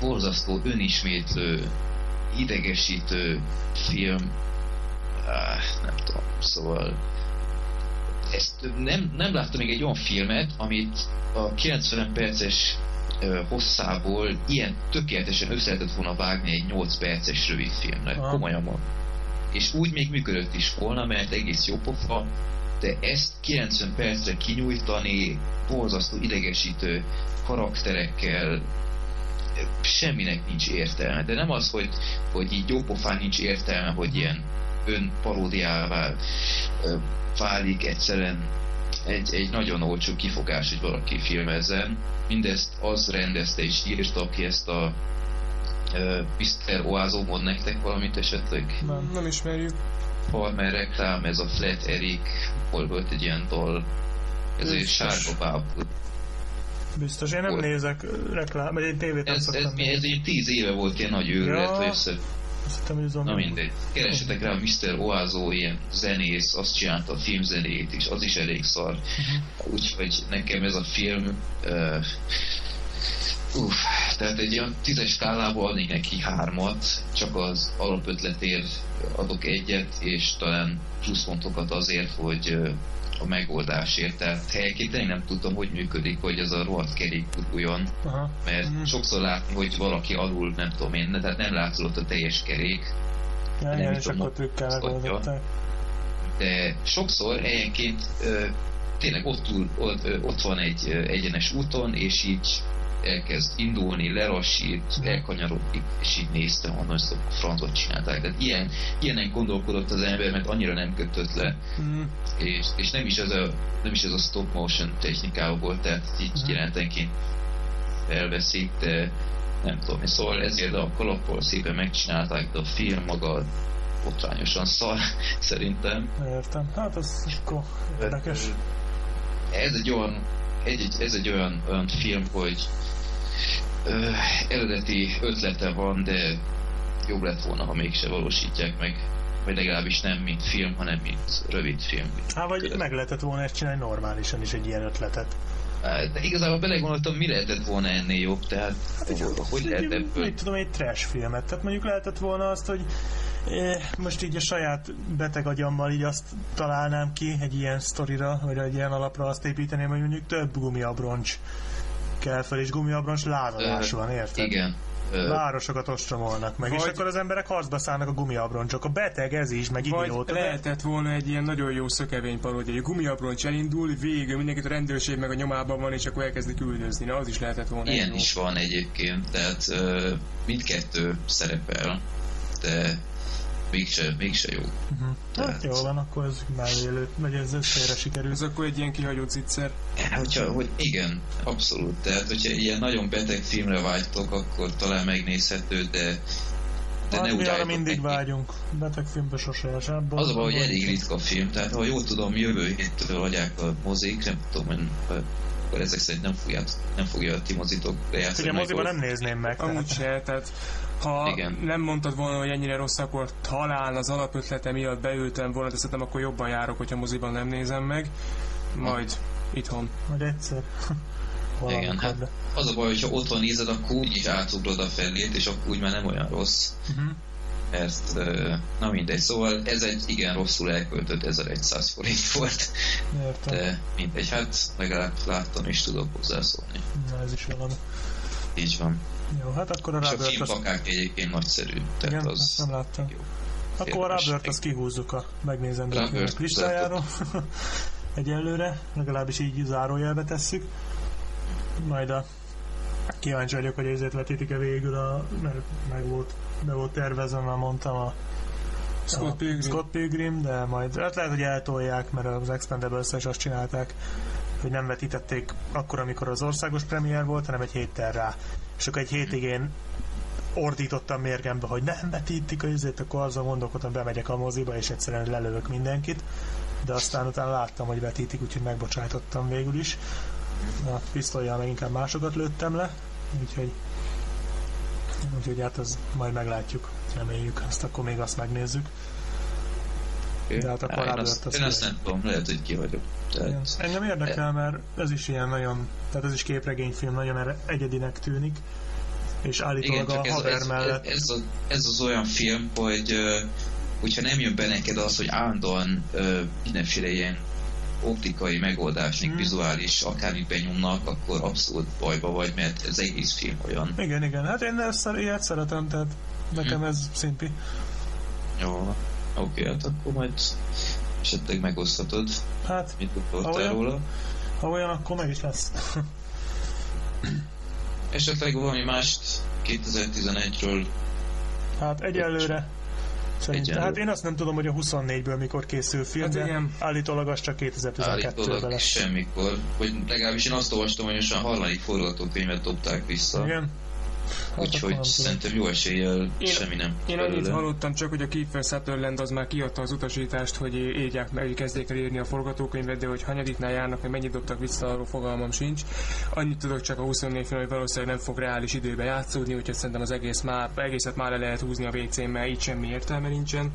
Borzasztó, önismétlő, idegesítő film. Ah, nem tudom, szóval ezt nem, nem láttam még egy olyan filmet, amit a 90 perces hosszából ilyen tökéletesen össze lehetett volna vágni egy 8 perces rövid filmre. Aha. Komolyan van. És úgy még működött is volna, mert egész jó pofa, de ezt 90 percre kinyújtani borzasztó idegesítő karakterekkel semminek nincs értelme. De nem az, hogy, hogy így jópofán nincs értelme, hogy ilyen önparódiává válik egyszerűen egy, egy nagyon olcsó kifogás, hogy valaki filmezzen. Mindezt az rendezte és írta, aki ezt a uh, Mr. Oázó mond nektek valamit esetleg? Nem. Nem ismerjük. Farmer reklám, ez a Flat Eric, hol volt egy ilyen dal, ez egy sárga bábú. Biztos, én nem Volt. nézek reklám, vagy egy tévét nem Ez, ez, szoktam ez, egy tíz éve volt ilyen nagy őrület, Ja. össze Azt hittem, hogy Na mindegy. Keresetek rá, Mr. Oázó, ilyen zenész, azt csinálta a filmzenét is, az is elég szar. Mhm. Úgyhogy nekem ez a film uh, uff, tehát egy olyan tízes skálából adnék neki hármat, csak az alapötletért adok egyet, és talán pluszpontokat azért, hogy a megoldásért. Tehát tényleg nem tudtam, hogy működik, hogy ez a rohadt kerék guruljon, Aha. mert Mhm. sokszor látni, hogy valaki alul, nem tudom én, tehát nem látszott a teljes kerék, Ja, nem igen, és tudom, akkor trükkel megoldották. de sokszor helyenként ö, tényleg ott, túl, ott, ott van egy egyenes úton, és így elkezd indulni, lelassít, elkanyarodik, és így néztem, hogy ezt a francot csinálták. Tehát ilyen, ilyenen gondolkodott az ember, mert annyira nem kötött le, Mm. és, és nem, is ez a, nem is ez a stop motion technikával volt, tehát így Mhm. jelentenként elveszik, de nem tudom, szóval ezért a kalappal szépen megcsinálták, de a film maga botrányosan szar, szerintem. Értem. Hát az akkor érdekes. Ez egy olyan, egy, egy, ez egy olyan, olyan film, hogy ö, eredeti ötlete van, de jobb lett volna, ha mégse valósítják meg. Vagy legalábbis nem mint film, hanem mint rövid film. Hát vagy meg lehetett volna ezt csinálni normálisan is egy ilyen ötletet. De igazából belegondoltam, mi lehetett volna ennél jobb, tehát hogy, hogy lehet ebből... Mit tudom, egy trash filmet. Tehát mondjuk lehetett volna azt, hogy eh, most így a saját beteg agyammal így azt találnám ki egy ilyen sztorira, vagy egy ilyen alapra azt építeném, hogy mondjuk több gumiabroncs kell fel, és gumiabroncs lázadás van, érted? Igen. Városokat ostromolnak meg, és Vagy- akkor az emberek harcba szállnak a gumiabroncsok. A beteg ez is, meg Vagy idióta. lehetett volna egy ilyen nagyon jó szökevény paródia. Egy gumiabroncs elindul, végül mindenkit a rendőrség meg a nyomában van, és akkor elkezdik üldözni. Na, az is lehetett volna. egy Ilyen jó. is van egyébként, tehát mindkettő szerepel, de mégse, mégse jó. Uh-huh. Hát Tehát- jó van, akkor ez mellélő, vagy ez, ez félre sikerül. Ez akkor egy ilyen kihagyott zicser. Hogyha, hogy igen, abszolút. Tehát, hogyha ilyen nagyon beteg filmre vágytok, akkor talán megnézhető, de, de Hát ne úgy arra mindig neki. vágyunk. Beteg filmbe sose el sem. Az a baj, hogy elég ritka film, tehát ha jól tudom, jövő héttől adják a mozik, nem tudom, hogy akkor ezek szerint nem, fogja, nem fogja a ti mozitok bejátszani. Ugye moziban nem nézném meg. Amúgy tehát- se, tehát ha Igen. nem mondtad volna, hogy ennyire rossz, akkor talán az alapötlete miatt beültem volna, de szerintem akkor jobban járok, hogyha moziban nem nézem meg. Majd itthon. Majd egyszer. Igen, hát de- az a baj, hogyha otthon nézed, akkor úgyis átugrod a felét, és akkor úgy már nem olyan rossz. Mert, ö, na mindegy, szóval ez egy igen rosszul elköltött 1100 forint volt, Értem. de mindegy, hát legalább láttam és tudok hozzászólni. Na, ez is valami. Így van. Jó, hát akkor a És a filmpakák egyébként nagyszerű, tehát Igen, az nem láttam. jó. Akkor a. Robert azt kihúzzuk a megnézendő filmek listájáról. Egyelőre, legalábbis így zárójelbe tesszük. Majd a kíváncsi vagyok, hogy ezért vetítik-e végül a, mert meg volt, be volt tervezve, már mondtam a Scott Pilgrim. Scott Pilgrim, de majd hát lehet, hogy eltolják, mert az expendables is azt csinálták, hogy nem vetítették akkor, amikor az országos premier volt, hanem egy héttel rá. És akkor egy hétig én ordítottam mérgembe, hogy nem vetítik a üzét, akkor azzal gondolkodtam, bemegyek a moziba, és egyszerűen lelövök mindenkit. De aztán utána láttam, hogy vetítik, úgyhogy megbocsájtottam végül is. A pisztolyjal meg inkább másokat lőttem le, úgyhogy úgyhogy hát az majd meglátjuk, reméljük, azt akkor még azt megnézzük. De hát akkor én, azt, én azt nem tudom, lehet, hogy kihagyok. Tehát... Engem érdekel, mert ez is ilyen nagyon, tehát ez is képregényfilm, nagyon egyedinek tűnik, és állítólag Igen, a haver ez, mellett... Ez, ez, az, ez az olyan film, hogy hogyha nem jön be neked az, hogy állandóan mindenféle ilyen optikai megoldásnak, hmm. vizuális akármit benyomnak, akkor abszolút bajba vagy, mert ez egész film olyan. Igen, igen, hát én ezt ilyet szeretem, tehát nekem hmm. ez szimpi. Jó, oké, hát akkor majd esetleg megosztatod. Hát, mit gondoltál róla. Ha olyan, akkor meg is lesz. esetleg valami mást 2011-ről Hát egyelőre Szerintem. Hát én azt nem tudom, hogy a 24-ből mikor készül film, hát de igen. állítólag az csak 2012-ben lesz. semmikor. Vagy legalábbis én azt olvastam, hogy most a harmadik forgatókönyvet dobták vissza. Igen. Úgyhogy szerintem jó eséllyel én, semmi nem. Én annyit hallottam csak, hogy a Kiefer Sutherland az már kiadta az utasítást, hogy írják meg, kezdjék el írni a forgatókönyvet, de hogy hanyadiknál járnak, hogy mennyit dobtak vissza, arról fogalmam sincs. Annyit tudok csak a 24 film, hogy valószínűleg nem fog reális időbe játszódni, úgyhogy szerintem az egész már, egészet már le lehet húzni a WC-n, mert így semmi értelme nincsen.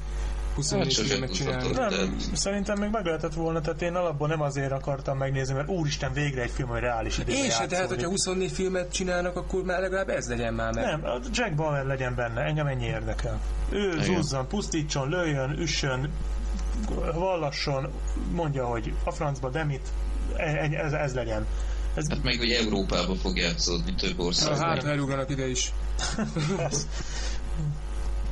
24 hát filmet csinálni. Nem, szerintem még meg lehetett volna, tehát én alapból nem azért akartam megnézni, mert úristen, végre egy film, hogy reális időben Én se, tehát hogyha 24 filmet csinálnak, akkor már legalább ez legyen már meg. Nem, a Jack Bauer legyen benne, engem ennyi érdekel. Ő Igen. zúzzon, pusztítson, lőjön, üssön, vallasson, mondja, hogy a francba demit, e, ez, ez legyen. Ez... Hát meg, hogy Európába fog játszódni több országban. Hát, elugranak ide is.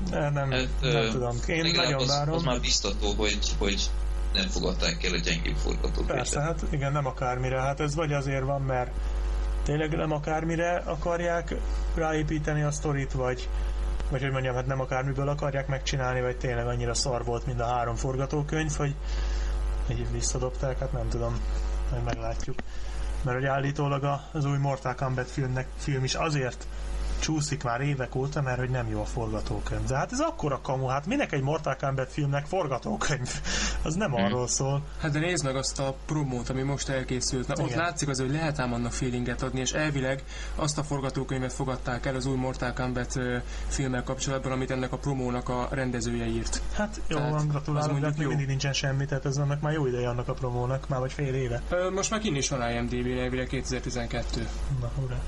Nem, nem, hát, nem tudom. Én nagyon az, várom. Az már biztató, hogy, hogy nem fogadták el a gyengébb forgatókönyvet. Persze, hát igen, nem akármire. Hát ez vagy azért van, mert tényleg nem akármire akarják ráépíteni a sztorit, vagy, vagy hogy mondjam, hát nem akármiből akarják megcsinálni, vagy tényleg annyira szar volt, mint a három forgatókönyv, hogy, hogy visszadobták, hát nem tudom, majd meglátjuk. Mert hogy állítólag az új Mortal Kombat filmnek, film is azért csúszik már évek óta, mert hogy nem jó a forgatókönyv. De hát ez akkora kamu, hát minek egy Mortal Kombat filmnek forgatókönyv? Az nem hmm. arról szól. Hát de nézd meg azt a promót, ami most elkészült. Na, ott látszik az, hogy lehet ám annak feelinget adni, és elvileg azt a forgatókönyvet fogadták el az új Mortal Kombat filmmel kapcsolatban, amit ennek a promónak a rendezője írt. Hát jó, tehát, gratulálok, de hát mindig nincsen semmi, tehát ez annak már jó ideje annak a promónak, már vagy fél éve. Most már kinn is van IMDb-n, elvileg 2012. Na, ura.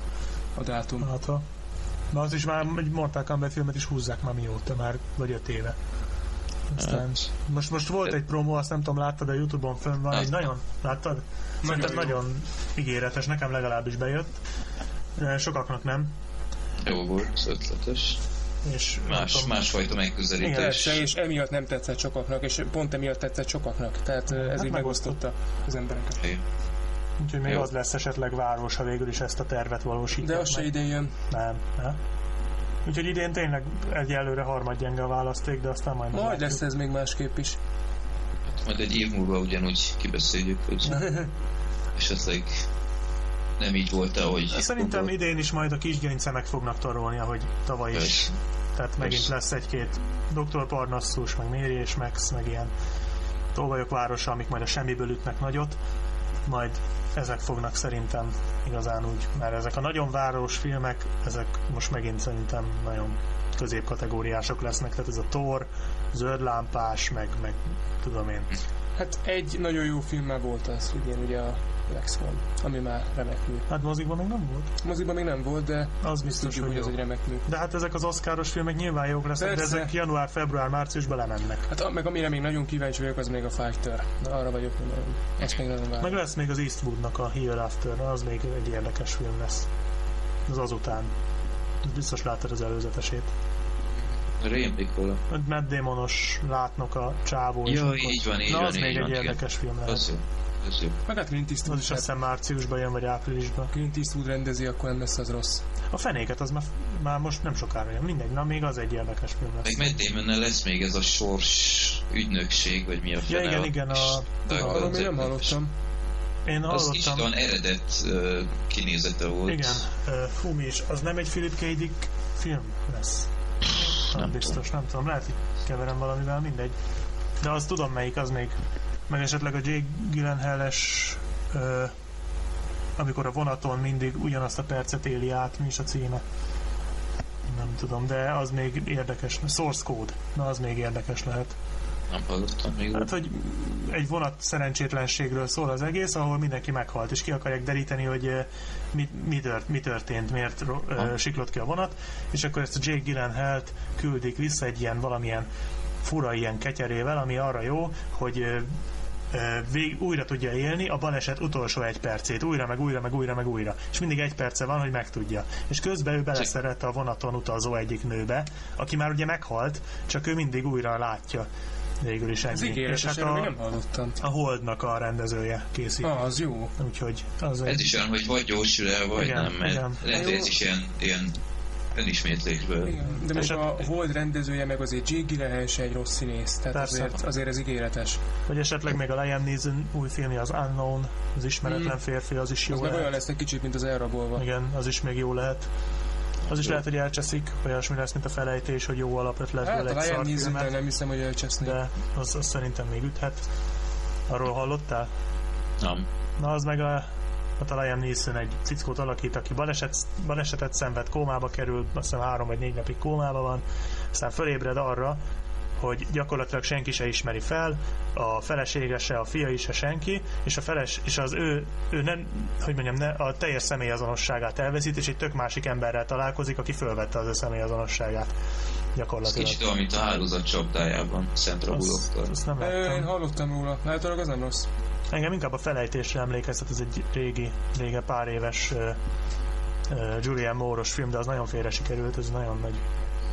A dátum. Hát, ha. Na az is már egy Mortal Kombat filmet is húzzák már mióta, már vagy öt éve. Aztán hát. most, most volt egy promo, azt nem tudom, láttad a Youtube-on fönn van, egy nagyon, láttad? Szerintem nagyon, nagyon ígéretes, nekem legalábbis bejött. Sokaknak nem. Jó volt, ötletes. És más, tudom, másfajta megközelítés. Igen, és emiatt nem tetszett sokaknak, és pont emiatt tetszett sokaknak. Tehát ez hát így megosztotta az embereket. Igen. Úgyhogy még Jó. az lesz esetleg város, ha végül is ezt a tervet valósítják De az se idén jön. Nem, nem. Úgyhogy idén tényleg egyelőre harmadgyenge a választék, de aztán majd Majd lesz ez még másképp is. Hát majd egy év múlva ugyanúgy kibeszéljük, hogy esetleg nem így volt ahogy... Szerintem gondol... idén is majd a kisgerincemek fognak tarolni, ahogy tavaly is. Tehát megint lesz egy-két Dr. Parnassus, meg Méri és Max, meg ilyen tolvajok városa, amik majd a semmiből ütnek nagyot majd ezek fognak szerintem igazán úgy, mert ezek a nagyon város filmek, ezek most megint szerintem nagyon középkategóriások lesznek, tehát ez a Thor, zöldlámpás, meg, meg tudom én. Hát egy nagyon jó filmmel volt az, ugye, ugye a Lex van, ami már remek mű. Hát mozikban még nem volt? Mozikban még nem volt, de az biztos, tudjuk, hogy, hogy ez egy remek mű. De hát ezek az oszkáros filmek nyilván jók lesznek, Persze. de ezek január, február, márciusban lemennek. Hát meg amire még nagyon kíváncsi vagyok, az még a Fighter. Na, arra vagyok, hogy ezt még nagyon várom. Meg lesz még az Eastwoodnak a Hereafter, az még egy érdekes film lesz. Az azután. Biztos láttad az előzetesét. Rémlik róla. Matt Damonos látnok a csávó. Jó, így van, így Na, van. az így még van, egy igen. érdekes film lehet. Az jó. Jó. Meg hát Clint Eastwood. Az is azt hiszem márciusban jön, vagy áprilisban. Clint Eastwood rendezi, akkor nem lesz az rossz. A fenéket az már, már most nem sokára jön. Mindegy, na még az egy érdekes film lesz. Meg Matt Damon lesz még ez a sors ügynökség, vagy mi a fene. Ja, igen, igen, a... Arról még nem hallottam. Én hallottam. Az olyan eredet uh, kinézete volt. Igen, uh, fú, mi is. Az nem egy Philip K. Dick film lesz. Nem, Nem biztos, nem tudom, lehet, hogy keverem valamivel, mindegy. De azt tudom melyik, az még. Meg esetleg a Jake Gyllenhaal-es ö, amikor a vonaton mindig ugyanazt a percet éli át, mi is a címe. Nem tudom, de az még érdekes. Source Code, na az még érdekes lehet. Nem hallottam még. Hát, hogy egy vonat szerencsétlenségről szól az egész, ahol mindenki meghalt, és ki akarják deríteni, hogy mi, mi, tört, mi történt, miért Ha. siklott ki a vonat, és akkor ezt a Jake Gyllenhaal-t küldik vissza egy ilyen valamilyen fura ilyen ketyerével, ami arra jó, hogy vég, újra tudja élni a baleset utolsó egy percét, újra, meg újra, meg újra, meg újra. És mindig egy perce van, hogy megtudja. És közben ő beleszeret a vonaton utazó egyik nőbe, aki már ugye meghalt, csak ő mindig újra látja. Végül is ennyi. Az és ígéretes, hát erről még a, nem hallottam. a Holdnak a rendezője készít. Ah, az jó. Úgyhogy az Ez egy... is olyan, hogy vagy gyorsul el, vagy Igen, nem, mert igen. lehet, ez is ilyen, ilyen önismétlésből. Igen, de most És a Hold rendezője meg azért Jake Gyllenhaal se egy rossz színész, tehát Persze. azért, azért ez ígéretes. Vagy esetleg még a Liam Neeson új filmje, az Unknown, az ismeretlen Mm. férfi, az is jó Az lehet. olyan lesz egy kicsit, mint az elrabolva. Igen, az is még jó lehet. Az is Jó. lehet, hogy elcseszik, olyasmi lesz, mint a felejtés, hogy jó alapötletből Hát egy a Liam szar filmet, nem hiszem, hogy elcseszni. de az, az szerintem még üthet. Arról hallottál? Nem. Na az meg a, a Liam Neeson egy cickót alakít, aki baleset, balesetet szenved, kómába kerül, azt hiszem három vagy négy napig kómába van, aztán fölébred arra, hogy gyakorlatilag senki se ismeri fel, a felesége se, a fia is se senki, és a feles, és az ő, ő nem, hogy mondjam, ne, a teljes személyazonosságát elveszít, és egy tök másik emberrel találkozik, aki fölvette az ő személyazonosságát. Ez Gyakorlatilag. kicsit olyan, mint a hálózat csapdájában, Szentra Azt, Bullock-tal. azt nem Ö, Én láttam. hallottam róla. Láthatólag az nem rossz. Engem inkább a felejtésre emlékeztet, ez egy régi, rége pár éves uh, uh, Julian Moore-os film, de az nagyon félre sikerült, ez nagyon nagy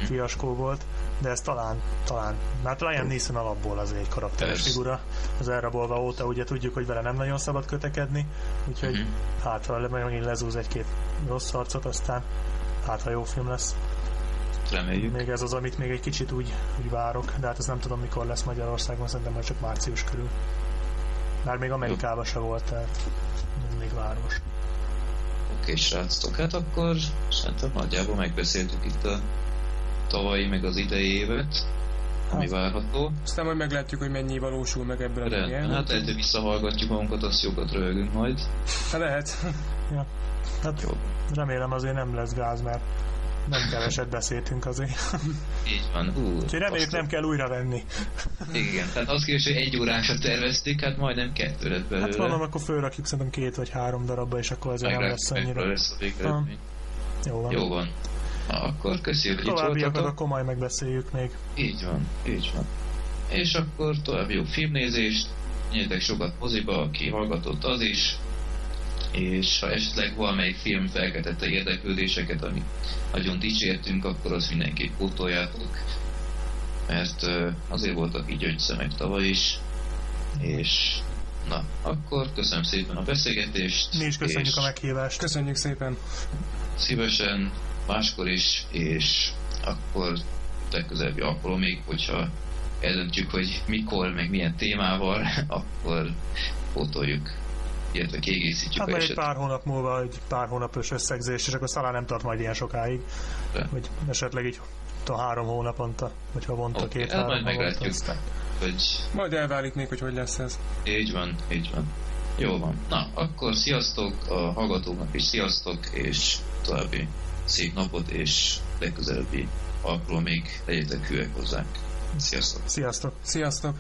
fiaskó volt, de ez talán, talán, mert Liam Neeson alapból az egy karakteres Persze. figura, az elrabolva óta ugye tudjuk, hogy vele nem nagyon szabad kötekedni, úgyhogy Mhm. hát ha megint lezúz egy-két rossz arcot, aztán hát ha jó film lesz. Reméljük. Még ez az, amit még egy kicsit úgy, úgy várok, de hát ezt nem tudom mikor lesz Magyarországon, szerintem majd csak március körül. Már még Amerikában se volt, tehát még- még város. Oké, srácok, hát akkor szerintem nagyjából megbeszéltük itt a tavalyi meg az idei évet, ami Hát. várható. Aztán majd meglátjuk, hogy mennyi valósul meg ebből a Rendben, hát hogy visszahallgatjuk magunkat, azt jókat röhögünk majd. Hát lehet. Hát Jó. remélem azért nem lesz gáz, mert nem keveset beszéltünk azért. Így van. Ú, Úgyhogy reméljük nem kell újra venni. Igen, tehát azt kérdés, hogy egy órásra terveztük, hát majdnem kettő lett belőle. Hát mondom, akkor fölrakjuk szerintem két vagy három darabba, és akkor azért nem lesz annyira. lesz a. Jó van. Jó van. Na, akkor köszönjük, hogy itt voltatok. akkor majd megbeszéljük még. Így van, így van. És akkor további jó filmnézést, nyertek sokat moziba, aki hallgatott az is, és ha esetleg valamelyik film felkeltette érdeklődéseket, amit nagyon dicsértünk, akkor azt mindenképp pótoljátok, mert azért voltak így gyöngyszemek tavaly is, és na, akkor köszönöm szépen a beszélgetést. Mi is köszönjük és a meghívást. Köszönjük szépen. Szívesen, máskor is, és akkor legközelebbi alkalomig, hogyha eldöntjük, hogy mikor, meg milyen témával, akkor pótoljuk, illetve kiegészítjük Hát a majd egy eset. pár hónap múlva egy pár hónapos összegzés, és akkor talán nem tart majd ilyen sokáig. De. Vagy esetleg így a három hónaponta, vagy havonta, Oké, két hát majd meglátjuk. aztán. Hogy Majd elválik még, hogy hogy lesz ez. így van, így van. Jó van. Na, akkor sziasztok, a hallgatóknak is sziasztok, és további szép napot, és legközelebbi alkalomig legyetek hűek hozzánk. Sziasztok! Sziasztok! Sziasztok!